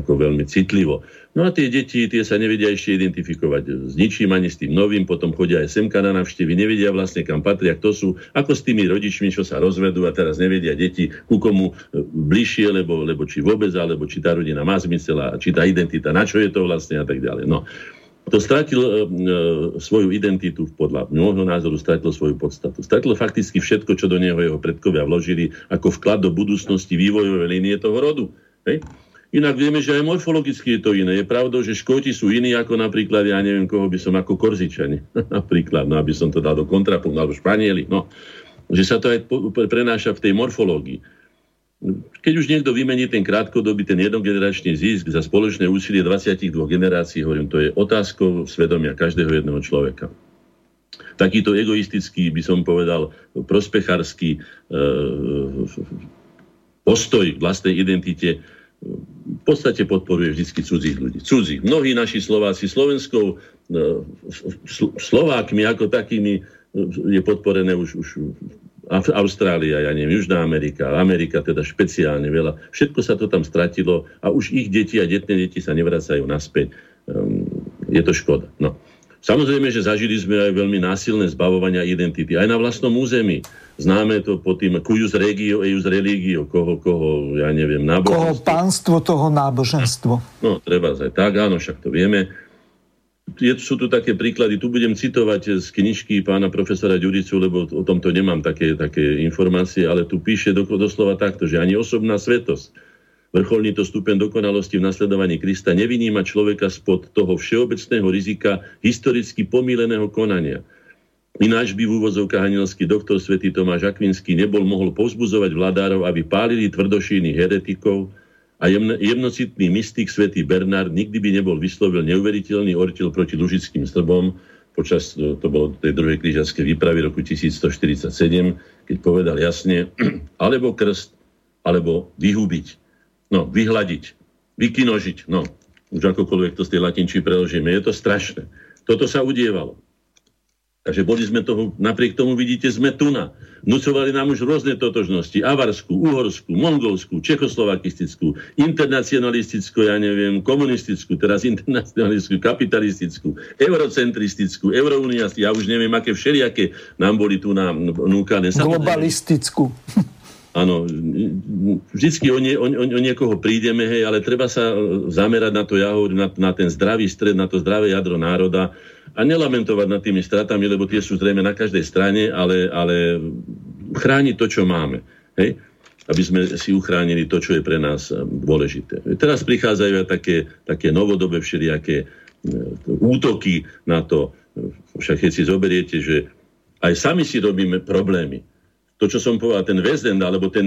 ako veľmi citlivo. No a tie deti, tie sa nevedia ešte identifikovať s ničím ani s tým novým, potom chodia aj semka na navštevy, nevedia vlastne kam patria, kto sú, ako s tými rodičmi, čo sa rozvedú a teraz nevedia deti, ku komu e, bližšie, lebo, lebo či vôbec, alebo či tá rodina má zmysel a či tá identita, na čo je to vlastne a tak ďalej. No to stratil e, e, svoju identitu, podľa môjho názoru stratil svoju podstatu. Stratil fakticky všetko, čo do neho jeho predkovia vložili ako vklad do budúcnosti vývojovej línie toho rodu. Hej? Inak vieme, že aj morfologicky je to iné. Je pravdou, že Škóti sú iní ako napríklad, ja neviem, koho by som ako Korzičani. napríklad, no aby som to dal do kontrapunktu, alebo Španieli. No. Že sa to aj prenáša v tej morfológii. Keď už niekto vymení ten krátkodobý, ten jednogeneračný zisk za spoločné úsilie 22 generácií, hovorím, to je otázkou svedomia každého jedného človeka. Takýto egoistický, by som povedal, prospechársky e, postoj k vlastnej identite v podstate podporuje vždy cudzích ľudí. Cudzích. Mnohí naši Slováci Slovenskou, e, Slovákmi ako takými e, je podporené už, už Austrália, ja neviem, Južná Amerika, Amerika teda špeciálne veľa. Všetko sa to tam stratilo a už ich deti a detné deti sa nevracajú naspäť. Um, je to škoda. No. Samozrejme, že zažili sme aj veľmi násilné zbavovania identity. Aj na vlastnom území. Známe to pod tým cuius regio, eius religio, koho, koho, ja neviem, náboženstvo. Koho pánstvo, toho náboženstvo. No, treba aj tak, áno, však to vieme je, sú tu také príklady, tu budem citovať z knižky pána profesora Ďuricu, lebo o tomto nemám také, také informácie, ale tu píše do, doslova takto, že ani osobná svetosť, vrcholný to stupen dokonalosti v nasledovaní Krista nevyníma človeka spod toho všeobecného rizika historicky pomíleného konania. Ináč by v úvozovkách anielský doktor svätý Tomáš Akvinský nebol mohol povzbuzovať vládárov, aby pálili tvrdošíny heretikov, a jemno, jemnocitný mystik svätý Bernard nikdy by nebol vyslovil neuveriteľný ortil proti lužickým strbom počas, to bolo tej druhej križackej výpravy roku 1147, keď povedal jasne, alebo krst, alebo vyhubiť, no, vyhľadiť, vykinožiť, no, už akokoľvek to z tej latinčí preložíme. Je to strašné. Toto sa udievalo. Takže boli sme toho, napriek tomu vidíte, sme tu na. Nucovali nám už rôzne totožnosti. Avarskú, Uhorskú, Mongolskú, Čechoslovakistickú, internacionalistickú, ja neviem, komunistickú, teraz internacionalistickú, kapitalistickú, eurocentristickú, eurouniast, ja už neviem, aké všelijaké nám boli tu nám núkané. Globalistickú. Áno, vždycky o, nie, o, o niekoho prídeme, hej, ale treba sa zamerať na to, ja hovorím, na, na ten zdravý stred, na to zdravé jadro národa, a nelamentovať nad tými stratami, lebo tie sú zrejme na každej strane, ale, ale chrániť to, čo máme. Hej? aby sme si uchránili to, čo je pre nás eh, dôležité. Teraz prichádzajú aj také, také novodobé všelijaké eh, útoky na to. Však keď si zoberiete, že aj sami si robíme problémy to, čo som povedal, ten West alebo ten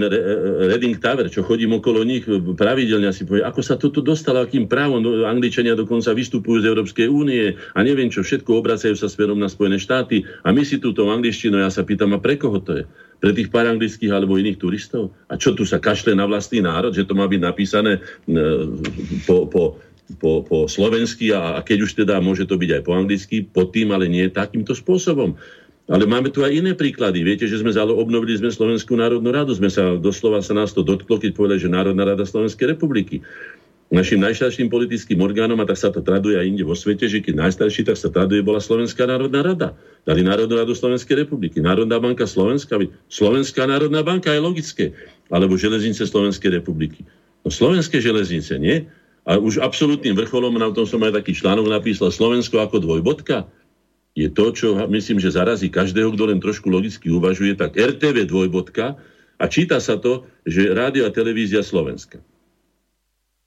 Reading Tower, čo chodím okolo nich pravidelne, si povie, ako sa toto dostalo, akým právom Angličania dokonca vystupujú z Európskej únie a neviem čo, všetko obracajú sa smerom na Spojené štáty a my si túto angličtinu, ja sa pýtam, a pre koho to je? Pre tých pár anglických alebo iných turistov? A čo tu sa kašle na vlastný národ, že to má byť napísané po, po po, po slovensky a, a keď už teda môže to byť aj po anglicky, pod tým, ale nie takýmto spôsobom. Ale máme tu aj iné príklady. Viete, že sme obnovili sme Slovenskú národnú radu. Sme sa, doslova sa nás to dotklo, keď povedali, že Národná rada Slovenskej republiky. Našim najstarším politickým orgánom, a tak sa to traduje aj inde vo svete, že keď najstarší, tak sa traduje, bola Slovenská národná rada. Dali Národnú radu Slovenskej republiky. Národná banka Slovenska. Slovenská národná banka je logické. Alebo železnice Slovenskej republiky. No slovenské železnice, nie? A už absolútnym vrcholom, na tom som aj taký článok napísal, Slovensko ako dvojbodka je to, čo myslím, že zarazí každého, kto len trošku logicky uvažuje, tak RTV dvojbodka a číta sa to, že rádio a televízia Slovenska.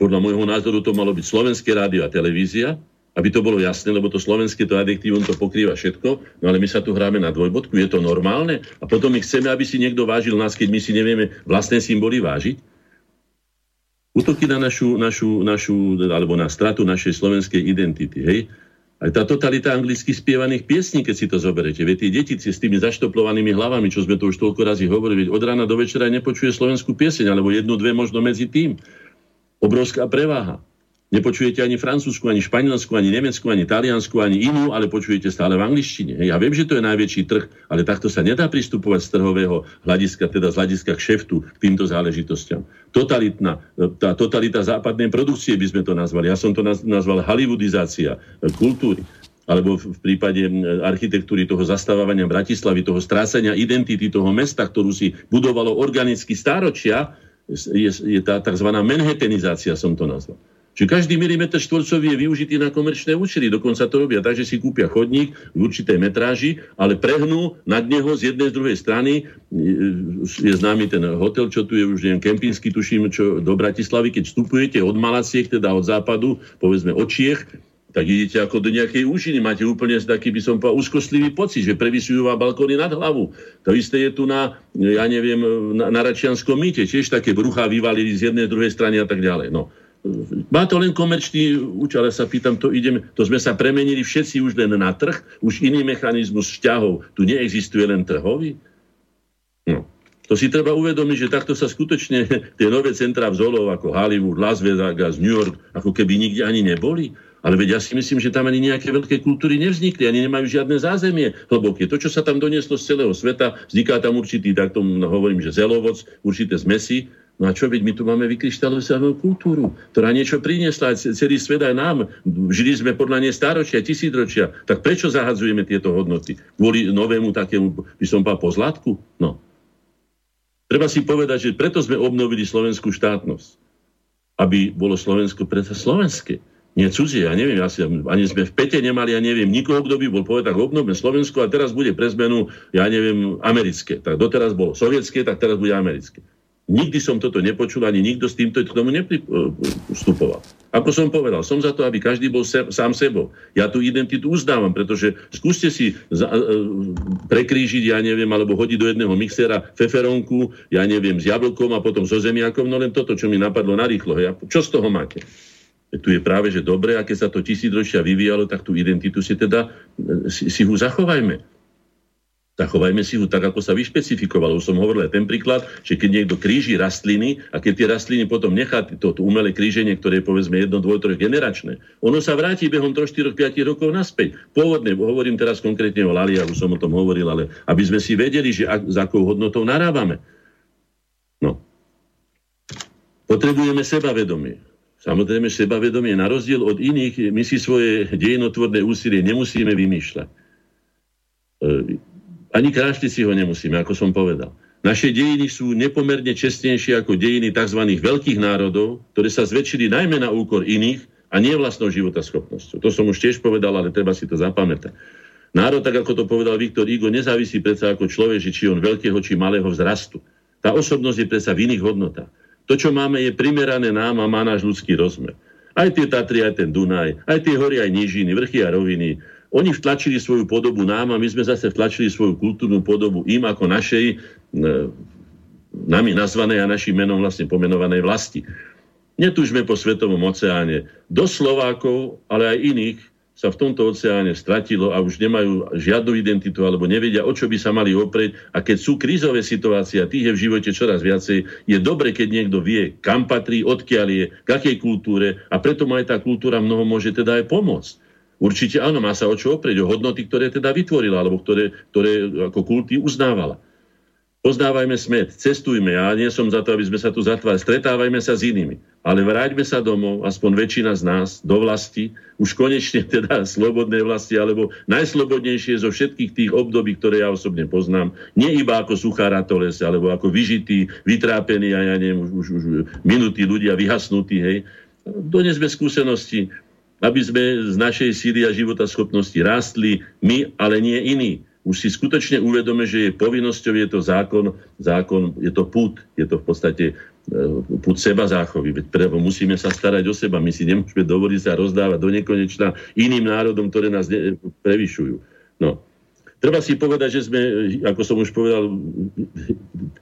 Podľa môjho názoru to malo byť slovenské rádio a televízia, aby to bolo jasné, lebo to slovenské to adjektívum to pokrýva všetko, no ale my sa tu hráme na dvojbodku, je to normálne? A potom my chceme, aby si niekto vážil nás, keď my si nevieme vlastné symboly vážiť? Útoky na našu, našu, našu, alebo na stratu našej slovenskej identity, hej? Aj tá totalita anglicky spievaných piesní, keď si to zoberete. Veď tie deti s tými zaštoplovanými hlavami, čo sme to už toľko razy hovorili, od rána do večera nepočuje slovenskú pieseň, alebo jednu, dve možno medzi tým. Obrovská preváha. Nepočujete ani francúzsku, ani španielsku, ani nemeckú, ani taliansku, ani inú, ale počujete stále v angličtine. Ja viem, že to je najväčší trh, ale takto sa nedá pristupovať z trhového hľadiska, teda z hľadiska kšeftu k týmto záležitostiam. Totalitná, tá totalita západnej produkcie by sme to nazvali. Ja som to nazval hollywoodizácia e, kultúry alebo v prípade architektúry toho zastávania Bratislavy, toho strácania identity toho mesta, ktorú si budovalo organicky stáročia, je, je tá tzv. manhattanizácia, som to nazval. Čiže každý milimeter štvorcový je využitý na komerčné účely. Dokonca to robia tak, že si kúpia chodník v určitej metráži, ale prehnú nad neho z jednej z druhej strany. Je známy ten hotel, čo tu je už neviem, kempínsky, tuším, čo do Bratislavy, keď vstupujete od Malaciek, teda od západu, povedzme od Čiech, tak idete ako do nejakej úžiny. Máte úplne taký, by som povedal, úzkostlivý pocit, že prevysujú vám balkóny nad hlavu. To isté je tu na, ja neviem, na, na Račianskom mýte. Tiež také brucha vyvalili z jednej, druhej strany a tak ďalej. No. Má to len komerčný účel, ale sa pýtam, to, idem, to sme sa premenili všetci už len na trh, už iný mechanizmus vzťahov. Tu neexistuje len trhový. No. To si treba uvedomiť, že takto sa skutočne tie nové centra vzolov ako Hollywood, Las Vegas, New York, ako keby nikde ani neboli. Ale veď ja si myslím, že tam ani nejaké veľké kultúry nevznikli, ani nemajú žiadne zázemie hlboké. To, čo sa tam donieslo z celého sveta, vzniká tam určitý, tak tomu hovorím, že zelovoc, určité zmesy, No a čo, veď my tu máme vykryštalizovanú kultúru, ktorá niečo priniesla celý svet aj nám. Žili sme podľa nej stáročia, tisícročia. Tak prečo zahadzujeme tieto hodnoty? Kvôli novému takému, by som povedal, pozlátku? No. Treba si povedať, že preto sme obnovili slovenskú štátnosť. Aby bolo Slovensko preto slovenské nie cudzie, ja neviem, asi, ani sme v Pete nemali, ja neviem, nikoho, kto by bol povedal, tak obnovme Slovensko a teraz bude pre zmenu, ja neviem, americké. Tak doteraz bolo sovietské, tak teraz bude americké. Nikdy som toto nepočul, ani nikto s týmto k tomu nepristupoval. Ako som povedal, som za to, aby každý bol se, sám sebou. Ja tú identitu uznávam, pretože skúste si za, uh, prekrížiť, ja neviem, alebo hodiť do jedného mixera feferonku, ja neviem, s jablkom a potom so zemiakom, no len toto, čo mi napadlo na rýchlo. Ja, čo z toho máte? tu je práve, že dobre, a keď sa to tisícročia vyvíjalo, tak tú identitu si teda, e, si, si ho zachovajme. Zachovajme si ho tak, ako sa vyšpecifikovalo. Už som hovoril aj ten príklad, že keď niekto kríži rastliny a keď tie rastliny potom nechá to, to umelé kríženie, ktoré je povedzme jedno, dvoj, troch generačné, ono sa vráti behom 3, 4, 5 rokov naspäť. Pôvodne, hovorím teraz konkrétne o Lalia, už som o tom hovoril, ale aby sme si vedeli, že ak, za akou hodnotou narábame. No. Potrebujeme sebavedomie. Samozrejme, sebavedomie na rozdiel od iných, my si svoje dejinotvorné úsilie nemusíme vymýšľať. E, ani krášli si ho nemusíme, ako som povedal. Naše dejiny sú nepomerne čestnejšie ako dejiny tzv. veľkých národov, ktoré sa zväčšili najmä na úkor iných a nie vlastnou schopnosťou. To som už tiež povedal, ale treba si to zapamätať. Národ, tak ako to povedal Viktor Igo, nezávisí predsa ako človek, či on veľkého, či malého vzrastu. Tá osobnosť je predsa v iných hodnotách. To, čo máme, je primerané nám a má náš ľudský rozmer. Aj tie Tatry, aj ten Dunaj, aj tie hory, aj nížiny, vrchy a roviny. Oni vtlačili svoju podobu nám a my sme zase vtlačili svoju kultúrnu podobu im ako našej, e, nami nazvanej a našim menom vlastne pomenovanej vlasti. Netúžme po svetovom oceáne. Do Slovákov, ale aj iných, sa v tomto oceáne stratilo a už nemajú žiadnu identitu alebo nevedia, o čo by sa mali oprieť. A keď sú krízové situácie a tých je v živote čoraz viacej, je dobre, keď niekto vie, kam patrí, odkiaľ je, k akej kultúre a preto aj tá kultúra mnoho môže teda aj pomôcť. Určite áno, má sa o čo oprieť, o hodnoty, ktoré teda vytvorila, alebo ktoré, ktoré ako kulty uznávala. Poznávajme smet, cestujme. Ja nie som za to, aby sme sa tu zatvárali. Stretávajme sa s inými. Ale vráťme sa domov, aspoň väčšina z nás, do vlasti. Už konečne teda slobodnej vlasti, alebo najslobodnejšie zo všetkých tých období, ktoré ja osobne poznám. Nie iba ako suchá ratoles, alebo ako vyžitý, vytrápený a ja neviem, už, už, už minutí ľudia vyhasnutí. Hej. Donesme skúsenosti, aby sme z našej síly a života schopnosti rástli my, ale nie iní už si skutočne uvedome, že je povinnosťou, je to zákon, zákon, je to put, je to v podstate e, put seba záchovy. Veď musíme sa starať o seba. My si nemôžeme dovoliť sa rozdávať do nekonečna iným národom, ktoré nás ne, prevyšujú. No. Treba si povedať, že sme, ako som už povedal,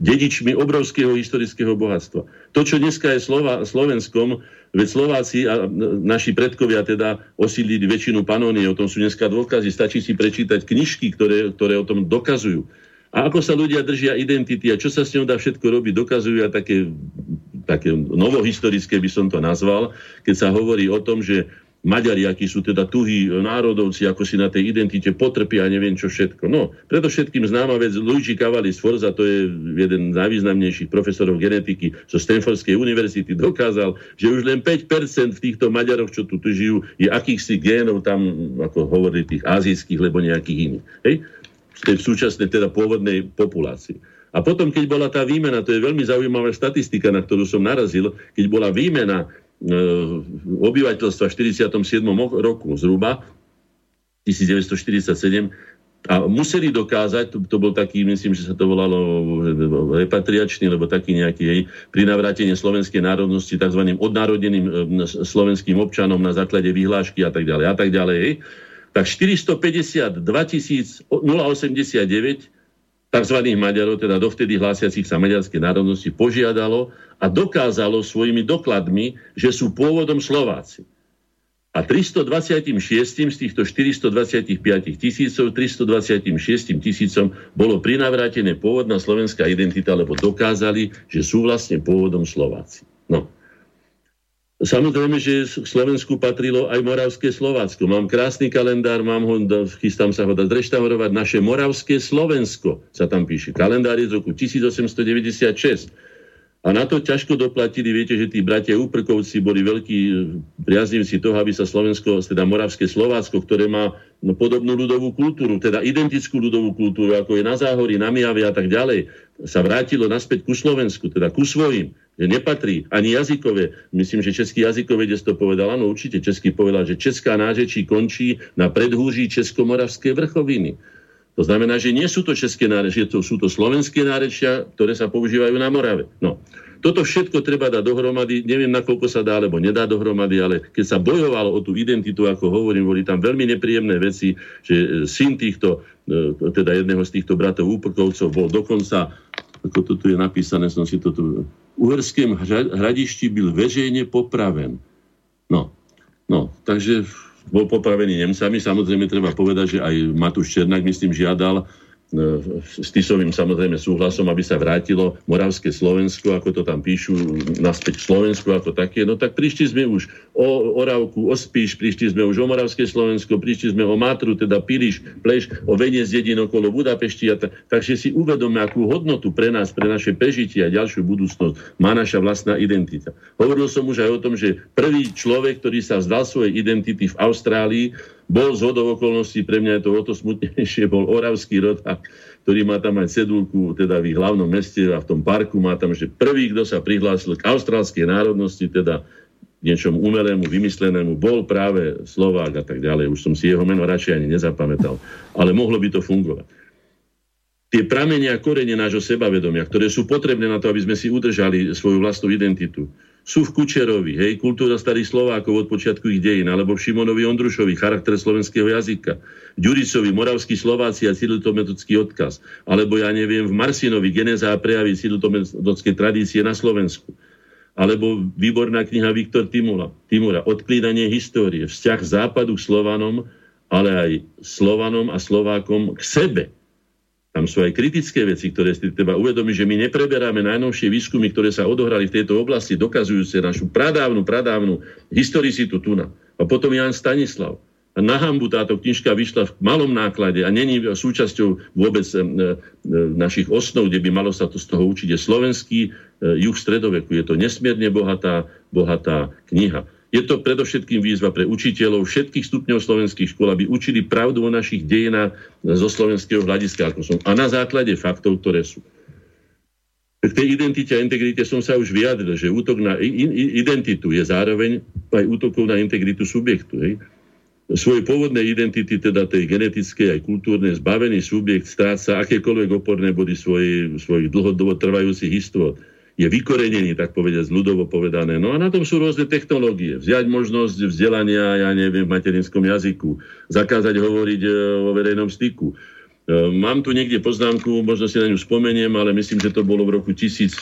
dedičmi obrovského historického bohatstva. To, čo dneska je Slova, Slovenskom, veď Slováci a naši predkovia teda osídlili väčšinu panónie, o tom sú dneska dôkazy, stačí si prečítať knižky, ktoré, ktoré o tom dokazujú. A ako sa ľudia držia identity a čo sa s ňou dá všetko robiť, dokazujú a také, také novohistorické by som to nazval, keď sa hovorí o tom, že Maďari, akí sú teda tuhí národovci, ako si na tej identite potrpia a neviem čo všetko. No, predovšetkým známa vec Luigi Cavalli Sforza, to je jeden z najvýznamnejších profesorov genetiky zo Stanfordskej univerzity, dokázal, že už len 5% v týchto Maďaroch, čo tu, tu žijú, je akýchsi génov tam, ako hovorili, tých azijských, lebo nejakých iných. Hej? Z súčasnej teda pôvodnej populácii. A potom, keď bola tá výmena, to je veľmi zaujímavá štatistika, na ktorú som narazil, keď bola výmena obyvateľstva v 47. roku zhruba 1947 a museli dokázať, to, to bol taký, myslím, že sa to volalo repatriačný, lebo taký nejaký jej, pri navrátení slovenskej národnosti tzv. odnárodeným e, slovenským občanom na základe vyhlášky a tak ďalej a tak ďalej. Tak 452 089 tzv. Maďarov, teda dovtedy hlásiacich sa maďarskej národnosti, požiadalo a dokázalo svojimi dokladmi, že sú pôvodom Slováci. A 326 z týchto 425 tisícov, 326 tisícom bolo prinavrátené pôvodná slovenská identita, lebo dokázali, že sú vlastne pôvodom Slováci. No. Samozrejme, že k Slovensku patrilo aj Moravské Slovácko. Mám krásny kalendár, mám ho, chystám sa ho dať zreštaurovať. Naše Moravské Slovensko sa tam píše. Kalendár je z roku 1896. A na to ťažko doplatili, viete, že tí bratia Úprkovci boli veľkí e, priaznivci toho, aby sa Slovensko, teda Moravské Slovácko, ktoré má no, podobnú ľudovú kultúru, teda identickú ľudovú kultúru, ako je na Záhorí, na Mijave a tak ďalej, sa vrátilo naspäť ku Slovensku, teda ku svojim, nepatrí ani jazykové. Myslím, že český jazykovedec to povedal, áno, určite český povedal, že česká nážečí končí na predhúží Českomoravské vrchoviny. To znamená, že nie sú to české nárečia, to sú to slovenské nárečia, ktoré sa používajú na Morave. No. Toto všetko treba dať dohromady, neviem, nakoľko sa dá, alebo nedá dohromady, ale keď sa bojovalo o tú identitu, ako hovorím, boli tam veľmi nepríjemné veci, že e, syn týchto, e, teda jedného z týchto bratov Úprkovcov bol dokonca, ako to tu je napísané, som si to tu... Uherském hradišti byl veřejne popraven. No, no, takže bol popravený Nemcami. Samozrejme treba povedať, že aj Matúš Černák, myslím, žiadal s Tisovým samozrejme súhlasom, aby sa vrátilo Moravské Slovensko, ako to tam píšu, naspäť Slovensku ako také. No tak prišli sme už o Oravku, o Spíš, prišli sme už o Moravské Slovensko, prišli sme o Matru, teda Piliš, Pleš, o Venie z dedín okolo Budapešti. A ta, takže si uvedome, akú hodnotu pre nás, pre naše prežitie a ďalšiu budúcnosť má naša vlastná identita. Hovoril som už aj o tom, že prvý človek, ktorý sa vzdal svojej identity v Austrálii, bol z hodov okolností, pre mňa je to o to smutnejšie, bol oravský rodák, ktorý má tam aj cedulku, teda v hlavnom meste a v tom parku má tam, že prvý, kto sa prihlásil k austrálskej národnosti, teda niečom umelému, vymyslenému, bol práve Slovák a tak ďalej. Už som si jeho meno radšej ani nezapamätal. Ale mohlo by to fungovať. Tie pramenia a korene nášho sebavedomia, ktoré sú potrebné na to, aby sme si udržali svoju vlastnú identitu, sú v Kučerovi, hej, kultúra starých Slovákov od počiatku ich dejín, alebo v Šimonovi Ondrušovi, charakter slovenského jazyka, v Ďuricovi, moravskí Slováci a cilutometodický odkaz, alebo ja neviem, v Marsinovi, geneza a prejavy cilutometodickej tradície na Slovensku. alebo výborná kniha Viktor Timura, Timura Odklídanie histórie, vzťah západu k Slovanom, ale aj Slovanom a Slovákom k sebe. Tam sú aj kritické veci, ktoré si treba uvedomiť, že my nepreberáme najnovšie výskumy, ktoré sa odohrali v tejto oblasti, dokazujúce našu pradávnu, pradávnu historicitu Tuna. A potom Jan Stanislav. A na hambu táto knižka vyšla v malom náklade a není súčasťou vôbec e, e, našich osnov, kde by malo sa to z toho učiť. Je slovenský e, juh stredoveku. Je to nesmierne bohatá, bohatá kniha. Je to predovšetkým výzva pre učiteľov všetkých stupňov slovenských škôl, aby učili pravdu o našich dejinách zo slovenského hľadiska, ako som. A na základe faktov, ktoré sú. K tej identite a integrite som sa už vyjadril, že útok na identitu je zároveň aj útokom na integritu subjektu. Hej. Svoje pôvodnej identity, teda tej genetickej aj kultúrnej, zbavený subjekt stráca akékoľvek oporné body svojich, svojich dlhodobo trvajúcich istôt je vykorenený, tak povedať, ľudovo povedané. No a na tom sú rôzne technológie. Vziať možnosť vzdelania, ja neviem, v materinskom jazyku, zakázať hovoriť e, o verejnom styku, E, mám tu niekde poznámku, možno si na ňu spomeniem, ale myslím, že to bolo v roku 1000...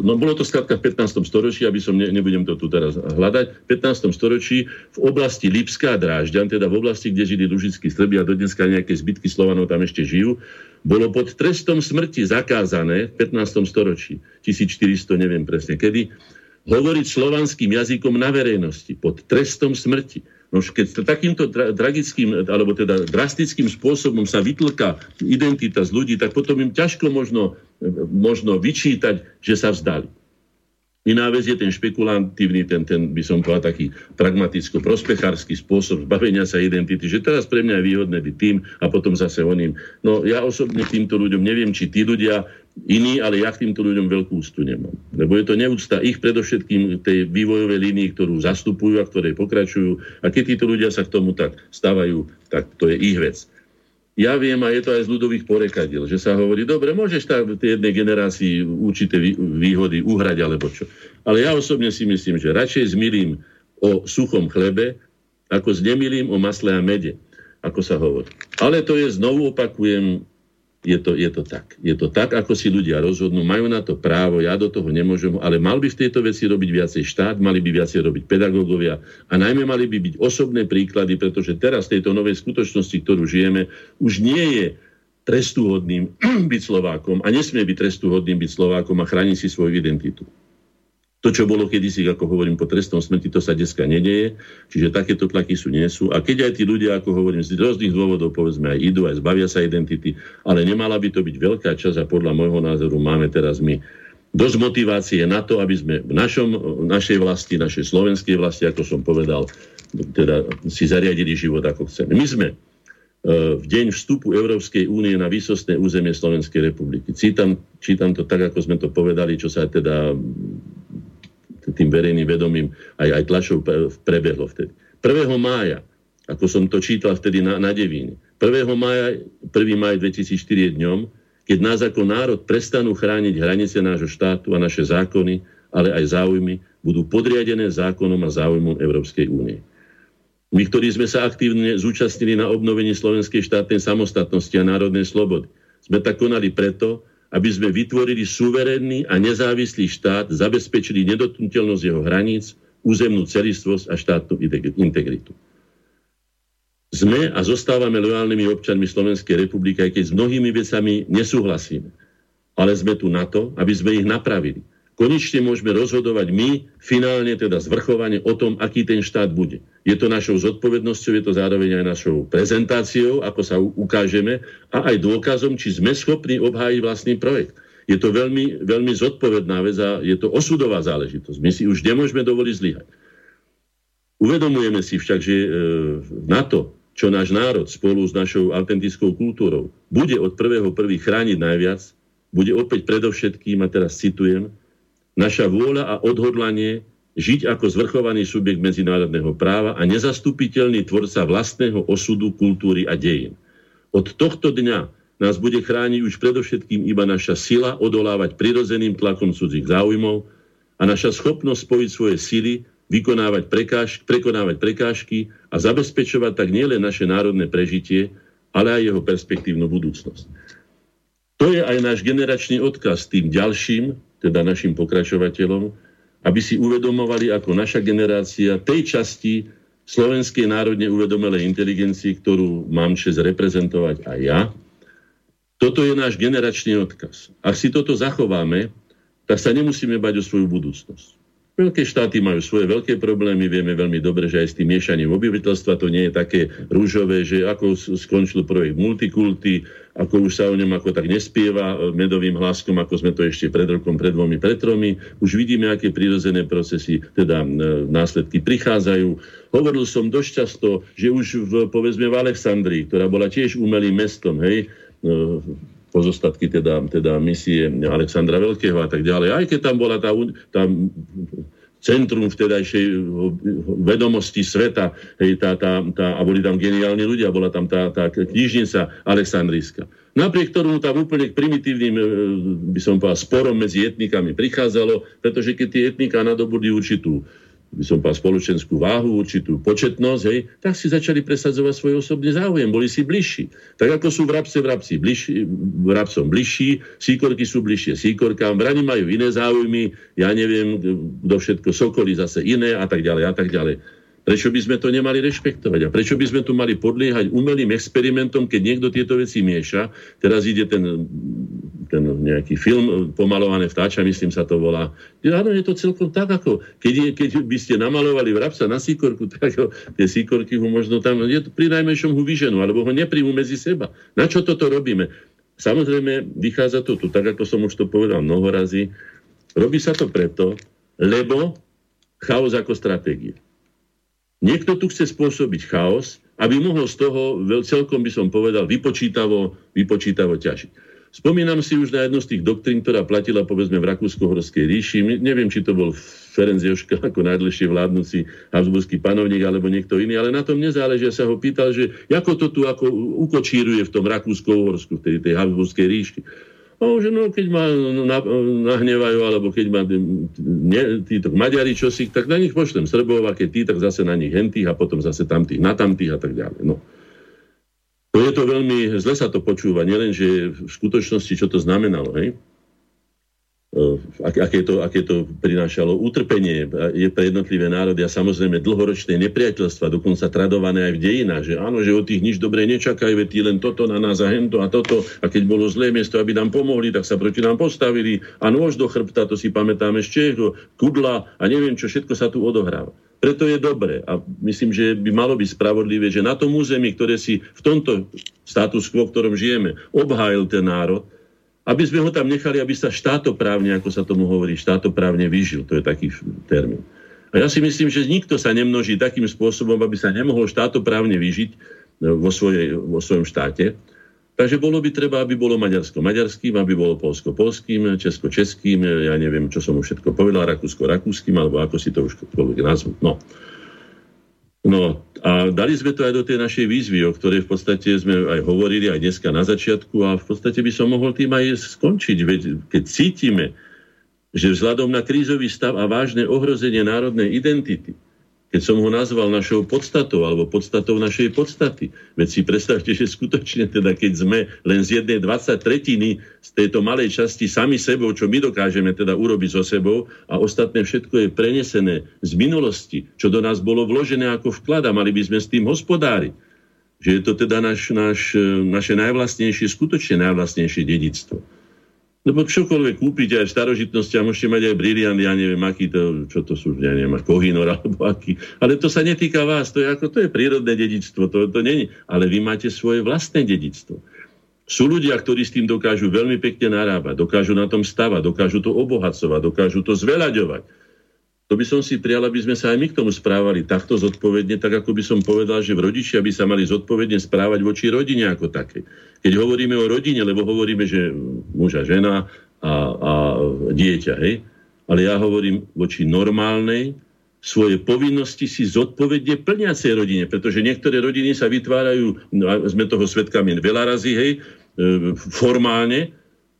No bolo to skladka v 15. storočí, aby som, ne, nebudem to tu teraz hľadať, v 15. storočí v oblasti Lipská Drážďan, teda v oblasti, kde žili lužickí Srbi a dodneska nejaké zbytky Slovanov tam ešte žijú, bolo pod trestom smrti zakázané v 15. storočí, 1400, neviem presne kedy, hovoriť slovanským jazykom na verejnosti pod trestom smrti. No keď takýmto tra- tragickým, alebo teda drastickým spôsobom sa vytlká identita z ľudí, tak potom im ťažko možno, možno vyčítať, že sa vzdali. Iná vec je ten špekulantívny, ten, ten by som povedal taký pragmaticko-prospechársky spôsob zbavenia sa identity, že teraz pre mňa je výhodné byť tým a potom zase oným. No ja osobne týmto ľuďom neviem, či tí ľudia iní, ale ja k týmto ľuďom veľkú ústu nemám. Lebo je to neúcta ich predovšetkým tej vývojovej línii, ktorú zastupujú a ktorej pokračujú. A keď títo ľudia sa k tomu tak stávajú, tak to je ich vec. Ja viem, a je to aj z ľudových porekadiel, že sa hovorí, dobre, môžeš v tej jednej generácii určité výhody uhrať alebo čo. Ale ja osobne si myslím, že radšej zmilím o suchom chlebe, ako znemilím o masle a mede, ako sa hovorí. Ale to je, znovu opakujem, je to, je to tak. Je to tak, ako si ľudia rozhodnú, majú na to právo, ja do toho nemôžem, ale mal by v tejto veci robiť viacej štát, mali by viacej robiť pedagógovia a najmä mali by byť osobné príklady, pretože teraz v tejto novej skutočnosti, ktorú žijeme, už nie je trestúhodným byť Slovákom a nesmie byť trestúhodným byť Slovákom a chrániť si svoju identitu. To, čo bolo kedysi, ako hovorím, po trestom smrti, to sa dneska nedeje, čiže takéto tlaky sú, nie sú. A keď aj tí ľudia, ako hovorím, z rôznych dôvodov, povedzme, aj idú, aj zbavia sa identity, ale nemala by to byť veľká časť a podľa môjho názoru máme teraz my dosť motivácie na to, aby sme v našom, našej vlasti, našej slovenskej vlasti, ako som povedal, teda si zariadili život ako chceme. My sme e, v deň vstupu Európskej únie na výsostné územie Slovenskej republiky. Čítam, čítam to tak, ako sme to povedali, čo sa teda tým verejným vedomím aj, aj tlačov prebehlo vtedy. 1. mája, ako som to čítal vtedy na, na Devíne, 1. mája, 1. maj 2004 je dňom, keď nás ako národ prestanú chrániť hranice nášho štátu a naše zákony, ale aj záujmy, budú podriadené zákonom a záujmom Európskej únie. My, ktorí sme sa aktívne zúčastnili na obnovení slovenskej štátnej samostatnosti a národnej slobody, sme tak konali preto, aby sme vytvorili suverénny a nezávislý štát, zabezpečili nedotknutelnosť jeho hraníc, územnú celistvosť a štátnu integritu. Sme a zostávame lojálnymi občanmi Slovenskej republiky, aj keď s mnohými vecami nesúhlasíme. Ale sme tu na to, aby sme ich napravili konečne môžeme rozhodovať my, finálne teda zvrchovane o tom, aký ten štát bude. Je to našou zodpovednosťou, je to zároveň aj našou prezentáciou, ako sa ukážeme, a aj dôkazom, či sme schopní obhájiť vlastný projekt. Je to veľmi, veľmi zodpovedná vec a je to osudová záležitosť. My si už nemôžeme dovoliť zlyhať. Uvedomujeme si však, že e, na to, čo náš národ spolu s našou autentickou kultúrou bude od prvého prvý chrániť najviac, bude opäť predovšetkým, a teraz citujem, naša vôľa a odhodlanie žiť ako zvrchovaný subjekt medzinárodného práva a nezastupiteľný tvorca vlastného osudu, kultúry a dejín. Od tohto dňa nás bude chrániť už predovšetkým iba naša sila odolávať prirodzeným tlakom cudzích záujmov a naša schopnosť spojiť svoje sily, vykonávať prekáž, prekonávať prekážky a zabezpečovať tak nielen naše národné prežitie, ale aj jeho perspektívnu budúcnosť. To je aj náš generačný odkaz tým ďalším, teda našim pokračovateľom, aby si uvedomovali ako naša generácia tej časti slovenskej národne uvedomelej inteligencii, ktorú mám čas reprezentovať aj ja. Toto je náš generačný odkaz. Ak si toto zachováme, tak sa nemusíme bať o svoju budúcnosť. Veľké štáty majú svoje veľké problémy, vieme veľmi dobre, že aj s tým miešaním obyvateľstva to nie je také rúžové, že ako skončil projekt multikulty, ako už sa o ňom ako tak nespieva e, medovým hlaskom, ako sme to ešte pred rokom, pred dvomi, pred tromi. Už vidíme, aké prírodzené procesy, teda e, následky prichádzajú. Hovoril som dosť často, že už v, povedzme v Alexandrii, ktorá bola tiež umelým mestom, hej, e, pozostatky teda, teda misie Alexandra Veľkého a tak ďalej. Aj keď tam bola tá, tá centrum vtedajšej vedomosti sveta, hej, tá, tá, tá, a boli tam geniálni ľudia, bola tam tá, tá knižnica Aleksandrijská. Napriek tomu tam úplne k primitívnym, e, by som povedal, sporom medzi etnikami prichádzalo, pretože keď tie etnika nadobudli určitú by som povedal, spoločenskú váhu, určitú početnosť, hej, tak si začali presadzovať svoj osobný záujem, boli si bližší. Tak ako sú vrabce vrabci bližší, vrabcom bližší, síkorky sú bližšie síkorkám, vrani majú iné záujmy, ja neviem, kto všetko, sokoly zase iné a tak ďalej a tak ďalej. Prečo by sme to nemali rešpektovať? A prečo by sme tu mali podliehať umelým experimentom, keď niekto tieto veci mieša? Teraz ide ten, ten nejaký film Pomalované vtáča, myslím sa to volá. Áno, je to celkom tak, ako keď, je, keď by ste namalovali vrabca na síkorku, tak ho, tie síkorky ho možno tam, je, pri najmenšom ho vyženú, alebo ho nepríjmu medzi seba. Na čo toto robíme? Samozrejme, vychádza to tu, tak ako som už to povedal mnoho razy, robí sa to preto, lebo chaos ako stratégia. Niekto tu chce spôsobiť chaos, aby mohol z toho, celkom by som povedal, vypočítavo, vypočítavo ťažiť. Spomínam si už na jednu z tých doktrín, ktorá platila povedzme v Rakúsko-Horskej ríši. Neviem, či to bol Ferenc Joška ako najdlhšie vládnúci habsburský panovník alebo niekto iný, ale na tom nezáleží. Ja sa ho pýtal, že ako to tu ako ukočíruje v tom Rakúsko-Horsku, v tej, tej habsburskej ríši. A že no, keď ma nahnevajú, alebo keď ma ne, títo Maďari čosi, tak na nich pošlem Srbov, a keď tí, tak zase na nich hentých a potom zase tamtých, na tamtých a tak ďalej. No. To je to veľmi, zle sa to počúva, nielen, že v skutočnosti, čo to znamenalo, hej? aké to, aké to prinášalo utrpenie je pre jednotlivé národy a samozrejme dlhoročné nepriateľstva, dokonca tradované aj v dejinách, že áno, že od tých nič dobre nečakajú, veď len toto na nás a hento a toto a keď bolo zlé miesto, aby nám pomohli, tak sa proti nám postavili a nôž do chrbta, to si pamätáme ešte, kudla a neviem čo, všetko sa tu odohráva. Preto je dobre a myslím, že by malo byť spravodlivé, že na tom území, ktoré si v tomto status quo, v ktorom žijeme, obhájil ten národ, aby sme ho tam nechali, aby sa štátoprávne, ako sa tomu hovorí, štátoprávne vyžil. To je taký termín. A ja si myslím, že nikto sa nemnoží takým spôsobom, aby sa nemohol štátoprávne vyžiť e, vo, svojej, vo svojom štáte. Takže bolo by treba, aby bolo maďarsko-maďarským, aby bolo polsko-polským, česko-českým, ja neviem, čo som už všetko povedal, rakúsko-rakúským, alebo ako si to už človek nazvu. No. No a dali sme to aj do tej našej výzvy, o ktorej v podstate sme aj hovorili aj dneska na začiatku a v podstate by som mohol tým aj skončiť, veď keď cítime, že vzhľadom na krízový stav a vážne ohrozenie národnej identity, keď som ho nazval našou podstatou alebo podstatou našej podstaty. Veď si predstavte, že skutočne teda keď sme len z jednej 23 z tejto malej časti sami sebou, čo my dokážeme teda urobiť so sebou a ostatné všetko je prenesené z minulosti, čo do nás bolo vložené ako vklad a mali by sme s tým hospodáriť. Že je to teda naš, naš, naše najvlastnejšie, skutočne najvlastnejšie dedictvo. Lebo čokoľvek kúpite aj v starožitnosti a môžete mať aj briliant, ja neviem, aký to, čo to sú, ja neviem, kohinor alebo aký. Ale to sa netýka vás, to je ako, to je prírodné dedictvo, to, to není. Ale vy máte svoje vlastné dedictvo. Sú ľudia, ktorí s tým dokážu veľmi pekne narábať, dokážu na tom stavať, dokážu to obohacovať, dokážu to zveľaďovať. To by som si prijal, aby sme sa aj my k tomu správali takto zodpovedne, tak ako by som povedal, že v rodičia by sa mali zodpovedne správať voči rodine ako také. Keď hovoríme o rodine, lebo hovoríme, že muž a žena a, a dieťa, hej? ale ja hovorím voči normálnej, svoje povinnosti si zodpovedne plniacej rodine, pretože niektoré rodiny sa vytvárajú, no sme toho svetkami veľa razy, hej, e, formálne,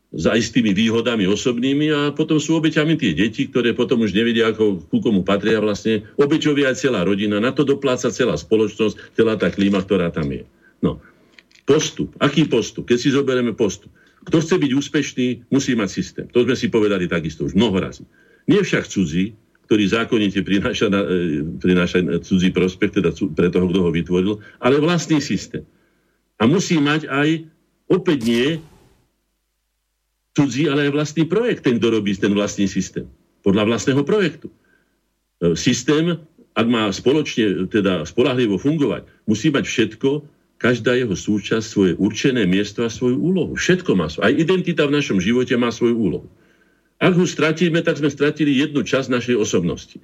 za istými výhodami osobnými a potom sú obeťami tie deti, ktoré potom už nevedia, ako ku komu patria vlastne. Obeťovia aj celá rodina, na to dopláca celá spoločnosť, celá tá klíma, ktorá tam je. No. Postup. Aký postup? Keď si zoberieme postup. Kto chce byť úspešný, musí mať systém. To sme si povedali takisto už mnoho razy. Nie však cudzí, ktorý zákonite prináša, e, prináša cudzí prospekt, teda pre toho, kto ho vytvoril, ale vlastný systém. A musí mať aj, opäť nie, cudzí, ale aj vlastný projekt, ten, kto robí ten vlastný systém. Podľa vlastného projektu. E, systém, ak má spoločne, teda spolahlivo fungovať, musí mať všetko, každá jeho súčasť svoje určené miesto a svoju úlohu. Všetko má svoju. Aj identita v našom živote má svoju úlohu. Ak ho stratíme, tak sme stratili jednu časť našej osobnosti.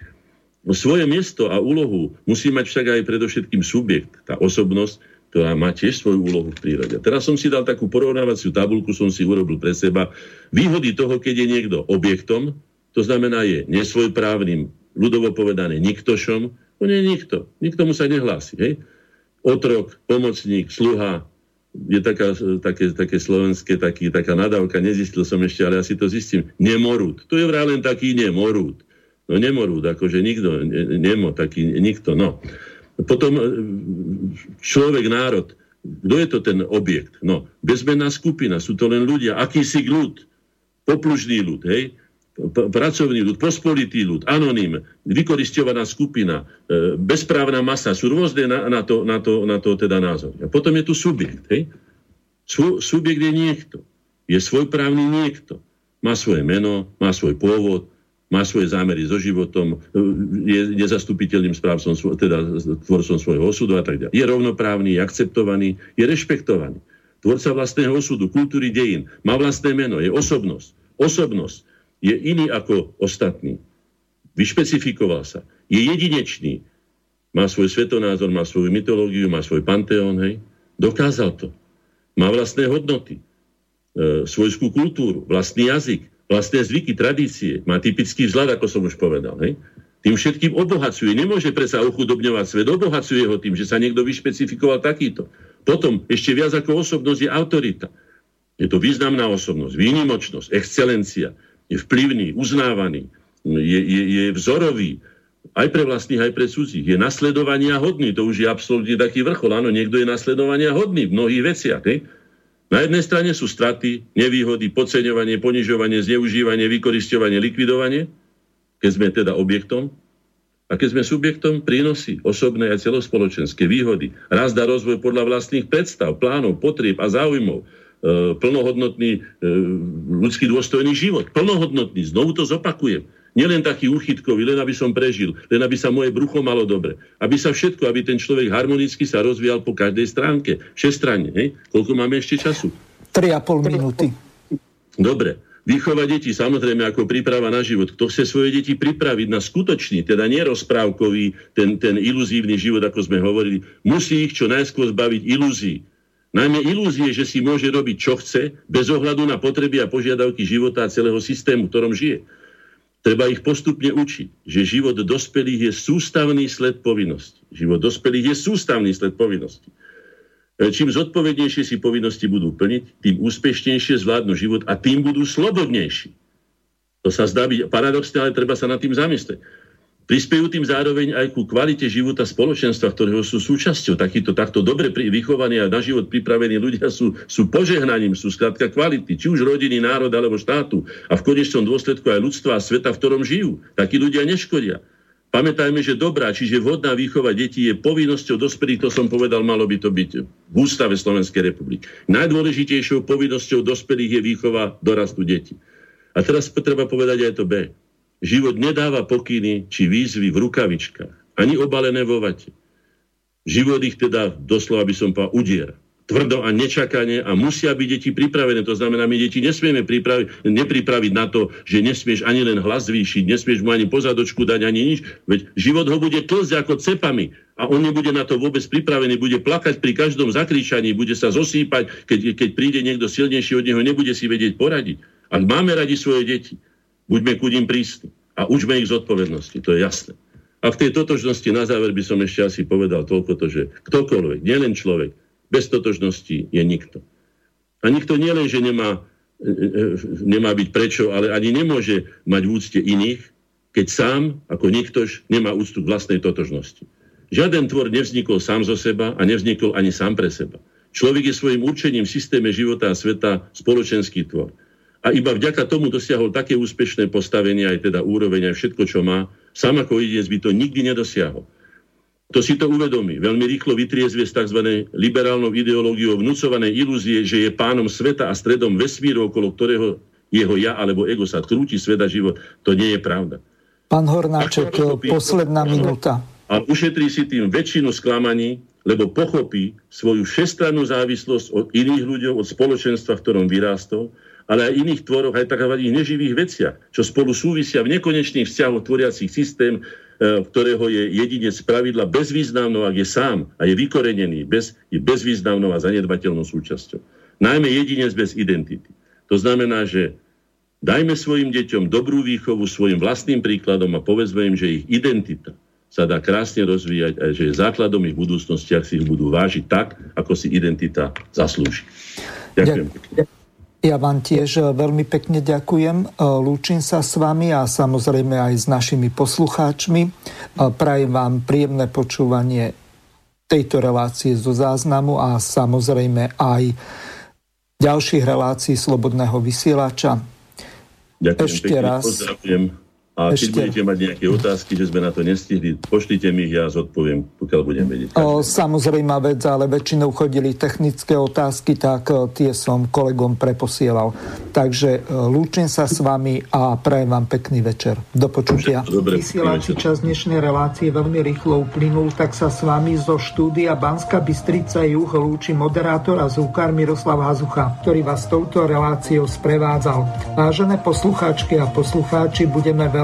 Svoje miesto a úlohu musí mať však aj predovšetkým subjekt, tá osobnosť, ktorá má tiež svoju úlohu v prírode. Teraz som si dal takú porovnávaciu tabulku, som si urobil pre seba. Výhody toho, keď je niekto objektom, to znamená je nesvojprávnym, ľudovo povedané niktošom, on je nikto. Nikto mu sa nehlási. Hej? otrok, pomocník, sluha, je taká, také, také slovenské, taký, taká nadávka, nezistil som ešte, ale ja si to zistím. Nemorút. To je vraj len taký nemorút. No nemorút, akože nikto, ne, nemo, taký nikto, no. Potom e, človek, národ, kto je to ten objekt? No, bezmenná skupina, sú to len ľudia, akýsi ľud, poplužný ľud, hej? pracovný ľud, pospolitý ľud, anonym, vykoristovaná skupina, e, bezprávna masa, sú rôzne na, na, to, na, to, na to teda názor. A potom je tu subjekt. Hej? Sú, subjekt je niekto. Je svojprávny niekto. Má svoje meno, má svoj pôvod, má svoje zámery so životom, je nezastupiteľným správcom, teda tvorcom svojho osudu a tak ďalej. Je rovnoprávny, je akceptovaný, je rešpektovaný. Tvorca vlastného osudu, kultúry dejín, má vlastné meno, je osobnosť. Osobnosť je iný ako ostatní. Vyšpecifikoval sa. Je jedinečný. Má svoj svetonázor, má svoju mytológiu, má svoj panteón, hej. Dokázal to. Má vlastné hodnoty, e, svojskú kultúru, vlastný jazyk, vlastné zvyky, tradície. Má typický vzhľad, ako som už povedal, hej. Tým všetkým obohacuje. Nemôže predsa ochudobňovať svet. Obohacuje ho tým, že sa niekto vyšpecifikoval takýto. Potom ešte viac ako osobnosť je autorita. Je to významná osobnosť, výnimočnosť, excelencia, je vplyvný, uznávaný, je, je, je vzorový, aj pre vlastných, aj pre cudzích. Je nasledovania hodný, to už je absolútne taký vrchol. Áno, niekto je nasledovania hodný v mnohých veciach. Hej? Na jednej strane sú straty, nevýhody, podceňovanie, ponižovanie, zneužívanie, vykoristovanie, likvidovanie, keď sme teda objektom. A keď sme subjektom, prínosy, osobné a celospoločenské výhody, rast a rozvoj podľa vlastných predstav, plánov, potrieb a záujmov, E, plnohodnotný e, ľudský dôstojný život. Plnohodnotný, znovu to zopakujem. Nielen taký uchytkový, len aby som prežil, len aby sa moje brucho malo dobre. Aby sa všetko, aby ten človek harmonicky sa rozvíjal po každej stránke. Všestranne, hej? Koľko máme ešte času? 3,5 minúty. Dobre. Výchova detí, samozrejme, ako príprava na život. Kto chce svoje deti pripraviť na skutočný, teda nerozprávkový, ten, ten iluzívny život, ako sme hovorili, musí ich čo najskôr zbaviť ilúzií Najmä ilúzie, že si môže robiť, čo chce, bez ohľadu na potreby a požiadavky života a celého systému, v ktorom žije. Treba ich postupne učiť, že život dospelých je sústavný sled povinnosti. Život dospelých je sústavný sled povinnosti. E, čím zodpovednejšie si povinnosti budú plniť, tým úspešnejšie zvládnu život a tým budú slobodnejší. To sa zdá byť paradoxné, ale treba sa nad tým zamyslieť. Prispejú tým zároveň aj ku kvalite života spoločenstva, ktorého sú súčasťou. Takýto takto dobre vychovaní a na život pripravení ľudia sú, sú požehnaním, sú skrátka kvality, či už rodiny, národ alebo štátu a v konečnom dôsledku aj ľudstva a sveta, v ktorom žijú. Takí ľudia neškodia. Pamätajme, že dobrá, čiže vhodná výchova detí je povinnosťou dospelých, to som povedal, malo by to byť v Ústave Slovenskej republiky. Najdôležitejšou povinnosťou dospelých je výchova dorastu detí. A teraz treba povedať aj to B. Život nedáva pokyny či výzvy v rukavičkách, ani obalené vo vate. Život ich teda, doslova by som povedal, udiera. Tvrdo a nečakane a musia byť deti pripravené. To znamená, my deti nesmieme pripraviť, nepripraviť na to, že nesmieš ani len hlas zvýšiť, nesmieš mu ani pozadočku dať, ani nič. Veď život ho bude tlzť ako cepami a on nebude na to vôbec pripravený, bude plakať pri každom zakričaní, bude sa zosýpať, keď, keď príde niekto silnejší od neho, nebude si vedieť poradiť. Ak máme radi svoje deti, Buďme ku ním prísni a učme ich zodpovednosti, to je jasné. A v tej totožnosti na záver by som ešte asi povedal toľko to, že ktokoľvek, nielen človek, bez totožnosti je nikto. A nikto nielen, že nemá, e, e, nemá byť prečo, ale ani nemôže mať v úcte iných, keď sám, ako niktož, nemá úctu k vlastnej totožnosti. Žiaden tvor nevznikol sám zo seba a nevznikol ani sám pre seba. Človek je svojim určením v systéme života a sveta spoločenský tvor. A iba vďaka tomu dosiahol také úspešné postavenie, aj teda úroveň, aj všetko, čo má. Sám ako jedinec by to nikdy nedosiahol. To si to uvedomí. Veľmi rýchlo vytriezvie z tzv. liberálnou ideológiou vnúcované ilúzie, že je pánom sveta a stredom vesmíru, okolo ktorého jeho ja alebo ego sa krúti sveta život. To nie je pravda. Pán Hornáček, posledná minúta. A ušetrí si tým väčšinu sklamaní, lebo pochopí svoju všestrannú závislosť od iných ľudí, od spoločenstva, v ktorom vyrástol, ale aj iných tvoroch, aj takých neživých veciach, čo spolu súvisia v nekonečných vzťahoch tvoriacich systém, e, ktorého je jedinec pravidla bezvýznamnou, ak je sám a je vykorenený, bez, je bezvýznamnou a zanedbateľnou súčasťou. Najmä jedinec bez identity. To znamená, že dajme svojim deťom dobrú výchovu svojim vlastným príkladom a povedzme im, že ich identita sa dá krásne rozvíjať a že základom ich budúcnosti, ak si ich budú vážiť tak, ako si identita zaslúži. Ďakujem. Ja vám tiež e, veľmi pekne ďakujem. E, lúčim sa s vami a samozrejme aj s našimi poslucháčmi. E, prajem vám príjemné počúvanie tejto relácie zo záznamu a samozrejme aj ďalších relácií Slobodného vysielača. Ďakujem Ešte raz. Pozdravujem a Ešte. keď budete mať nejaké otázky, že sme na to nestihli, pošlite mi ich, ja zodpoviem, pokiaľ budem vedieť. O, samozrejme vec, ale väčšinou chodili technické otázky, tak e, tie som kolegom preposielal. Takže e, lúčim sa s vami a prajem vám pekný večer. Do počutia. Dobre, Vysielací čas dnešnej relácie veľmi rýchlo uplynul, tak sa s vami zo štúdia Banska Bystrica Juh lúči moderátor a zúkar Miroslav Hazucha, ktorý vás touto reláciou sprevádzal. Vážené poslucháčky a poslucháči, budeme veľmi